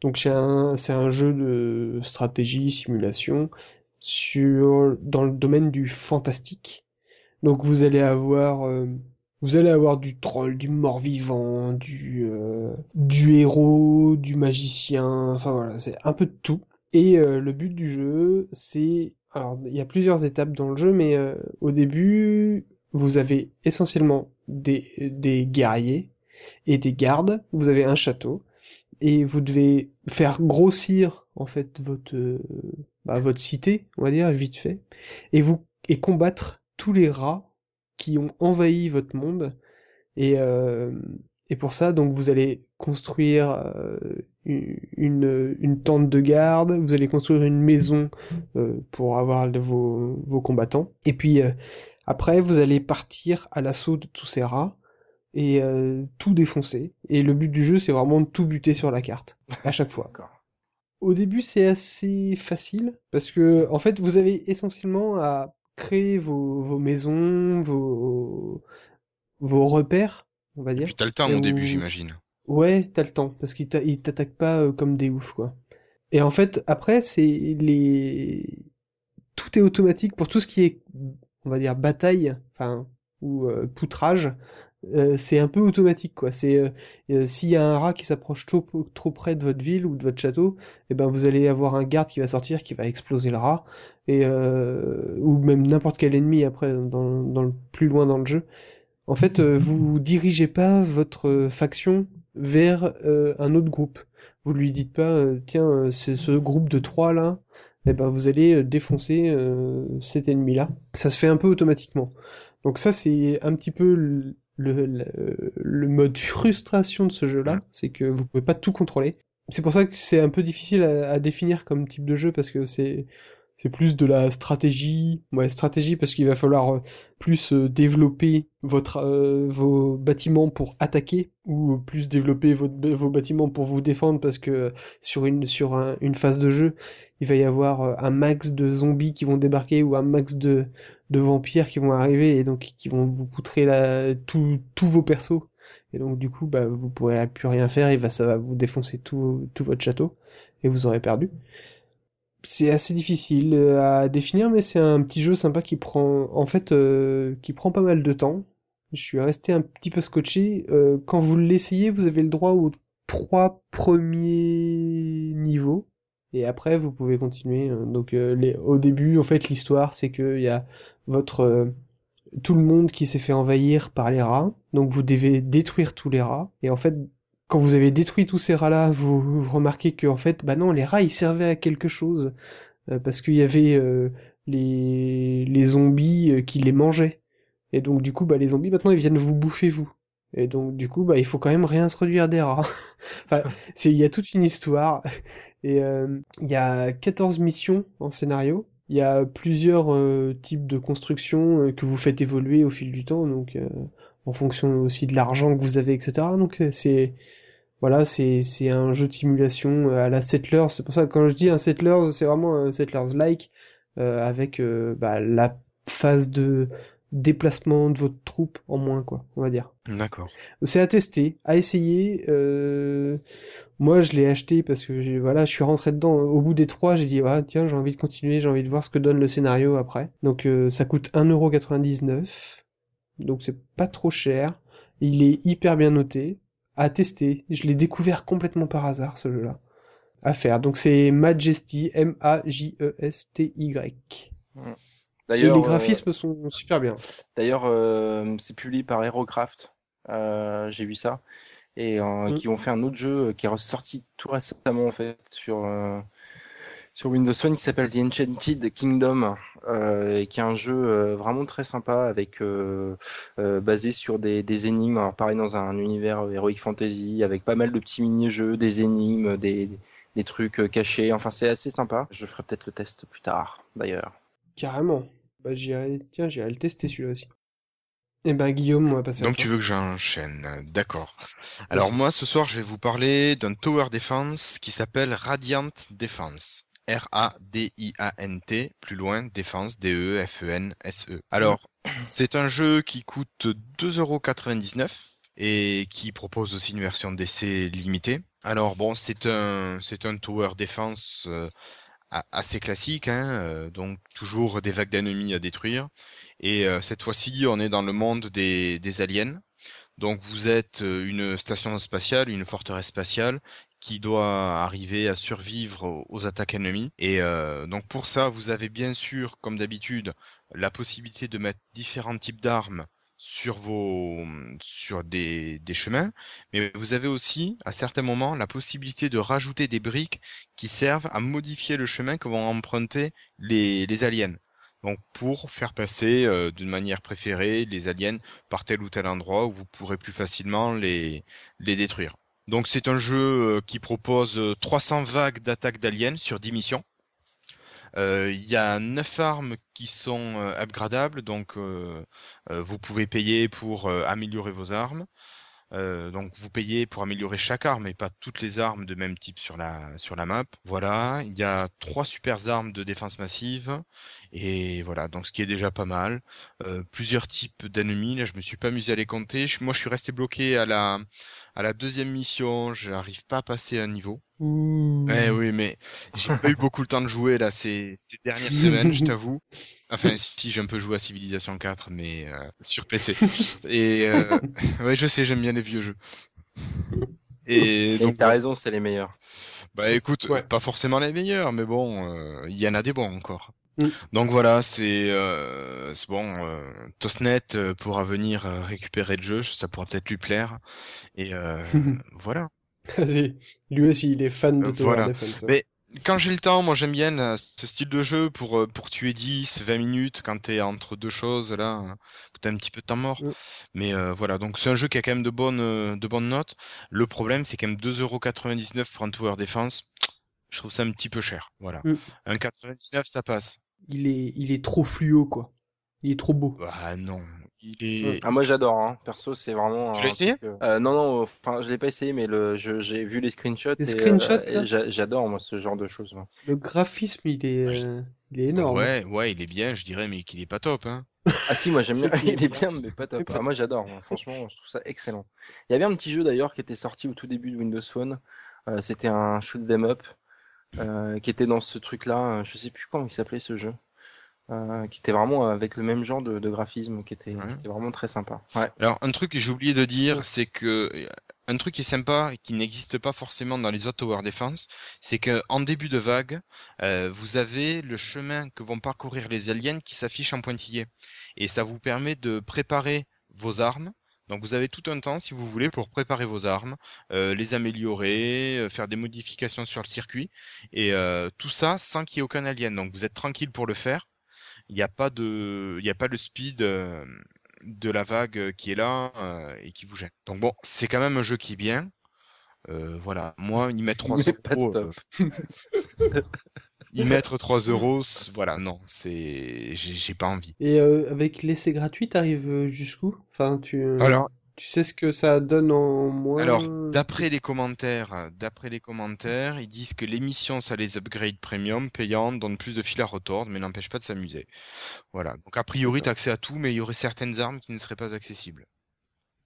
S1: Donc c'est un un jeu de stratégie simulation sur dans le domaine du fantastique. Donc vous allez avoir euh, vous allez avoir du troll, du mort-vivant, du euh, du héros, du magicien, enfin voilà, c'est un peu de tout. Et euh, le but du jeu, c'est alors il y a plusieurs étapes dans le jeu, mais au début vous avez essentiellement des des guerriers et des gardes. Vous avez un château et vous devez faire grossir en fait votre euh, bah, votre cité, on va dire vite fait, et vous et combattre tous les rats qui ont envahi votre monde. Et euh, et pour ça, donc vous allez construire euh, une une tente de garde, vous allez construire une maison pour avoir vos vos combattants. Et puis après, vous allez partir à l'assaut de tous ces rats et euh, tout défoncer. Et le but du jeu, c'est vraiment de tout buter sur la carte, à chaque fois. Au début, c'est assez facile, parce que, en fait, vous avez essentiellement à créer vos, vos maisons, vos, vos repères, on va
S2: Et
S1: dire.
S2: puis t'as le temps au début, j'imagine.
S1: Ouais, t'as le temps, parce qu'ils t'a- ils t'attaquent pas euh, comme des oufs, quoi. Et en fait, après, c'est les... Tout est automatique pour tout ce qui est, on va dire, bataille, enfin, ou euh, poutrage, euh, c'est un peu automatique, quoi. C'est, euh, s'il y a un rat qui s'approche trop, trop près de votre ville ou de votre château, eh ben, vous allez avoir un garde qui va sortir, qui va exploser le rat, et, ou même n'importe quel ennemi après, dans, dans le, plus loin dans le jeu. En fait, vous dirigez pas votre faction vers un autre groupe. Vous lui dites pas, tiens, c'est ce groupe de trois là, eh ben vous allez euh, défoncer euh, cet ennemi-là. Ça se fait un peu automatiquement. Donc ça, c'est un petit peu le, le, le- le mode frustration de ce jeu-là, c'est que vous pouvez pas tout contrôler. C'est pour ça que c'est un peu difficile à, à définir comme type de jeu parce que c'est c'est plus de la stratégie, ouais, stratégie parce qu'il va falloir euh, plus euh, développer votre, euh, vos bâtiments pour attaquer ou plus développer vos bâtiments pour vous défendre parce que sur une, sur un- une phase de jeu, il va y avoir un max de zombies qui vont débarquer ou un max de, de vampires qui vont arriver et donc qui vont vous poutrer la, tout- tous vos persos. Et donc du coup, bah, vous pourrez plus rien faire et va, ça va vous défoncer tout, tout votre château et vous aurez perdu. C'est assez difficile euh, à définir, mais c'est un petit jeu sympa qui prend, en fait, euh, qui prend pas mal de temps. Je suis resté un petit peu scotché. Euh, quand vous l'essayez, vous avez le droit aux trois premiers niveaux. Et après, vous pouvez continuer. Donc, au début, en fait, l'histoire, c'est qu'il y a votre, tout le monde qui s'est fait envahir par les rats. Donc, vous devez détruire tous les rats. Et en fait, quand vous avez détruit tous ces rats-là, vous, vous remarquez que, en fait, bah non, les rats, ils servaient à quelque chose. Euh, parce qu'il y avait euh, les, les zombies euh, qui les mangeaient. Et donc, du coup, bah, les zombies, maintenant, ils viennent vous bouffer, vous. Et donc, du coup, bah, il faut quand même réintroduire des rats. enfin, c'est, il y a toute une histoire. Et euh, il y a 14 missions en scénario. Il y a plusieurs euh, types de constructions que vous faites évoluer au fil du temps, donc euh, en fonction aussi de l'argent que vous avez, etc. Donc euh, c'est voilà, c'est c'est un jeu de simulation euh, à la Settlers. C'est pour ça que quand je dis un Settlers, c'est vraiment un Settlers-like euh, avec euh, bah, la phase de déplacement de votre troupe en moins, quoi, on va dire.
S2: D'accord.
S1: C'est à tester, à essayer. euh, Moi, je l'ai acheté parce que voilà, je suis rentré dedans. Au bout des trois, j'ai dit ah, tiens, j'ai envie de continuer, j'ai envie de voir ce que donne le scénario après. Donc euh, ça coûte 1,99€. Donc c'est pas trop cher. Il est hyper bien noté. À tester. Je l'ai découvert complètement par hasard ce jeu-là. À faire. Donc c'est Majesty, M-A-J-E-S-T-Y. Et
S3: D'ailleurs,
S1: les
S3: euh,
S1: graphismes sont super bien.
S3: D'ailleurs, euh, c'est publié par Aerocraft. Euh, j'ai vu ça. Et euh,
S1: Mm.
S3: qui ont fait un autre jeu qui est ressorti tout récemment en fait sur euh, sur Windows Phone qui s'appelle The Enchanted Kingdom euh, et qui est un jeu euh, vraiment très sympa avec euh, euh, basé sur des, des énigmes. Alors pareil dans un univers heroic fantasy avec pas mal de petits mini-jeux, des énigmes, des des trucs cachés. Enfin, c'est assez sympa. Je ferai peut-être le test plus tard d'ailleurs.
S1: Carrément. Bah j'irai, tiens, j'irai le tester celui-là aussi. Eh ben Guillaume, on va passer à
S2: Donc
S1: toi.
S2: tu veux que j'enchaîne, d'accord. Alors moi ce soir je vais vous parler d'un tower defense qui s'appelle Radiant Defense. R-A-D-I-A-N-T, plus loin, défense, E D-E-F-E-N-S-E. Alors, c'est un jeu qui coûte 2,99€ et qui propose aussi une version d'essai limitée. Alors bon, c'est un, c'est un tower defense euh, assez classique, hein, euh, donc toujours des vagues d'ennemis à détruire. Et euh, cette fois-ci, on est dans le monde des, des aliens. Donc vous êtes une station spatiale, une forteresse spatiale qui doit arriver à survivre aux, attaques ennemies. Et euh, donc pour ça, vous avez bien sûr, comme d'habitude, la possibilité de mettre différents types d'armes sur vos sur des, des chemins, mais vous avez aussi à certains moments la possibilité de rajouter des briques qui servent à modifier le chemin que vont emprunter les, les aliens. Donc pour faire passer euh, d'une manière préférée les aliens par tel ou tel endroit où vous pourrez plus facilement les, les détruire. Donc c'est un jeu euh, qui propose euh, 300 vagues d'attaques d'aliens sur 10 missions. Euh, Il y a neuf armes qui sont euh, upgradables, donc euh, euh, vous pouvez payer pour euh, améliorer vos armes. Euh, donc vous payez pour améliorer chaque arme et pas toutes les armes de même type sur la sur la map. Voilà, il y a trois super armes de défense massive et voilà donc ce qui est déjà pas mal. Euh, plusieurs types d'ennemis. Là je me suis pas amusé à les compter. Je- moi je suis resté bloqué à la à la deuxième mission. J'arrive pas à passer un niveau.
S1: Ouh.
S2: Eh oui mais j'ai pas eu beaucoup le temps de jouer là ces ces dernières semaines je t'avoue. Enfin si j'ai un peu joué à Civilization 4 mais euh, sur PC. Et euh, ouais, je sais, j'aime bien les vieux jeux. Et
S3: Et
S2: donc,
S3: t'as raison, c'est les meilleurs.
S2: bah écoute,
S1: Ouais.
S2: pas forcément les meilleurs, mais bon, euh, il y en a des bons encore.
S1: Mm.
S2: Donc voilà, c'est euh, c'est bon. Euh, Tosnet euh, pourra venir euh, récupérer le jeu, ça pourra peut-être lui plaire. Et euh, voilà.
S1: Vas-y. Lui aussi, il est fan de
S2: Euh,
S1: Tower
S2: voilà.
S1: Defense. hein.
S2: Mais quand j'ai le temps, moi j'aime bien euh, ce style de jeu pour euh, pour tuer 10, 20 minutes quand t'es entre deux choses là, que t'as un petit peu de temps mort.
S1: Mm.
S2: Mais euh, voilà, donc c'est un jeu qui a quand même de bonnes de bonnes notes. Le problème c'est quand même 2,99€ pour un Tower Defense. Je trouve ça un petit peu cher. Voilà.
S1: Mm.
S2: Un 99 ça passe.
S1: Il est, il est trop fluo, quoi. Il est trop beau.
S2: Bah non, il est.
S3: Ah, moi j'adore, hein. perso c'est vraiment.
S2: Tu l'as essayé
S3: truc, euh, euh, Non, non, enfin je l'ai pas essayé, mais le, je- j'ai vu les screenshots.
S1: Les
S3: et,
S1: screenshots,
S3: euh,
S1: là
S3: J'adore moi ce genre de choses. moi.
S1: Le graphisme, il est,
S2: Oui.
S1: euh, il est énorme.
S2: Ouais, ouais, il est bien, je dirais, mais qu'il est pas top, hein.
S3: Ah si, moi j'aime bien. Il est
S1: bien.
S3: mais pas top. Ah, moi j'adore. Franchement, je trouve ça excellent. Il y avait un petit jeu d'ailleurs qui était sorti au tout début de Windows Phone. Euh, C'était un shoot 'em up euh, qui était dans ce truc-là. Je sais plus comment il s'appelait ce jeu. Euh, qui était vraiment avec le même genre de, de graphisme, qui était,
S2: Ouais.
S3: qui était vraiment très sympa. Ouais.
S2: Alors, un truc que j'ai oublié de dire, c'est que euh, un truc qui est sympa et qui n'existe pas forcément dans les autres Tower Defense, c'est que en début de vague, euh, vous avez le chemin que vont parcourir les aliens qui s'affiche en pointillé, et ça vous permet de préparer vos armes. Donc vous avez tout un temps, si vous voulez, pour préparer vos armes, euh, les améliorer, euh, faire des modifications sur le circuit, et euh, tout ça sans qu'il y ait aucun alien. Donc vous êtes tranquille pour le faire. Il n'y a pas de, il n'y a pas le speed. euh, de la vague qui est là euh, et qui vous gêne. Donc bon, c'est quand même un jeu qui est bien. Euh, voilà, moi, y mettre 3
S3: Mais pas
S2: euros,
S3: top.
S2: euh, y mettre 3 euros, voilà, non, c'est, j'ai pas envie.
S1: Et euh, avec l'essai gratuit, t'arrives jusqu'où? Enfin, tu,
S2: Alors,
S1: tu sais ce que ça donne en moins?
S2: alors, d'après les commentaires, euh, d'après les commentaires, ils disent que l'émission, ça les upgrade premium, payantes, donne plus de fil à retordre, mais n'empêche pas de s'amuser. Voilà. Donc a priori, t'as accès à tout, mais il y aurait certaines armes qui ne seraient pas accessibles.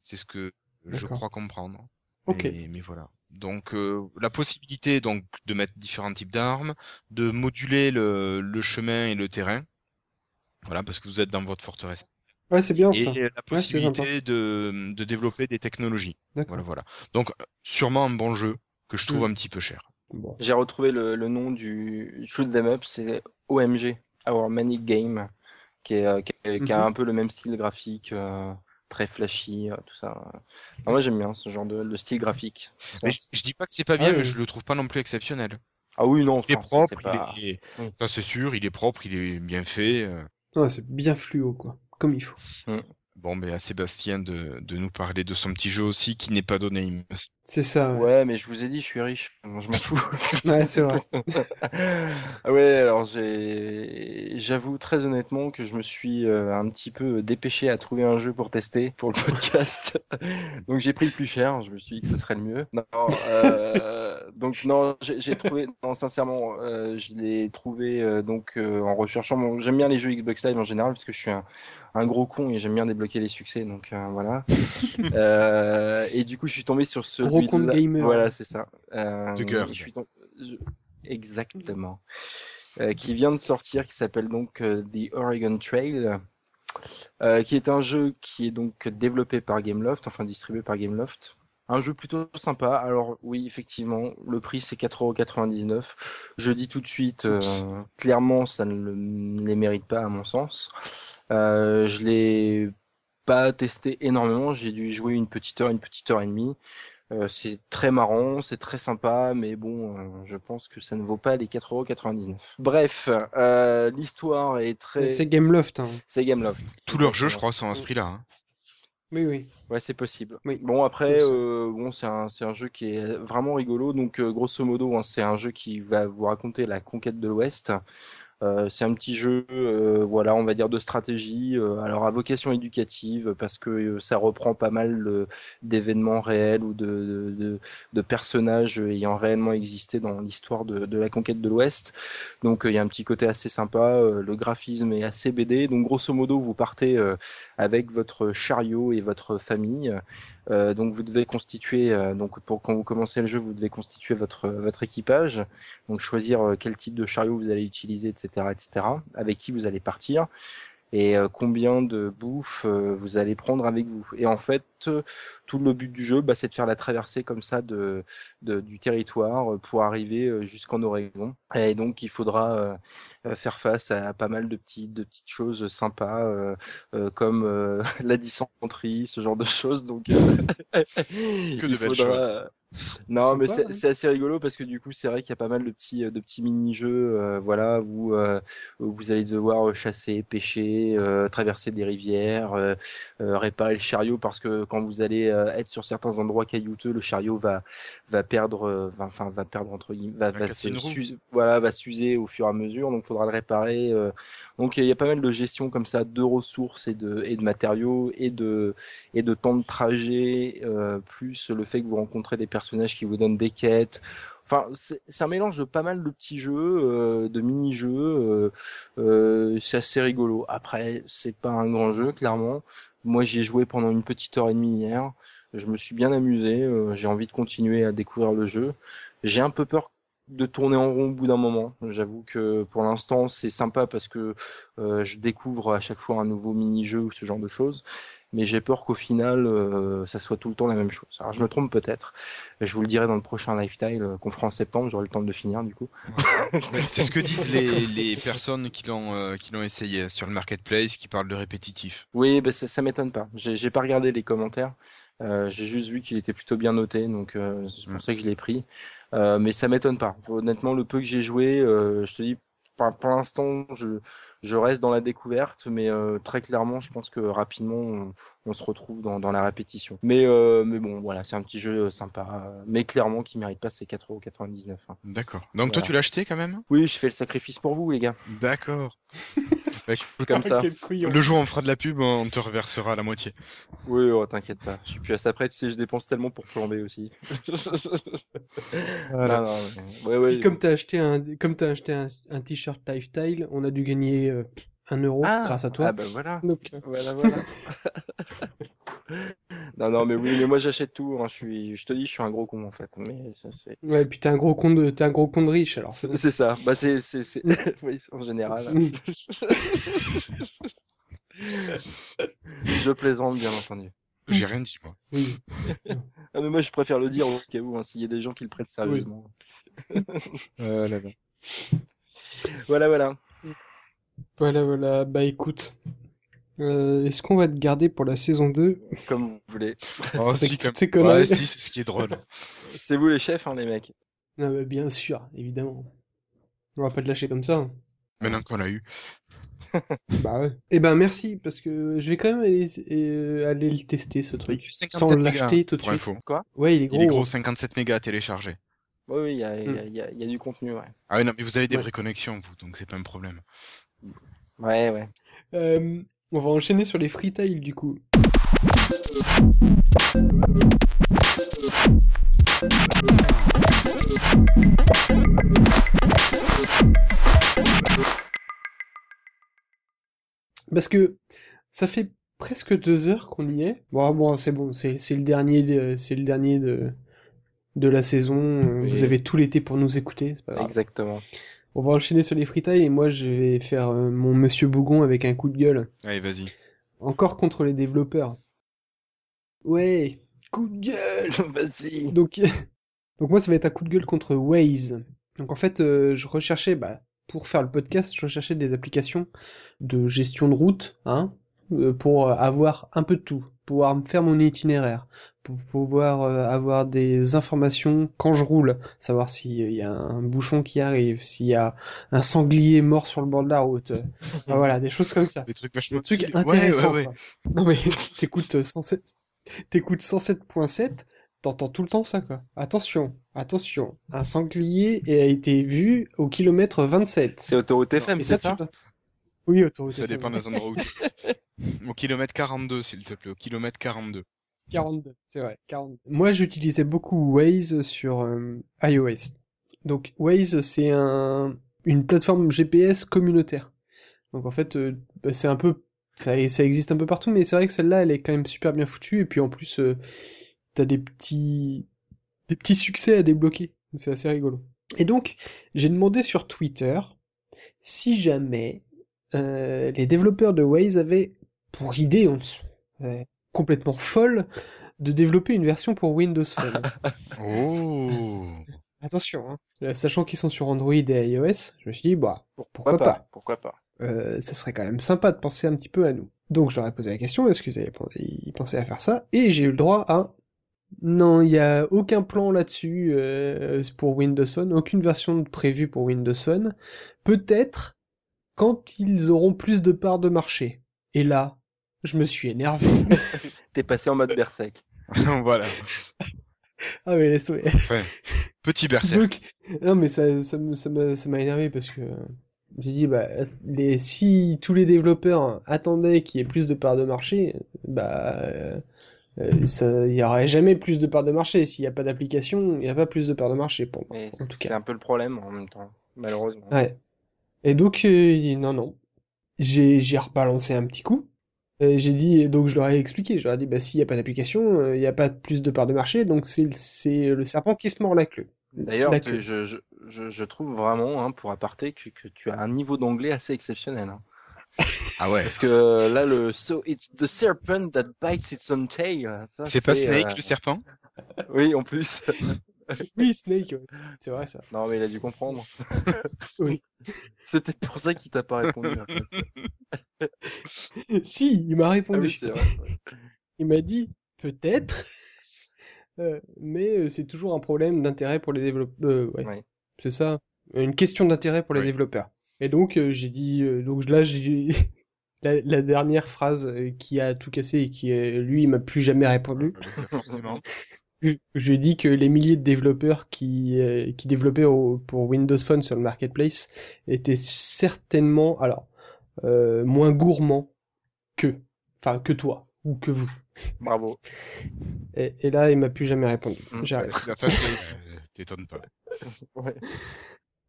S2: C'est ce que je crois comprendre.
S1: Ok.
S2: Mais, mais voilà. Donc euh, la possibilité donc de mettre différents types d'armes, de moduler le, le chemin et le terrain. Voilà, parce que vous êtes dans votre forteresse.
S1: Ouais, c'est bien
S2: Et
S1: ça.
S2: la possibilité de, de développer des technologies. Voilà, voilà. Donc sûrement un bon jeu que je trouve
S1: Mm.
S2: un petit peu cher.
S1: Bon.
S3: J'ai retrouvé le, le nom du shoot 'em up, c'est OMG, Our Manic Game, qui, est, euh, qui, est- qui a
S1: Mhm.
S3: un peu le même style graphique, euh, très flashy, euh, tout ça. Alors moi j'aime bien ce genre de, de style graphique.
S2: Mais je, je dis pas que c'est pas bien,
S1: Ah,
S2: mais
S1: oui.
S2: je le trouve pas non plus exceptionnel.
S3: Ah oui, non,
S2: Il est
S3: ça, c'est
S2: propre,
S3: pas-
S2: il est,
S3: Oui.
S2: ça c'est sûr, il est propre, il est bien fait.
S1: Ouais, c'est bien fluo, quoi. Comme il faut.
S2: Bon, ben à Sébastien de, nous parler de son petit jeu aussi qui n'est pas donné.
S1: C'est ça, ouais.
S3: Ouais, mais je vous ai dit, je suis riche, Moi, je m'en fous.
S1: Ouais, c'est vrai.
S3: Ah ouais, alors j'ai, j'avoue très honnêtement que je me suis euh, un petit peu dépêché à trouver un jeu pour tester pour le podcast. donc j'ai pris le plus cher. Je me suis dit que ce serait le mieux. Non, euh, donc non, j'ai j'ai trouvé, non sincèrement, euh, je l'ai trouvé euh, donc euh, en recherchant. Bon, j'aime bien les jeux Xbox Live en général parce que je suis un, un gros con et j'aime bien débloquer les succès. Donc euh, voilà. Euh, et du coup, je suis tombé sur ce
S1: Gros compte gamer.
S3: Voilà, c'est ça. Euh,
S2: De cœur.
S3: je suis tom- je- Exactement. Euh, qui vient de sortir, qui s'appelle donc euh, The Oregon Trail, euh, qui est un jeu qui est donc développé par Gameloft, enfin distribué par Gameloft. Un jeu plutôt sympa. Alors oui, effectivement, le prix c'est 4,99€. Je dis tout de suite, euh, clairement, ça ne le- ne les mérite pas à mon sens. Euh, je l'ai pas testé énormément. J'ai dû jouer une petite heure, une petite heure et demie. Euh, c'est très marrant, c'est très sympa, mais bon, euh, je pense que ça ne vaut pas les 4,99€. Bref, euh, l'histoire est très...
S1: C'est Gameloft, hein.
S3: C'est Gameloft.
S2: Tous leurs jeux, je crois, sont à ce prix-là. hein.
S1: Oui, oui.
S3: Ouais, c'est possible.
S1: Oui.
S3: Bon, après, euh, bon, c'est un, c'est un jeu qui est vraiment rigolo. Donc, euh, grosso modo, hein, c'est un jeu qui va vous raconter la conquête de l'Ouest. Euh, c'est un petit jeu, euh, voilà, on va dire de stratégie. euh, alors, à vocation éducative, parce que ça reprend pas mal d'événements réels ou de, de, de, personnages ayant réellement existé dans l'histoire de, de la conquête de l'Ouest. Donc, il y a un petit côté assez sympa. le graphisme est assez BD. Donc, grosso modo, vous partez avec votre chariot et votre famille. Euh, donc vous devez constituer, euh, donc pour quand vous commencez le jeu, vous devez constituer votre votre équipage, donc choisir euh, quel type de chariot vous allez utiliser, etc., etc., avec qui vous allez partir et euh, combien de bouffe euh, vous allez prendre avec vous. Et en fait, euh, tout le but du jeu, bah, c'est de faire la traversée comme ça de, de- du territoire pour arriver jusqu'en Oregon. Et donc il faudra faire face à pas mal de petites de petites choses sympas euh, euh, comme euh, la dysenterie, ce genre de choses. Donc
S2: Que de belles choses.
S3: euh, Non, mais c'est
S1: hein.
S3: assez rigolo parce que du coup, c'est vrai qu'il y a pas mal de petits, de petits mini-jeux, euh, voilà, où, euh, où vous allez devoir chasser, pêcher, euh, traverser des rivières, euh, euh, réparer le chariot parce que quand vous allez euh, être sur certains endroits caillouteux, le chariot va va perdre, euh, va- enfin va perdre entre guillemets, va,
S2: Va
S3: va s'user- voilà, va s'user au fur et à mesure, donc faudra le réparer. euh. donc il y a pas mal de gestion comme ça de ressources et de et de matériaux et de et de temps de trajet, euh, plus le fait que vous rencontrez des personnages qui vous donnent des quêtes. Enfin, c'est un mélange de pas mal de petits jeux, euh, de mini-jeux. euh, euh, c'est assez rigolo. Après, c'est pas un grand jeu, clairement. Moi, j'y ai joué pendant une petite heure et demie hier. Je me suis bien amusé. J'ai envie de continuer à découvrir le jeu. J'ai un peu peur de tourner en rond au bout d'un moment. J'avoue que pour l'instant, c'est sympa parce que je découvre à chaque fois un nouveau mini-jeu ou ce genre de choses mais j'ai peur qu'au final, euh, ça soit tout le temps la même chose. Alors je me trompe peut-être. Je vous le dirai dans le prochain Lifestyle euh, qu'on fera en septembre. J'aurai le temps de le finir du coup.
S2: C'est ce que disent les, les personnes qui l'ont euh, qui l'ont essayé sur le marketplace, qui parlent de répétitif.
S3: Oui, ben ça, ça m'étonne pas. J'ai j'ai pas regardé les commentaires. Euh, j'ai juste vu qu'il était plutôt bien noté, donc euh, c'est pour ça que je l'ai pris. Euh, mais ça m'étonne pas. Honnêtement, le peu que j'ai joué, euh, je te dis, pour, pour l'instant, je, je reste dans la découverte, mais euh, très clairement, je pense que rapidement, on se retrouve dans, dans la répétition. Mais, euh, mais bon, voilà, c'est un petit jeu sympa, euh, mais clairement qui mérite pas ses 4,99€. hein.
S2: D'accord. Donc toi tu l'as acheté quand même?
S3: Oui, je fais le sacrifice pour vous, les gars.
S2: D'accord.
S3: Comme ça.
S2: Le jour où on fera de la pub, on te reversera la moitié.
S3: Oui, oh, t'inquiète pas. Je suis plus à ça près. Tu sais, je dépense tellement pour plomber aussi.
S1: Voilà.
S3: Non, non, mais- ouais, ouais.
S1: Puis comme t'as acheté un, comme t'as acheté un, un t-shirt lifestyle, on a dû gagner euh, un euro
S3: Ah,
S1: grâce à toi.
S3: Ah bah voilà.
S1: Donc, euh,
S3: Voilà, voilà. non, non, mais oui, mais moi j'achète tout. hein. Je suis, je te dis, je suis un gros con en fait. Mais ça, c'est.
S1: ouais, puis t'es un gros con de, t'es un gros con de riche, alors.
S3: C'est c'est ça. Bah c'est, c'est, c'est... oui, en général. Je plaisante, bien entendu.
S2: J'ai rien dit moi.
S1: Oui.
S3: Ah, mais moi je préfère le dire au cas où, hein, s'il y a des gens qui le prennent sérieusement.
S1: Voilà,
S3: Voilà, voilà.
S1: voilà, voilà. Bah écoute, euh, est-ce qu'on va te garder pour la saison 2
S3: Comme vous voulez.
S2: Oh, si, comme-. Ouais, si, c'est ce qui est drôle.
S3: C'est vous les chefs, hein, les mecs.
S1: Ah bah, Bien sûr, évidemment. On va pas te lâcher comme ça. hein.
S2: Maintenant qu'on l'a eu.
S1: Bah ouais. Eh ben merci, parce que je vais quand même aller, euh, aller le tester ce truc.
S2: Il
S1: Sans
S2: 57
S1: l'acheter tout de
S2: pour
S1: suite.
S2: info.
S1: Ouais, il est
S2: Il
S1: gros.
S2: est gros, 57 mégas à télécharger.
S3: Oui, oui, il y a, il y,
S1: Mm.
S3: a, il y a- il y a du contenu, ouais.
S2: Ah oui, non, mais vous avez des
S1: Ouais.
S2: vraies connexions, vous, donc c'est pas un problème.
S3: Ouais, ouais.
S1: Euh, on va enchaîner sur les freetiles du coup. Parce que ça fait presque deux heures qu'on y est. Bon, bon, c'est bon, c'est c'est le dernier, de- c'est le dernier de de la saison.
S3: Oui.
S1: Vous avez tout l'été pour nous écouter, c'est pas grave.
S3: Exactement.
S1: On va enchaîner sur les freetiles et moi je vais faire euh, mon Monsieur Bougon avec un coup de gueule.
S2: Allez, vas-y.
S1: Encore contre les développeurs. Ouais, coup de gueule.
S3: Vas-y.
S1: Donc, donc moi ça va être un coup de gueule contre Waze. Donc en fait, euh, je recherchais, bah, pour faire le podcast, je recherchais des applications de gestion de route, hein, euh, pour avoir un peu de tout, pouvoir me faire mon itinéraire, pour pouvoir euh, avoir des informations quand je roule, savoir s'il y a un bouchon qui arrive, s'il y a un sanglier mort sur le bord de la route, euh, voilà, des choses comme ça.
S2: Des trucs vachement
S1: Des trucs.
S2: Ouais,
S1: intéressants.
S2: ouais, ouais.
S1: quoi. Non mais t'écoutes euh, sans cesse, t'écoutes 107.7, t'entends tout le temps ça, quoi. Attention, attention, un sanglier a été vu au kilomètre 27.
S3: C'est autoroute FM, c'est ça
S1: le- Oui, autoroute
S2: Ça
S1: FM,
S2: dépend des endroits où tu... Au kilomètre 42, s'il te plaît, au kilomètre 42.
S1: 42, c'est vrai, 42. Moi, j'utilisais beaucoup Waze sur euh, iOS. Donc, Waze, c'est un, une plateforme GPS communautaire. Donc, en fait, euh, bah, c'est un peu, ça, existe un peu partout, mais c'est vrai que celle-là, elle est quand même super bien foutue. Et puis, en plus, euh, t'as des petits, des petits succès à débloquer. C'est assez rigolo. Et donc, j'ai demandé sur Twitter si jamais euh, les développeurs de Waze avaient pour idée, on, euh, complètement folle, de développer une version pour Windows Phone.
S2: Oh
S1: Attention, hein. Euh, sachant qu'ils sont sur Android et iOS, je me suis dit, bah, pourquoi pas,
S3: Pourquoi pas
S1: Euh, ça serait quand même sympa de penser un petit peu à nous. Donc je leur ai posé la question, est-ce qu'ils avaient pensé, ils pensaient à faire ça? Et j'ai eu le droit à... Non, il n'y a aucun plan là-dessus euh, pour Windows Phone, aucune version prévue pour Windows Phone. Peut-être quand ils auront plus de parts de marché. Et là, je me suis énervé.
S3: T'es passé en mode berserk.
S2: Voilà.
S1: ah mais laisse ouais.
S2: Petit berserk.
S1: Donc, non, mais ça, ça, ça m'a ça m'a énervé parce que j'ai dit, bah, les, si tous les développeurs attendaient qu'il y ait plus de parts de marché, bah, euh, euh, ça, il y aurait jamais plus de parts de marché. S'il n'y a pas d'application, il n'y a pas plus de parts de marché pour moi,
S3: Mais
S1: en tout
S3: c'est
S1: cas.
S3: un peu le problème en même temps, malheureusement.
S1: Ouais. Et donc, euh, il dit, non, non. J'ai, j'ai rebalancé un petit coup. Et j'ai dit, donc je leur ai expliqué, je leur ai dit, bah, s'il n'y a pas d'application, euh, il n'y a pas plus de parts de marché, donc c'est, c'est le serpent qui se mord la queue.
S3: D'ailleurs,
S1: La
S3: tu-
S1: queue.
S3: je, je, je, trouve vraiment, hein, pour aparté, que, que tu as un niveau d'anglais assez exceptionnel. hein.
S2: Ah ouais.
S3: Parce que là, le So it's the serpent that bites its own tail. Ça,
S2: C'est pas Snake,
S3: euh,
S2: le serpent?
S3: Oui, en plus.
S1: Oui, Snake, ouais. c'est vrai ça.
S3: non, mais il a dû comprendre.
S1: Oui.
S3: C'est peut-être pour ça qu'il t'a pas répondu. en fait.
S1: si, il m'a
S3: Ah
S1: répondu.
S3: oui, c'est vrai.
S1: Il m'a dit peut-être, euh, mais euh, c'est toujours un problème d'intérêt pour les développeurs. Euh, ouais,
S3: Ouais.
S1: c'est ça, une question d'intérêt pour les
S2: Oui.
S1: développeurs. Et donc euh, j'ai dit, euh, donc là j'ai la, la dernière phrase qui a tout cassé et qui euh, lui il m'a plus jamais répondu.
S2: Forcément.
S1: Je je lui ai dit que les milliers de développeurs qui, euh, qui développaient au- pour Windows Phone sur le marketplace étaient certainement, alors, euh, moins gourmands que, enfin, que toi, ou que vous.
S3: Bravo.
S1: Et, et là, il m'a plus jamais répondu.
S3: Mm.
S1: J'arrête.
S2: La fâche, euh, t'étonnes pas.
S3: Ouais.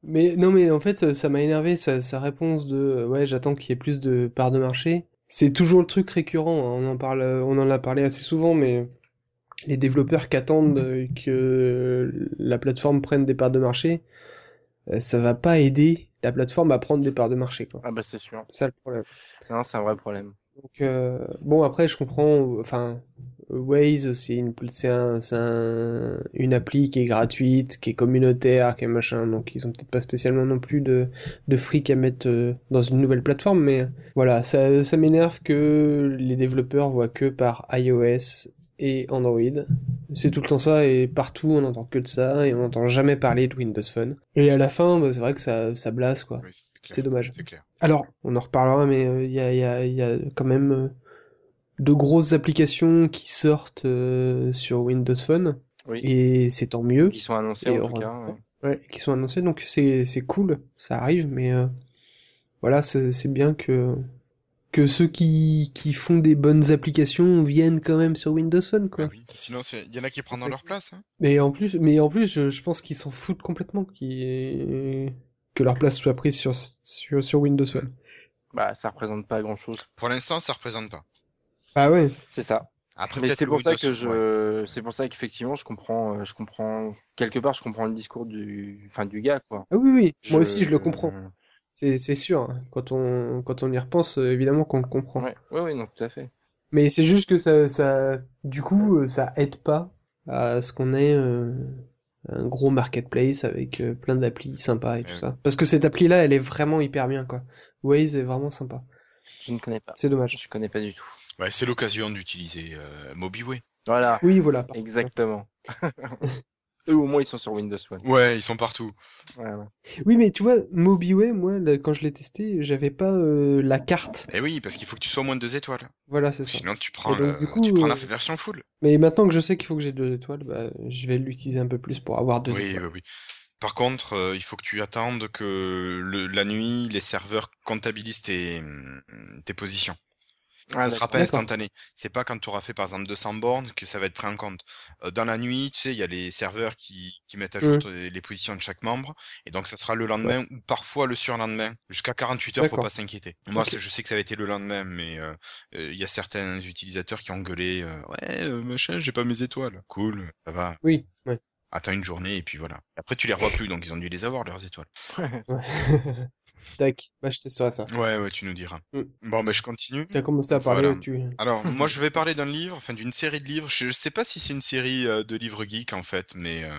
S1: Mais non, mais en fait, ça m'a énervé sa, sa réponse de euh, ouais, j'attends qu'il y ait plus de parts de marché. C'est toujours le truc récurrent. hein, On en parle, on en a parlé assez souvent, mais les développeurs qui attendent euh, que la plateforme prenne des parts de marché, euh, ça va pas aider la plateforme à prendre des parts de marché, quoi.
S3: Ah bah c'est sûr.
S1: C'est ça le problème.
S3: Non, c'est un vrai problème.
S1: Donc euh, bon après je comprends enfin Waze c'est une c'est un, c'est un- une appli qui est gratuite qui est communautaire qui est machin donc ils ont peut-être pas spécialement non plus de de fric à mettre dans une nouvelle plateforme mais voilà ça ça m'énerve que les développeurs voient que par iOS et Android c'est tout le temps ça et partout on entend que de ça et on n'entend jamais parler de Windows Phone et à la fin bah, c'est vrai que ça ça blasse quoi
S2: Oui, c'est
S1: dommage.
S2: C'est clair.
S1: alors, on en reparlera, mais euh, il y, a, il y, a, y a quand même euh, de grosses applications qui sortent euh, sur Windows Phone,
S3: Oui.
S1: et c'est tant mieux,
S3: Qui sont annoncés
S1: Et
S3: en tout
S1: on-
S3: cas. ouais.
S1: ouais, qui sont annoncées, donc c'est c'est cool, ça arrive, mais euh, voilà, c'est c'est bien que que ceux qui, qui font des bonnes applications viennent quand même sur Windows Phone, quoi.
S2: Ah oui. Sinon, il y en a qui prendront leur place. Hein.
S1: Mais en plus, mais en plus, je, je pense qu'ils s'en foutent complètement, qui que leur place soit prise sur, sur, sur Windows Phone.
S3: Bah, ça représente pas grand chose.
S2: Pour l'instant, ça représente pas.
S1: Ah ouais.
S3: C'est ça.
S2: Après,
S3: c'est pour ça que je,
S2: ouais.
S3: c'est pour ça qu'effectivement, je comprends, euh, je comprends quelque part, je comprends le discours du, enfin du gars quoi.
S1: Ah oui, oui, moi aussi je le comprends. C'est sûr, hein. quand on, quand on y repense, euh, évidemment qu'on le comprend.
S3: Ouais, ouais, non, tout à fait.
S1: Mais c'est juste que ça, ça, du coup, euh, ça aide pas à ce qu'on ait euh, un gros marketplace avec euh, plein d'applis sympas et tout
S2: Ouais.
S1: ça. Parce que cette appli-là, elle est vraiment hyper bien, quoi. Waze est vraiment sympa.
S3: Je ne connais pas.
S1: C'est dommage.
S3: Je connais pas du tout.
S2: Ouais, c'est l'occasion d'utiliser euh, MobiWay.
S3: Voilà,
S1: Oui, voilà.
S3: exactement. Eux, au moins, ils sont sur Windows Phone.
S2: Ouais, ils sont partout.
S3: Ouais, ouais.
S1: Oui, mais tu vois, MobiWay, moi, là, quand je l'ai testé, j'avais pas euh, la carte.
S2: Et oui, parce qu'il faut que tu sois au moins de deux étoiles.
S1: Voilà, c'est ça.
S2: Sinon, tu prends,
S1: Et donc,
S2: le-
S1: du coup,
S2: tu prends la
S1: euh,
S2: version full.
S1: Mais maintenant que je sais qu'il faut que j'ai deux étoiles, bah, je vais l'utiliser un peu plus pour avoir deux
S2: Oui,
S1: étoiles.
S2: oui, oui. Par contre, euh, il faut que tu attendes que le, la nuit, les serveurs comptabilisent tes, tes positions.
S3: Ah,
S2: ça sera pas instantané. C'est pas quand tu auras fait par exemple 200 bornes que ça va être pris en compte. Euh, dans la nuit, tu sais, il y a les serveurs qui, qui mettent à jour
S1: Mm.
S2: les, les positions de chaque membre, et donc ça sera le lendemain ou parfois le surlendemain. Jusqu'à 48 heures, faut pas s'inquiéter. Moi, je sais que ça va été le lendemain, mais euh, euh, il y a certains utilisateurs qui ont gueulé, euh, ouais, euh, machin, j'ai pas mes étoiles. Cool, ça va.
S1: Oui, ouais.
S2: Attends une journée et puis voilà. Après, tu les revois plus, donc ils ont dû les avoir leurs étoiles.
S1: Tac, bah, je testerai ça.
S2: Ouais, ouais, tu nous diras.
S1: Mm.
S2: Bon, ben je continue.
S1: Tu as commencé à parler,
S2: Voilà.
S1: tu...
S2: Alors, moi, je vais parler d'un livre, enfin d'une série de livres. Je sais pas si c'est une série euh, de livres geeks en fait, mais euh,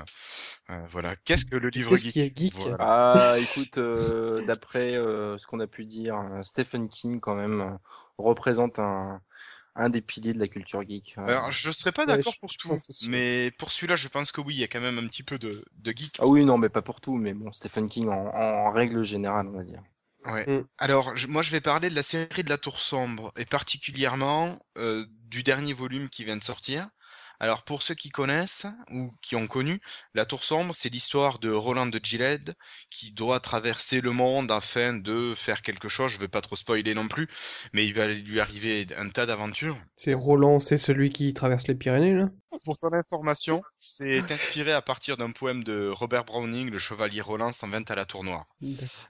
S2: euh, voilà. Qu'est-ce que le livre
S1: Qu'est-ce
S2: geek
S1: qui est geek?
S2: Voilà.
S3: Ah, écoute, euh, d'après euh, ce qu'on a pu dire, euh, Stephen King, quand même, représente un, un des piliers de la culture geek. Euh,
S2: Alors, je serais pas
S1: Ouais,
S2: d'accord
S1: je-
S2: pour
S1: je
S2: tout, mais pour celui-là, je pense que oui, il y a quand même un petit peu de, de geek.
S3: Ah oui, non, mais pas pour tout, mais bon, Stephen King en, en règle générale, on va dire.
S2: Ouais.
S1: Mm.
S2: Alors, je- moi, je vais parler de la série de la Tour Sombre, et particulièrement euh, du dernier volume qui vient de sortir. Alors, pour ceux qui connaissent ou qui ont connu, la Tour Sombre, c'est l'histoire de Roland de Gilead qui doit traverser le monde afin de faire quelque chose. Je vais pas trop spoiler non plus, mais il va lui arriver un tas d'aventures.
S1: C'est Roland, c'est celui qui traverse les Pyrénées, là?
S2: Pour ton information, c'est inspiré à partir d'un poème de Robert Browning, le chevalier Roland s'en vint à la Tour Noire.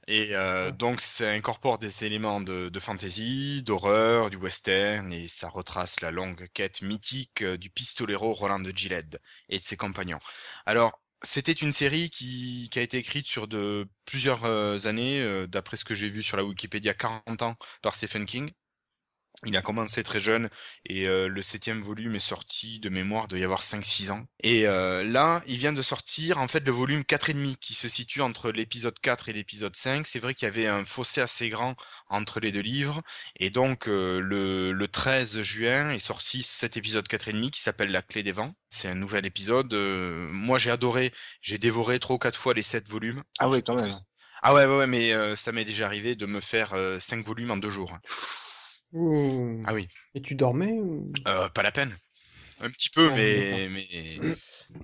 S2: Et euh,
S1: Ouais.
S2: donc ça incorpore des éléments de, de fantasy, d'horreur, du western, et ça retrace la longue quête mythique euh, du Roland de Gilead et de ses compagnons. Alors, c'était une série qui, qui a été écrite sur de plusieurs euh, années, euh, d'après ce que j'ai vu sur la Wikipédia, 40 ans par Stephen King. Il a commencé très jeune et euh, le septième volume est sorti de mémoire de y avoir 5-6 ans. Et euh, là, il vient de sortir en fait le volume 4 et demi qui se situe entre l'épisode 4 et l'épisode 5. C'est vrai qu'il y avait un fossé assez grand entre les deux livres et donc euh, le, le 13 juin est sorti cet épisode 4 et demi qui s'appelle La clé des vents. C'est un nouvel épisode. Euh, moi, j'ai adoré. J'ai dévoré trois ou quatre fois les sept volumes.
S3: Ah oui, quand même.
S2: Ah ouais, ouais, ouais, mais euh, ça m'est déjà arrivé de me faire euh, cinq volumes en deux jours.
S1: Ouh.
S2: Ah oui.
S1: Et tu dormais ou...
S2: Euh, pas la peine. Un petit peu,
S1: Ah,
S2: mais, mais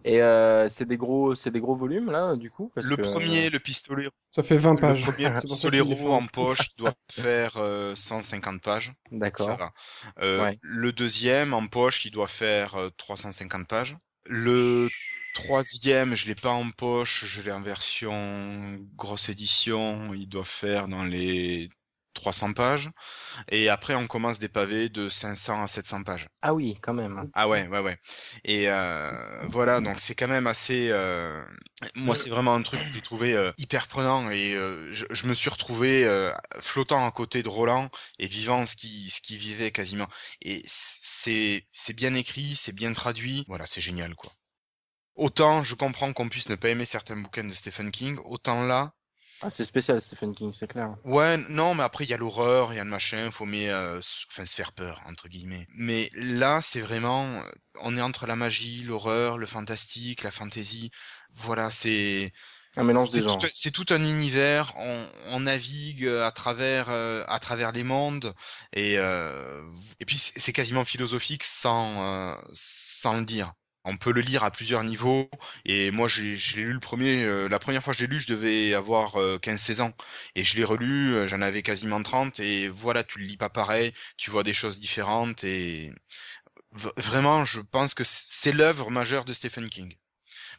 S3: Et euh, c'est des gros, c'est des gros volumes là, du coup. parce
S2: le
S3: que-
S2: premier, le pistolet,
S1: Ça fait 20 pages.
S2: le premier pistolet en poche doit faire euh, 150 pages.
S3: D'accord.
S2: Euh,
S3: Ouais.
S2: Le deuxième en poche, il doit faire euh, 350 pages. Le troisième, je l'ai pas en poche, je l'ai en version grosse édition. Il doit faire dans les 300 pages. Et après, on commence des pavés de 500 à 700 pages.
S3: Ah oui, quand même.
S2: Ah ouais, ouais, ouais. Et euh, voilà, donc c'est quand même assez. euh, Moi, c'est vraiment un truc que j'ai trouvé euh, hyper prenant et euh, je, je me suis retrouvé euh, flottant à côté de Roland et vivant ce qui ce qui vivait quasiment. Et c'est c'est bien écrit, c'est bien traduit. Voilà, c'est génial quoi. Autant je comprends qu'on puisse ne pas aimer certains bouquins de Stephen King, autant là,
S3: Ah, c'est spécial Stephen King, c'est clair.
S2: Ouais, non, mais après il y a l'horreur, il y a le machin, faut mais euh, enfin se faire peur entre guillemets. Mais là, c'est vraiment, euh, on est entre la magie, l'horreur, le fantastique, la fantasy. Voilà, c'est
S3: Un mélange des genres.
S2: tout, c'est tout un univers. On, on navigue à travers euh, à travers les mondes et euh, et puis c'est c'est quasiment philosophique sans euh, sans le dire. On peut le lire à plusieurs niveaux. Et moi j'ai j'ai lu le premier euh, la première fois que je l'ai lu je devais avoir 15-16 ans. Et je l'ai relu euh, j'en avais quasiment 30 et voilà tu le lis pas pareil tu vois des choses différentes. Et v- vraiment je pense que c'est l'œuvre majeure de Stephen King.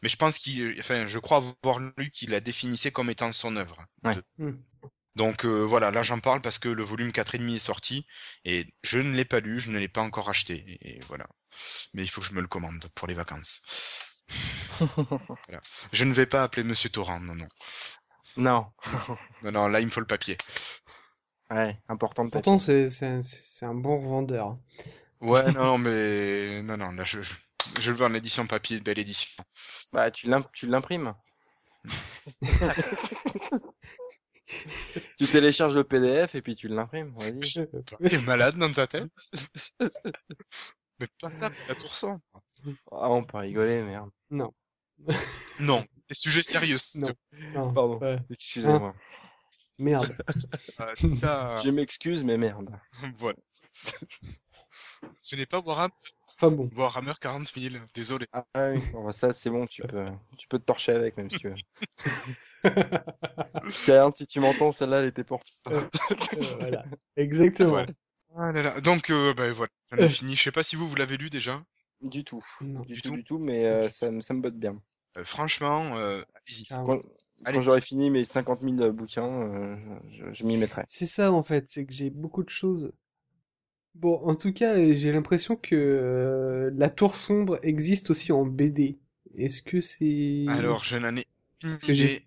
S2: Mais je pense qu'il enfin je crois avoir lu qu'il la définissait comme étant son œuvre.
S3: Ouais.
S2: De-
S1: Hmm.
S2: Donc euh, voilà là j'en parle parce que le volume 4 et demi est sorti et je ne l'ai pas lu je ne l'ai pas encore acheté et, et voilà mais il faut que je me le commande pour les vacances Voilà. Je ne vais pas appeler Monsieur Torrent, non, non.
S3: non.
S2: Non, non, là, il me faut le papier.
S3: Ouais, important de
S1: Pourtant, c'est c'est un, c'est un bon revendeur.
S2: Ouais, non, mais... Non, non, là, je, je, je le veux en édition papier, belle édition.
S3: Bah, tu l'im- tu l'imprimes. Tu télécharges le PDF et puis tu l'imprimes. Vas-y.
S2: T'es malade dans ta tête? Mais pas ça, la tour sombre.
S3: Ah, on peut rigoler, merde.
S1: Non.
S2: Non, sujets sérieux.
S1: Non. Non,
S3: Pardon.
S1: ouais.
S3: Excusez-moi.
S1: Merde.
S2: Euh, ça-
S3: Je m'excuse, mais merde.
S2: voilà. Ce n'est pas Warhammer,
S1: Enfin bon.
S2: Warhammer 40 000, désolé.
S3: Ah oui, bon, bah, ça c'est bon, tu peux, tu peux te torcher avec même si tu veux. Regarde, si tu m'entends, celle-là elle était pour toi.
S1: Euh, voilà. Exactement.
S2: Voilà. Ah là là. Donc, euh, ben voilà, j'en ai fini. Je sais pas si vous, vous l'avez lu déjà.
S3: Du tout.
S1: Non.
S3: Du,
S2: Du
S3: tout,
S2: tout.
S3: du tout, mais euh, ça, me- ça me botte bien.
S2: Euh, franchement, euh.
S3: Quand,
S2: Allez.
S3: quand j'aurai fini mes 50 000 bouquins, euh, je, je m'y mettrai.
S1: C'est ça en fait, c'est que j'ai beaucoup de choses. Bon, en tout cas, euh, j'ai l'impression que euh, la Tour Sombre existe aussi en BD. Est-ce que c'est...
S2: Alors, je n'en ai aucune
S1: que j'ai-
S2: idée.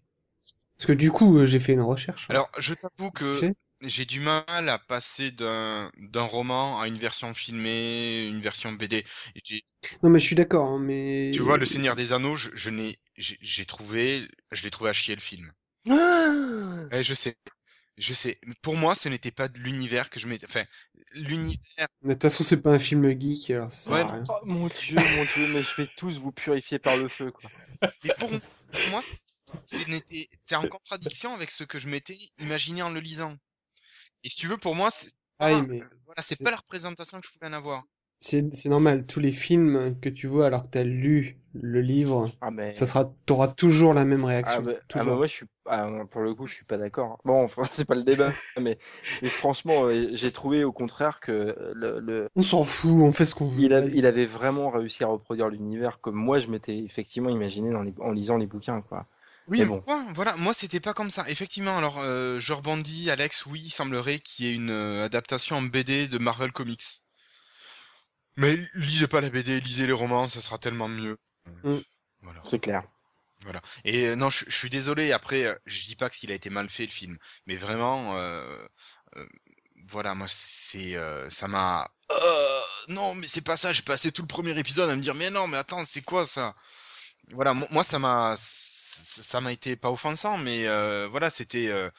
S1: Parce que du coup, euh, j'ai fait une recherche.
S2: Alors, je t'avoue
S1: Tu
S2: que
S1: sais
S2: j'ai du mal à passer d'un d'un roman à une version filmée, une version BD.
S1: Non, mais je suis d'accord, hein, mais...
S2: Tu vois, Le Seigneur des Anneaux, je, je n'ai, j'ai trouvé, je l'ai trouvé à chier le film.
S3: Ah
S2: Eh, je sais, je sais. Pour moi, ce n'était pas de l'univers que je m'étais. Enfin, l'univers.
S1: De toute façon, c'est pas un film geek, alors ça sert
S2: Ouais,
S1: à rien.
S3: Oh, mon dieu, mon dieu, mais je vais tous vous purifier par le feu, quoi.
S2: Mais pour moi, c'est en contradiction avec ce que je m'étais imaginé en le lisant. Et si tu veux, pour moi, c'est
S1: Ah
S2: pas-
S1: mais
S2: voilà, c'est
S1: c'est-
S2: pas la représentation que je pouvais en avoir.
S1: c'est normal, tous les films que tu vois alors que t'as lu le livre,
S3: Ah, mais.
S1: ça sera, t'auras toujours la même
S3: Ah,
S1: réaction.
S3: bah, ah, bah, je suis. Ah, pour le coup, je suis pas d'accord. Bon, enfin, c'est pas le débat, mais, mais franchement, euh, j'ai trouvé au contraire que le, le-
S1: On s'en fout, on fait ce qu'on veut.
S3: il, a-
S1: vas-y.
S3: il avait vraiment réussi à reproduire l'univers comme moi je m'étais effectivement imaginé dans les, en lisant les bouquins, quoi.
S2: Oui,
S3: Mais bon.
S2: moi, voilà, moi c'était pas comme ça. Effectivement, alors euh, je rebondis, Alex, oui, il semblerait qu'il y ait une euh, adaptation en BD de Marvel Comics. Mais lisez pas la BD, lisez les romans, ce sera tellement mieux.
S1: Mm.
S2: Voilà.
S3: C'est clair.
S2: Voilà. Et euh, non, je, je suis désolé. Après, euh, je dis pas qu'il a été mal fait le film, mais vraiment, voilà, moi c'est, euh, ça m'a. Euh, non, mais c'est pas ça. J'ai passé tout le premier épisode à me dire, mais non, mais attends, c'est quoi ça? Voilà, mo- moi ça m'a, ça m'a été pas offensant, mais euh, voilà, c'était. euh,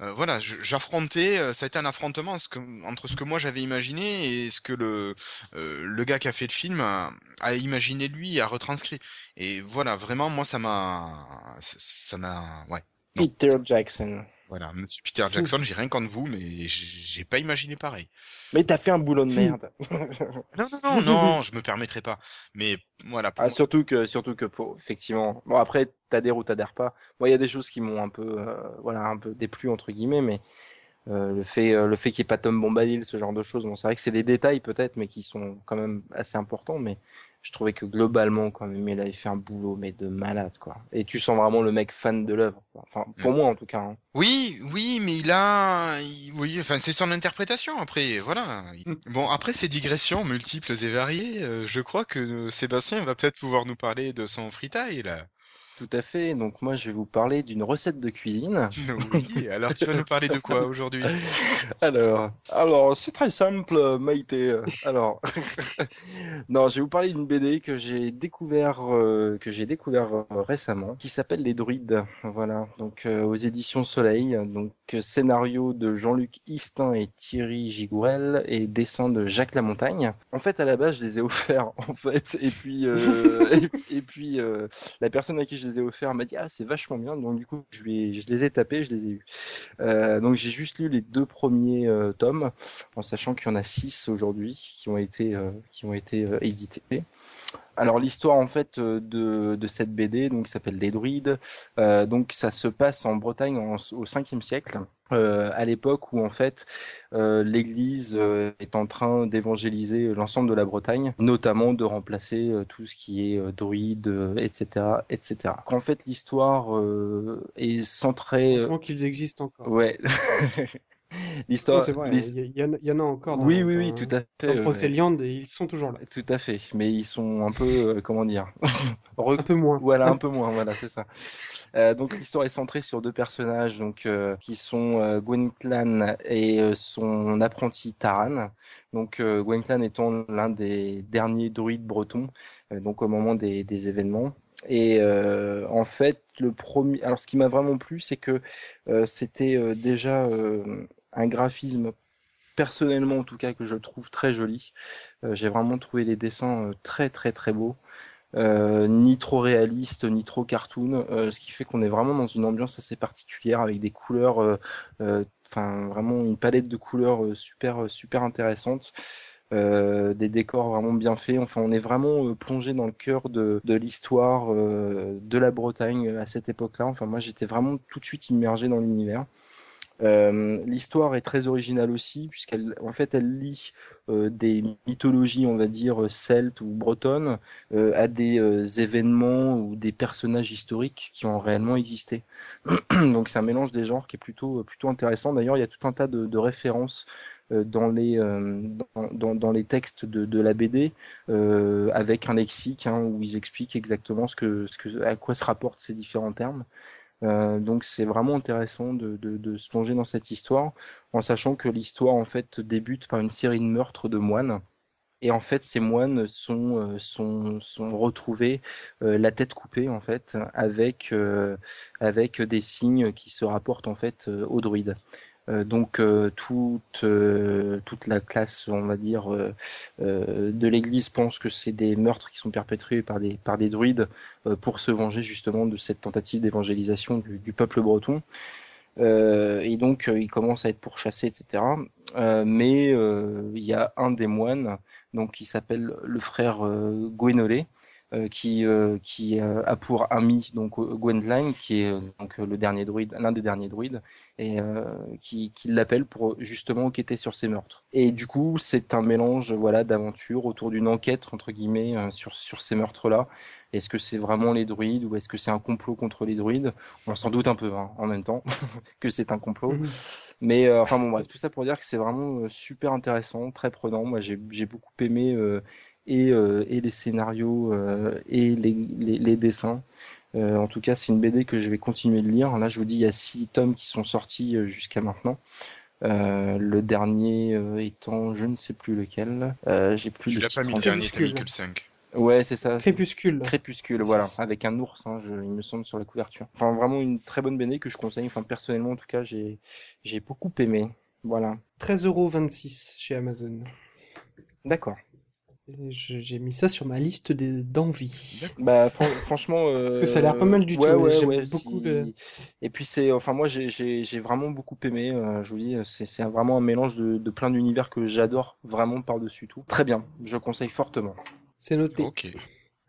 S2: euh, voilà, j'affrontais, ça a été un affrontement entre ce que moi j'avais imaginé et ce que le, euh, le gars qui a fait le film a, a imaginé lui, a retranscrit. Et voilà, vraiment, moi, ça m'a, ça m'a, ouais.
S3: Peter Jackson.
S2: Voilà, Monsieur Peter Jackson, j'ai rien contre vous, mais j'ai pas imaginé pareil.
S3: Mais t'as fait un boulot de merde.
S2: Non, non, non, non, je me permettrai pas. Mais voilà, pour
S3: Ah,
S2: moi-
S3: surtout que, surtout que pour, effectivement. Bon, après, t'adhères ou t'adhères pas. Moi, il y a des choses qui m'ont un peu, euh, voilà, un peu déplu, entre guillemets, mais euh, le fait, euh, le fait qu'il n'y ait pas Tom Bombadil, ce genre de choses, bon, c'est vrai que c'est des détails peut-être, mais qui sont quand même assez importants, mais je trouvais que globalement, quand même, il avait fait un boulot, mais de malade, quoi. Et tu sens vraiment le mec fan de l'œuvre. Enfin, pour
S2: Mm.
S3: moi, en tout cas. hein.
S2: Oui, oui, mais il a, il- oui, enfin, c'est son interprétation après, voilà.
S1: Mm.
S2: Bon, après ces digressions multiples et variées, euh, je crois que euh, Sébastien va peut-être pouvoir nous parler de son freetail, là.
S3: Tout à fait. Donc, moi, je vais vous parler d'une recette de cuisine.
S2: Oui, alors tu vas nous parler de quoi aujourd'hui?
S3: Alors, alors c'est très simple, Maïté. Alors, non, je vais vous parler d'une BD que j'ai découvert, euh, que j'ai découvert euh, récemment, qui s'appelle Les Druides. Voilà, donc euh, aux éditions Soleil. Donc scénario de Jean-Luc Istin et Thierry Gigourel et dessin de Jacques Lamontagne. En fait, à la base, je les ai offerts, en fait, et puis et, et puis la personne à qui je les ai offerts m'a dit ah c'est vachement bien. Donc du coup, je, les ai tapés, je les ai eus. Euh, donc j'ai juste lu les deux premiers euh, tomes, en sachant qu'il y en a six aujourd'hui qui ont été euh, qui ont été édités. Alors l'histoire en fait euh, de, de cette BD, donc qui s'appelle Des druides, euh, donc ça se passe en Bretagne en- au 5e siècle, euh, à l'époque où en fait euh, l'Église euh, est en train d'évangéliser l'ensemble de la Bretagne, notamment de remplacer tout ce qui est druide, etc., etc. En fait l'histoire est centrée.
S1: qu'ils existent encore.
S3: Ouais. L'histoire.
S1: il y, en a- encore dans,
S3: Oui, oui, oui,
S1: dans-
S3: tout à fait.
S1: dans Procéliande et ils sont toujours là.
S3: Tout à fait. Mais ils sont un peu, euh, comment dire,
S1: Un peu moins.
S3: Voilà, un peu moins, voilà, c'est ça. Euh, donc l'histoire est centrée sur deux personnages, donc euh, qui sont euh, Gwynplaine et euh, son apprenti Taran. Donc euh, Gwynplaine étant l'un des derniers druides bretons, donc au moment des, des événements. Et euh, en fait, le premier, alors ce qui m'a vraiment plu, c'est que euh, c'était euh, déjà euh, un graphisme personnellement en tout cas que je trouve très joli. Euh, J'ai vraiment trouvé les dessins euh, très très très beaux. ni trop réaliste, ni trop cartoon, ce qui fait qu'on est vraiment dans une ambiance assez particulière avec des couleurs, enfin vraiment une palette de couleurs super super intéressante. Euh, des décors vraiment bien faits. Enfin, on est vraiment euh, plongé dans le cœur de, l'histoire euh, de la Bretagne à cette époque-là. Enfin, moi, j'étais vraiment tout de suite immergé dans l'univers. L'histoire est très originale aussi, puisqu'elle, en fait, elle lie des mythologies, on va dire, celtes ou bretonnes, à des événements ou des personnages historiques qui ont réellement existé. Donc, c'est un mélange des genres qui est plutôt, plutôt intéressant. D'ailleurs, il y a tout un tas de, références euh, dans les euh, dans, les textes de, la BD euh, avec un lexique hein, où ils expliquent exactement ce que à quoi se rapportent ces différents termes. Euh, donc c'est vraiment intéressant de, se plonger dans cette histoire en sachant que l'histoire en fait débute par une série de meurtres de moines et en fait ces moines sont sont, sont retrouvés la tête coupée en fait avec avec des signes qui se rapportent en fait aux druides. Euh, donc euh, toute euh, toute la classe, on va dire, de l'Église pense que c'est des meurtres qui sont perpétrés par des par des druides pour se venger justement de cette tentative d'évangélisation du, peuple breton. et donc ils commencent à être pourchassés, etc. mais il y a un des moines, donc qui s'appelle le frère Gwénolé, euh, qui euh, qui euh, a pour ami donc Gwendline qui est donc le dernier druide l'un des derniers druides et qui, qui l'appelle pour justement enquêter sur ces meurtres et du coup c'est un mélange voilà d'aventure autour d'une enquête entre guillemets sur sur ces meurtres là est-ce que c'est vraiment les druides ou est-ce que c'est un complot contre les druides? On s'en doute un peu hein, en même temps que c'est un complot. Mhm. Mais enfin bon bref, tout ça pour dire que c'est vraiment super intéressant, très prenant. Moi j'ai beaucoup aimé euh, et les scénarios euh, et les, les, les dessins. Euh, en tout cas, c'est une BD que je vais continuer de lire. Là, je vous dis, il y a six tomes qui sont sortis jusqu'à maintenant. Euh, le dernier euh, étant, je ne sais plus lequel. Euh, J'ai plus
S2: tu l'as pas mis le dernier, t'as mis que le 5.
S3: Ouais, c'est ça.
S1: Crépuscule.
S3: Crépuscule, voilà, avec un ours, hein, je, il me semble, sur la couverture. Enfin, vraiment une très bonne BD que je conseille. Enfin, personnellement, en tout cas, j'ai j'ai beaucoup aimé. Voilà.
S1: 13,26€ chez Amazon.
S3: D'accord.
S1: J'ai mis ça sur ma liste d'envie.
S3: Bah franchement, euh...
S1: parce que ça a l'air pas mal du
S3: ouais,
S1: tout.
S3: Ouais, ouais, beaucoup. Si... Et puis c'est, enfin moi j'ai vraiment beaucoup aimé. Euh, je vous dis, c'est vraiment un mélange de, de plein d'univers que j'adore vraiment par dessus tout. Très bien, je conseille fortement.
S1: C'est noté.
S2: Ok.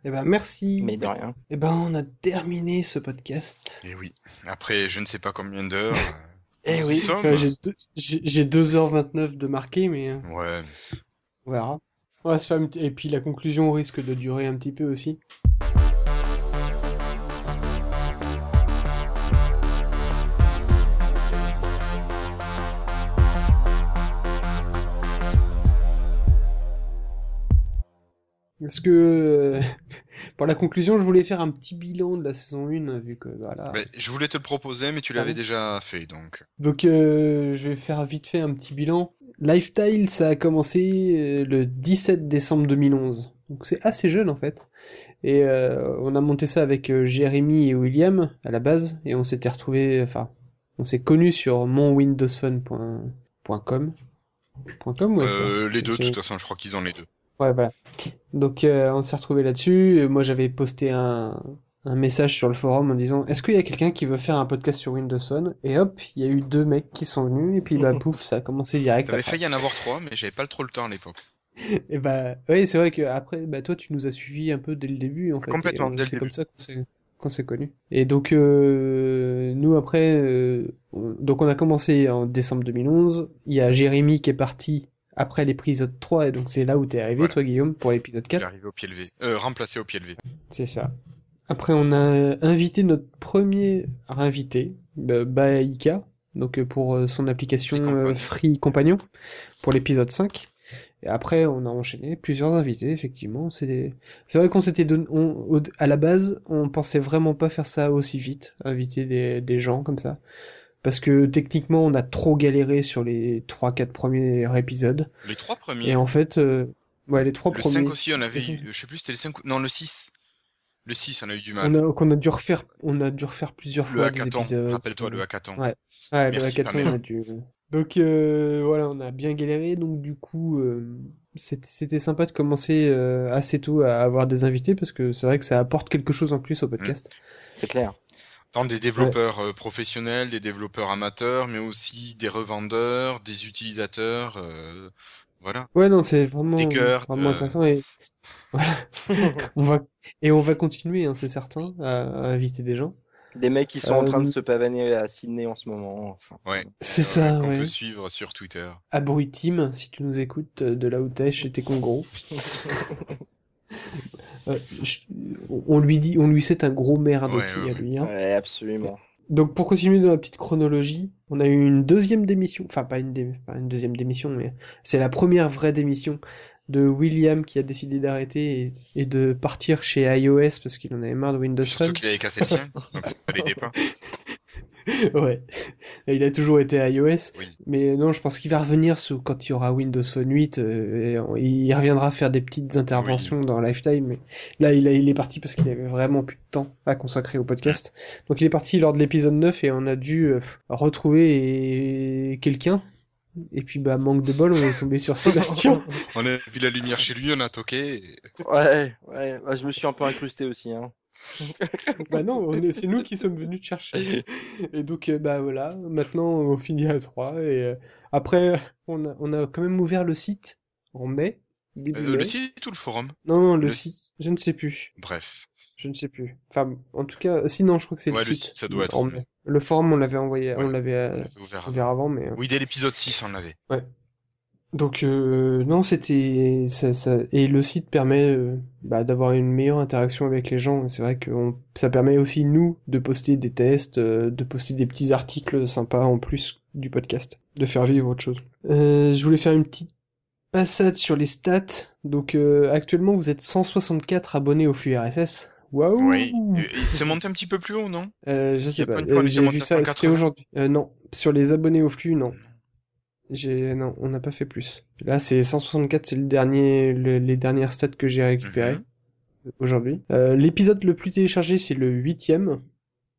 S1: Eh ben merci.
S3: Mais de rien.
S1: Eh ben on a terminé ce podcast.
S2: Et oui. Après je ne sais pas combien d'heures.
S1: eh oui. J'ai 2h29 de marqué, mais. euh,
S2: Ouais.
S1: On verra. On Et puis la conclusion risque de durer un petit peu aussi. Est-ce que euh, pour la conclusion, je voulais faire un petit bilan de la saison 1 vu que voilà.
S2: Je voulais te le proposer, mais tu l'avais
S1: Ah
S2: déjà fait, donc.
S1: Donc euh, je vais faire vite fait un petit bilan. Lifestyle, ça a commencé euh, le 17 décembre 2011. Donc c'est assez jeune en fait. Et euh, on a monté ça avec Jérémy et William à la base et on s'était retrouvé enfin on s'est connus sur monwindowsphone.com .com ouais,
S2: Euh,
S1: ça.
S2: les deux, de toute façon, je crois qu'ils ont les deux.
S1: Ouais, voilà. Donc, euh, on s'est retrouvé là-dessus. Moi, j'avais posté un, un message sur le forum en disant Est-ce qu'il y a quelqu'un qui veut faire un podcast sur Windows Phone? Et hop, il y a eu deux mecs qui sont venus. Et puis, bah, pouf, ça a commencé direct. Après.
S2: failli en avoir trois, mais j'avais pas trop le temps à l'époque.
S1: Et bah, oui, c'est vrai que après, bah, toi, tu nous as suivis un peu dès le début, en fait.
S2: Complètement,
S1: euh,
S2: dès le
S1: C'est comme ça qu'on s'est qu'on s'est connus. Et donc, euh, nous, après, euh, on- donc on a commencé en décembre 2011. Il y a Jérémy qui est parti après l'épisode 3, et donc c'est là où t'es arrivé,
S2: Voilà.
S1: toi, Guillaume, pour l'épisode
S2: Il est
S1: 4.
S2: arrivé au pied levé. Euh, remplacé au pied levé.
S1: C'est ça. Après, on a invité notre premier invité, Baïka, donc euh, pour euh, son application
S2: Free
S1: euh, Companion, pour l'épisode 5. Et après, on a enchaîné plusieurs invités, effectivement. C'est vrai qu'on s'était donné, on- à la base, on pensait vraiment pas faire ça aussi vite, inviter des, des gens comme ça. Parce que techniquement, on a trop galéré sur les 3-4 premiers épisodes.
S2: Les trois premiers.
S1: Et en fait, euh, ouais, les trois
S2: le
S1: premiers.
S2: 5 aussi, on avait eu, je sais plus, c'était le 5 ou... Non, le 6. Le 6, on a eu du
S1: On
S2: mal.
S1: a, qu'on a dû refaire, on a dû refaire plusieurs
S2: Le
S1: fois des
S2: hackathon.
S1: épisodes.
S2: Rappelle-toi le hackathon.
S1: Ouais. Ouais, le
S2: Merci,
S1: hackathon,
S2: Pamela.
S1: on a dû. Donc euh, voilà, on a bien galéré, donc du coup, euh, c'était sympa de commencer euh, assez tôt à avoir des invités parce que c'est vrai que ça apporte quelque chose en plus au podcast.
S3: C'est clair.
S2: Tant des développeurs euh, professionnels, des développeurs amateurs, mais aussi des revendeurs, des utilisateurs, euh, voilà.
S1: Ouais, non, c'est vraiment,
S2: cœurs,
S1: vraiment
S2: euh.
S1: intéressant et voilà. on va et on va continuer, hein, c'est certain, à, à inviter des gens.
S3: Des mecs qui sont en train de se pavaner à Sydney en ce moment. Enfin,
S2: Ouais.
S1: C'est
S2: Euh,
S1: ça,
S2: Qu'on
S1: ouais.
S2: peut suivre sur Twitter.
S1: Abrutim, si tu nous écoutes de là où t'es, chez tes congros. Euh, je- on lui dit, on lui souhaite un gros merde
S2: Ouais,
S1: aussi
S2: ouais,
S1: à lui. hein.
S3: Ouais, absolument.
S1: Donc pour continuer dans la petite chronologie, on a eu une deuxième démission, enfin pas une, dé- pas une deuxième démission, mais c'est la première vraie démission de William qui a décidé d'arrêter et, et de partir chez iOS parce qu'il en avait marre de Windows
S2: Surtout
S1: Phone.
S2: qu'il avait cassé le sien, donc ça l'aidait pas.
S1: ouais, il a toujours été iOS,
S2: Oui.
S1: mais non, je pense qu'il va revenir sous, quand il y aura Windows Phone 8, euh, et on- il reviendra faire des petites interventions dans Lifetime, mais là il, a- il est parti parce qu'il avait vraiment plus de temps à consacrer au podcast. Donc il est parti lors de l'épisode 9 et on a dû euh, retrouver et- quelqu'un. Et puis bah manque de bol, on est tombé sur Sébastien.
S2: On a vu la lumière chez lui, on a toqué. et-
S3: Ouais, ouais. Bah, je me suis un peu incrusté aussi. Hein.
S1: bah non, on est- c'est nous qui sommes venus te chercher. Et donc euh, bah voilà, maintenant on finit à 3 et euh, après on a, on a quand même ouvert le site en mai. début
S2: Euh,
S1: mai.
S2: le site ou le forum?
S1: Non non, le,
S2: le
S1: site, je ne sais plus.
S2: Bref.
S1: Je ne sais plus. Enfin, en tout cas, sinon je crois que c'est
S2: Ouais,
S1: le
S2: le
S1: site.
S2: ça doit être
S1: en
S2: en
S1: mai. Le forum, on l'avait envoyé, on
S2: Ouais,
S1: l'avait
S2: On
S1: euh,
S2: l'avait ouvert avant.
S1: ouvert avant, mais. euh,
S2: Oui, dès l'épisode 6, on l'avait.
S1: Donc euh, non, c'était ça, ça et le site permet euh, bah, d'avoir une meilleure interaction avec les gens. C'est vrai que on- ça permet aussi nous de poster des tests, euh, de poster des petits articles sympas en plus du podcast, de faire vivre autre chose. Je voulais faire une petite passade sur les stats. Donc actuellement, vous êtes 164 abonnés au flux RSS. Waouh.
S2: Oui. Il s'est monté un petit peu plus haut, non?
S1: Euh, je sais pas. Euh,
S2: était
S1: J'ai vu ça. C'était
S2: 180.
S1: aujourd'hui. Euh, non, sur les abonnés au flux, non. J'ai non, on n'a pas fait plus. Là, c'est 164, c'est le dernier, le- les dernières stats que j'ai récupérées
S2: Mhm.
S1: aujourd'hui. Euh, L'épisode le plus téléchargé, c'est le huitième.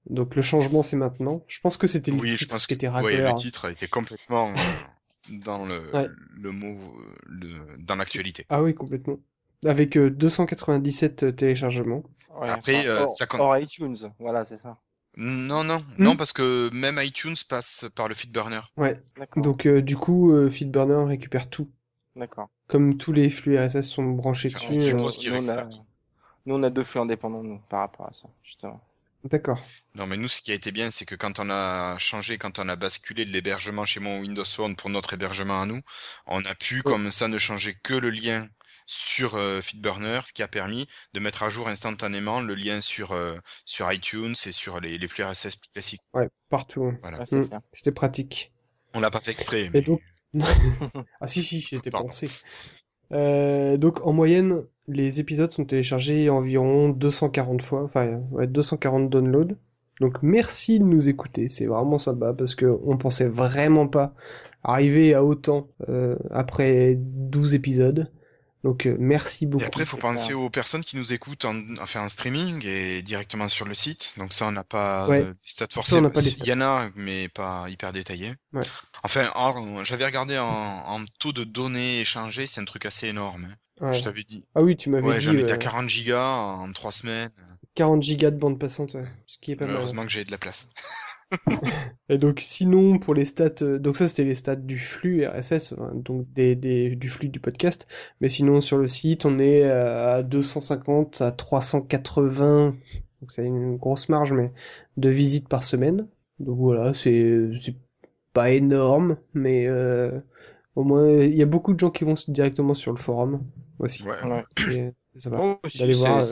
S1: Donc le changement, c'est maintenant. Je pense que c'était le
S2: Oui, je
S1: titre
S2: pense
S1: qui était
S2: ouais,
S1: racoleur.
S2: le titre était complètement dans le,
S1: Ouais.
S2: le mot, le, dans l'actualité.
S1: Ah oui, complètement. Avec euh, 297 téléchargements.
S3: Ouais,
S2: Après, euh, ça compte-
S3: hors iTunes, voilà, c'est ça.
S2: Non, non,
S1: Hmm.
S2: non, parce que même iTunes passe par le feedburner.
S1: Ouais.
S3: D'accord.
S1: Donc euh, du coup, euh, Feedburner récupère tout.
S3: D'accord.
S1: Comme tous les flux RSS sont branchés dessus. euh,
S3: nous, on a... nous, on a deux flux indépendants, nous, par rapport à ça, justement.
S1: D'accord.
S2: Non, mais nous, ce qui a été bien, c'est que quand on a changé, quand on a basculé de l'hébergement chez mon Windows Phone pour notre hébergement à nous, on a pu, comme ça, ne changer que le lien sur euh, Feedburner, ce qui a permis de mettre à jour instantanément le lien sur, euh, sur iTunes et sur les, les flux RSS classiques.
S1: Ouais, partout. hein.
S2: Voilà.
S3: C'est
S1: Mm. C'était pratique.
S2: On l'a pas fait exprès.
S1: Et
S2: Mais...
S1: donc... ah si, si, c'était pensé. Euh, donc en moyenne, les épisodes sont téléchargés environ 240 fois, enfin ouais, 240 downloads. Donc merci de nous écouter, c'est vraiment sympa parce que on pensait vraiment pas arriver à autant euh, après 12 épisodes. Donc euh, merci beaucoup.
S2: Et après, il faut penser aux personnes qui nous écoutent en, en streaming et directement sur le site. Donc ça, on n'a pas
S1: Ouais.
S2: euh, les stats Il y en a, mais pas hyper détaillés.
S1: Ouais.
S2: Enfin, en- j'avais regardé en, en taux de données échangées, c'est un truc assez énorme. hein.
S1: Ouais.
S2: Je t'avais dit.
S1: Ah oui, tu m'avais
S2: Ouais,
S1: dit
S2: j'en étais à 40 gigas en 3 semaines.
S1: 40 gigas de bande passante, ouais, ce qui est pas mal.
S2: Heureusement que j'ai de la place.
S1: Et donc sinon pour les stats, euh, donc ça c'était les stats du flux RSS, hein, donc des, des- du flux du podcast. Mais sinon sur le site on est à 250 à 380, donc c'est une grosse marge, mais de visites par semaine. Donc voilà, c'est pas énorme, mais euh, au moins il y a beaucoup de gens qui vont directement sur le forum aussi.
S2: Ouais.
S1: C'est.
S3: Bon,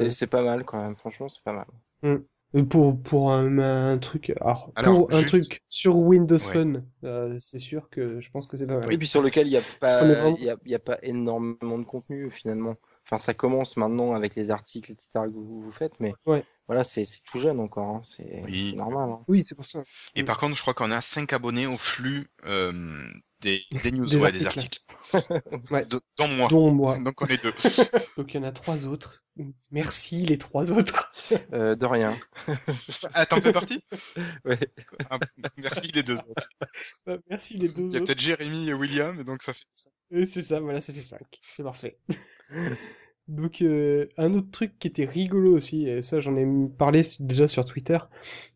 S1: euh,
S3: pas mal quand même, franchement, c'est pas mal.
S1: Et Pour, pour un, un truc, alors,
S2: Alors,
S1: pour un truc sur Windows
S2: Ouais.
S1: Phone, euh, c'est sûr que je pense que c'est pas mal.
S3: Et puis sur lequel il n'y a, pas- y a, il y a pas énormément de contenu finalement. Enfin, ça commence maintenant avec les articles, etc. que vous, vous faites, mais
S1: Ouais.
S3: Voilà, c'est c'est tout jeune encore. hein, C'est
S2: Oui.
S3: c'est normal. hein.
S1: Oui, c'est pour ça.
S2: Et par contre, je crois qu'on a 5 abonnés au flux euh, des, des news,
S1: Des
S2: ouais, des
S1: articles.
S2: articles.
S1: Ouais.
S2: Dont moi.
S1: Dont moi.
S2: Donc on est deux.
S1: Donc il y en a trois autres. Merci les trois autres.
S3: Euh, de rien.
S2: ah, t'en fais partie?
S3: Ouais.
S2: Ah, Merci les deux autres.
S1: Merci les deux
S2: Il y a
S1: autres.
S2: peut-être Jérémy et William, et donc ça fait ça.
S1: Et c'est ça, voilà, ça fait 5. C'est parfait. Donc, euh, un autre truc qui était rigolo aussi, et ça j'en ai parlé déjà sur Twitter,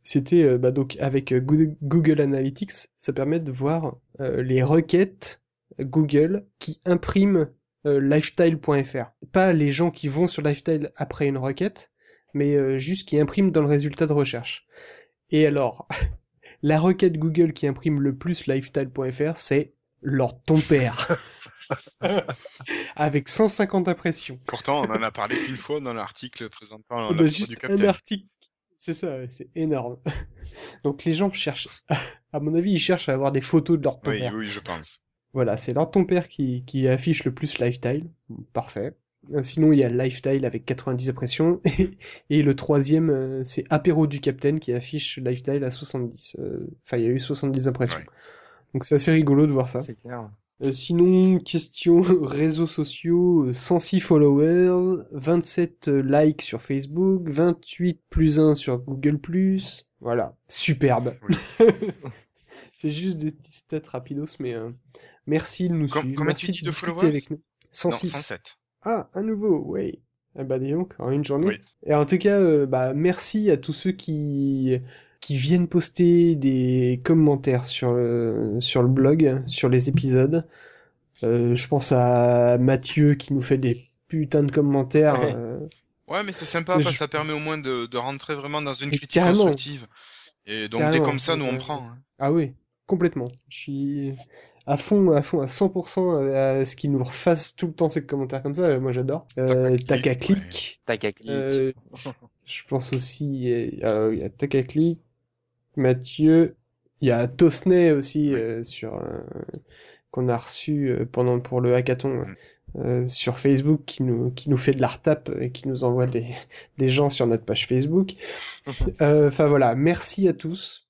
S1: c'était euh, bah, donc avec euh, Goo- Google Analytics, ça permet de voir euh, les requêtes Google qui impriment euh, lifestyle.fr. Pas les gens qui vont sur lifestyle après une requête, mais juste qui impriment dans le résultat de recherche. Et alors, la requête Google qui imprime le plus lifestyle.fr, c'est Lord ton père. Avec 150 impressions.
S2: Pourtant, on en a parlé qu'une fois dans l'article présentant
S1: Oh,
S2: la
S1: bah,
S2: du
S1: un
S2: capitaine.
S1: article. C'est ça, ouais, c'est énorme. Donc les gens cherchent, à mon avis, ils cherchent à avoir des photos de leur ton
S2: Oui,
S1: père.
S2: oui, je pense.
S1: Voilà, c'est leur ton père qui, qui affiche le plus lifestyle. Parfait. Sinon, il y a lifestyle avec 90 impressions. Et, le troisième, euh, c'est apéro du capitaine qui affiche lifestyle à 70. Euh, Enfin, il y a eu 70 impressions.
S2: Ouais.
S1: Donc c'est assez rigolo de voir ça.
S3: C'est clair.
S1: Euh, sinon, question réseaux sociaux, euh, 106 followers, 27 euh, likes sur Facebook, 28 plus 1 sur Google+. Voilà, superbe.
S2: Oui.
S1: C'est juste des petits stats rapidos, mais euh, merci de nous
S2: Com-
S1: suivre.
S2: combien
S1: merci
S2: tu dis de followers
S1: avec nous. 106.
S2: Non, 107.
S1: Ah, un nouveau, ouais. Ah bah dis donc, en une journée.
S2: Oui.
S1: Et en tout cas, euh, bah merci à tous ceux qui qui viennent poster des commentaires sur le, sur le blog, sur les épisodes. Euh, je pense à Mathieu qui nous fait des putains de commentaires.
S3: Ouais.
S1: euh,
S2: Ouais, mais c'est sympa
S1: Mais
S2: parce
S1: je-
S2: ça permet au moins de, de rentrer vraiment dans une
S1: Mais
S2: critique
S1: carrément.
S2: constructive. Et donc, dès
S1: Carrément.
S2: comme ça, nous, on
S1: Euh,
S2: prend. hein.
S1: Ah oui, complètement. Je suis à fond, à fond, à 100% à ce qu'ils nous refassent tout le temps ces commentaires comme ça. Moi, j'adore. Euh,
S2: Tac à clic,
S1: Tac à clic.
S3: Tac à clic.
S1: Euh, je pense aussi, euh, alors, il y a Takakli, Mathieu, il y a Tosney aussi euh, sur euh, qu'on a reçu euh, pendant pour le hackathon
S2: Mm.
S1: euh, sur Facebook qui nous qui nous fait de la retape et qui nous envoie des des gens sur notre page Facebook. Euh, Enfin voilà, merci à tous.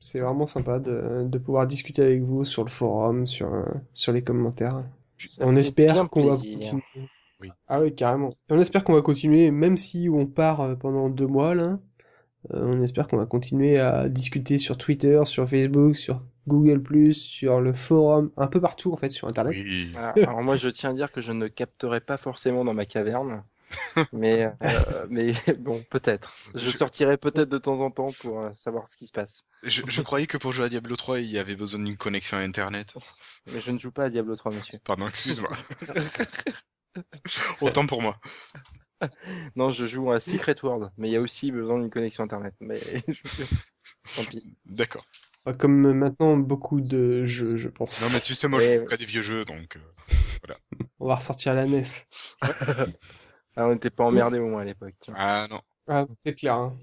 S1: C'est vraiment sympa de, de pouvoir discuter avec vous sur le forum, sur sur les commentaires.
S3: Ça
S1: On espère qu'on va continuer.
S2: Oui.
S1: Ah oui, carrément. Et on espère qu'on va continuer, même si on part pendant deux mois là. Euh, on espère qu'on va continuer à discuter sur Twitter, sur Facebook, sur Google+, sur le forum, un peu partout en fait sur Internet.
S2: Oui.
S3: Alors moi, je tiens à dire que je ne capterai pas forcément dans ma caverne, mais euh, mais bon, peut-être. Je
S2: Je-
S3: sortirai peut-être de temps en temps pour euh, savoir ce qui se passe.
S2: Je, je croyais que pour jouer à Diablo 3, il y avait besoin d'une connexion à Internet.
S3: Mais je ne joue pas à Diablo 3, monsieur.
S2: Pardon, excuse-moi. Autant pour moi.
S3: Non, je joue à Secret World, mais il y a aussi besoin d'une connexion internet. Mais tant pis.
S2: D'accord.
S1: Pas Comme maintenant beaucoup de jeux, je pense.
S2: Non, mais tu sais, moi,
S3: Ouais,
S2: je joue
S3: ouais.
S2: qu'à des vieux jeux, donc... euh,
S1: On va ressortir la NES.
S3: Ah, on n'était pas emmerdés au moins à l'époque.
S2: Ah non.
S1: Ah, c'est clair. hein.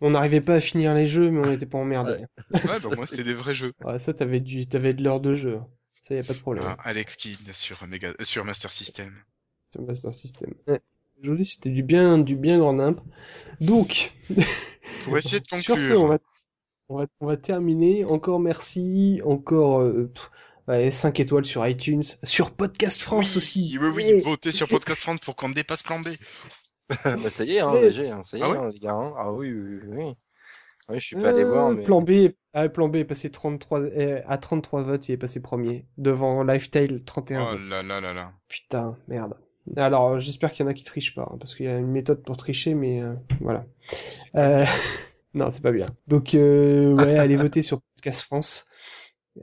S1: On n'arrivait pas à finir les jeux, mais on n'était pas emmerdés.
S2: Ouais,
S3: Ça,
S2: bah moi,
S3: c'est-
S2: c'était des vrais jeux.
S1: Ouais, ça, t'avais du, de l'heure de jeu. Ça, y a pas de problème.
S2: Ah, Alex Kidd sur, Mega... euh, sur Master System.
S1: Un Master System. Ouais. Aujourd'hui, c'était du bien, du bien grand nimp. Donc,
S2: Pour essayer de
S1: sur
S2: conclure.
S1: ce, on va, on va, on va terminer. Encore merci. Encore euh, pff, ouais, 5 étoiles sur iTunes. Sur Podcast France
S2: oui,
S1: aussi.
S2: Oui, oui,
S1: Ouais.
S2: votez sur Podcast France pour qu'on dépasse plan B.
S3: bah, ça y est, hein, hein, ça y est,
S2: Ah ouais
S3: hein, les gars. hein. Ah oui, oui, oui. oui. Oui, je suis pas allé
S1: Euh,
S3: voir, mais.
S1: Plan B, ah, plan B est passé 33, euh, à 33 votes, il est passé premier. Devant Lifestyle, 31
S2: Oh
S1: votes.
S2: là là là là.
S1: Putain, merde. Alors, j'espère qu'il y en a qui trichent pas, hein, parce qu'il y a une méthode pour tricher, mais euh, voilà. Euh, non, c'est pas bien. Donc, euh, ouais, allez voter sur Podcast France.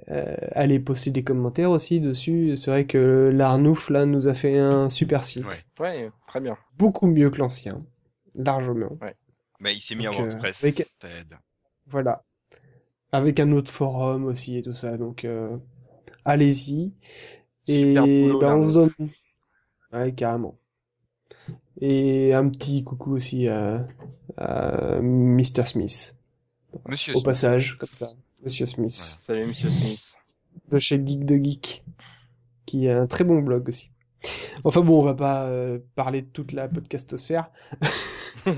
S1: Euh, allez poster des commentaires aussi dessus. C'est vrai que l'Arnouf, là, nous a fait un super site.
S2: Ouais.
S3: Ouais, très bien.
S1: Beaucoup mieux que l'ancien. Largement.
S2: Bah, il s'est mis
S1: Donc, euh,
S2: WordPress.
S1: avec-. Voilà. Avec un autre forum aussi et tout ça. Donc, euh, allez-y. Et
S3: Super boulot,
S1: ben, on se donne. Ouais, carrément. Et un petit coucou aussi à, à Mr. Smith.
S2: Monsieur
S1: Au
S2: Smith.
S1: passage, comme ça. Monsieur Smith.
S3: Salut, monsieur Smith.
S1: De chez Geek de Geek. Qui a un très bon blog aussi. Enfin bon, on va pas euh, parler de toute la podcastosphère.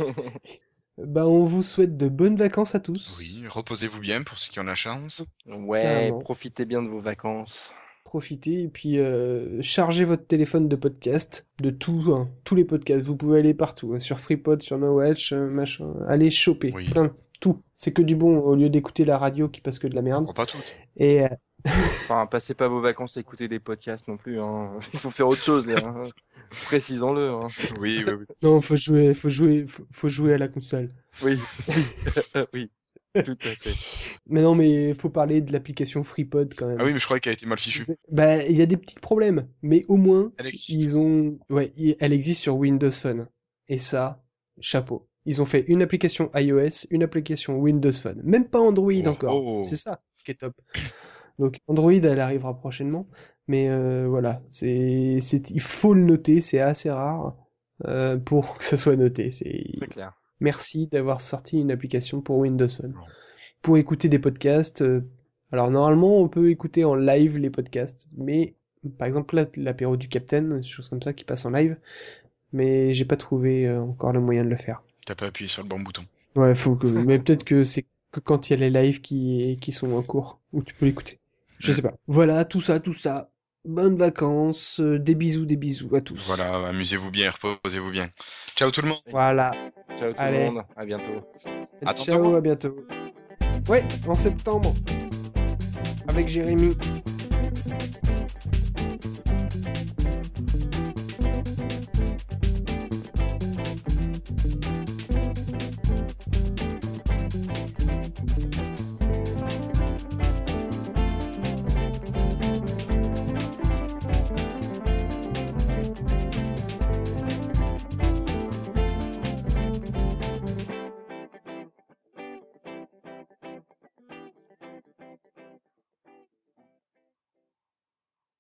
S1: Ben, on vous souhaite de bonnes vacances à tous.
S2: Oui, reposez-vous bien pour ceux qui ont la chance.
S3: ouais, profitez bien de vos vacances.
S1: Profitez et puis euh, chargez votre téléphone de podcast, de tout, hein, tous les podcasts. Vous pouvez aller partout, hein, sur FreePod, sur NoWatch, euh, machin. Allez choper,
S2: Oui.
S1: plein, tout. C'est que du bon au lieu d'écouter la radio qui passe que de la merde.
S2: Bon, pas toutes.
S1: Et euh,
S3: Enfin, passez pas vos vacances à écouter des podcasts non plus. Hein. Il faut faire autre chose. là, hein. Précisons-le. Hein.
S2: Oui, oui, oui.
S1: Non, faut jouer, faut jouer, faut, faut jouer à la console.
S3: Oui, oui, tout à fait.
S1: Mais non, mais faut parler de l'application FreePod quand même.
S2: Ah oui, mais je croyais qu'elle a été mal fichue.
S1: Bah, il y a des petits problèmes, mais au moins
S2: Elle existe.
S1: ils ont, ouais, elle existe sur Windows Phone. Et ça, chapeau. Ils ont fait une application iOS, une application Windows Phone. Même pas Android
S2: Oh,
S1: encore.
S2: oh.
S1: C'est ça qui est top. Donc Android, elle arrivera prochainement. Mais euh, voilà, c'est, c'est, il faut le noter, c'est assez rare euh, pour que ça soit noté. C'est,
S3: C'est clair.
S1: Merci d'avoir sorti une application pour Windows Phone. Pour écouter des podcasts. euh, alors normalement, on peut écouter en live les podcasts, mais par exemple l'apéro du Capitaine, des choses comme ça qui passe en live, mais j'ai pas trouvé euh, encore le moyen de le faire.
S2: T'as pas appuyé sur le bon bouton.
S1: Ouais, faut que, mais peut-être que c'est que quand il y a les lives qui qui sont en cours où tu peux l'écouter. Je sais pas. Voilà, tout ça, tout ça. Bonnes vacances, euh, des bisous, des bisous à tous.
S2: Voilà, amusez-vous bien, reposez-vous bien. Ciao tout le monde.
S1: Voilà.
S3: Ciao tout
S1: Allez.
S3: le monde. À bientôt.
S2: Attends-moi.
S1: Ciao, à bientôt. Ouais, en septembre. Avec Jérémy.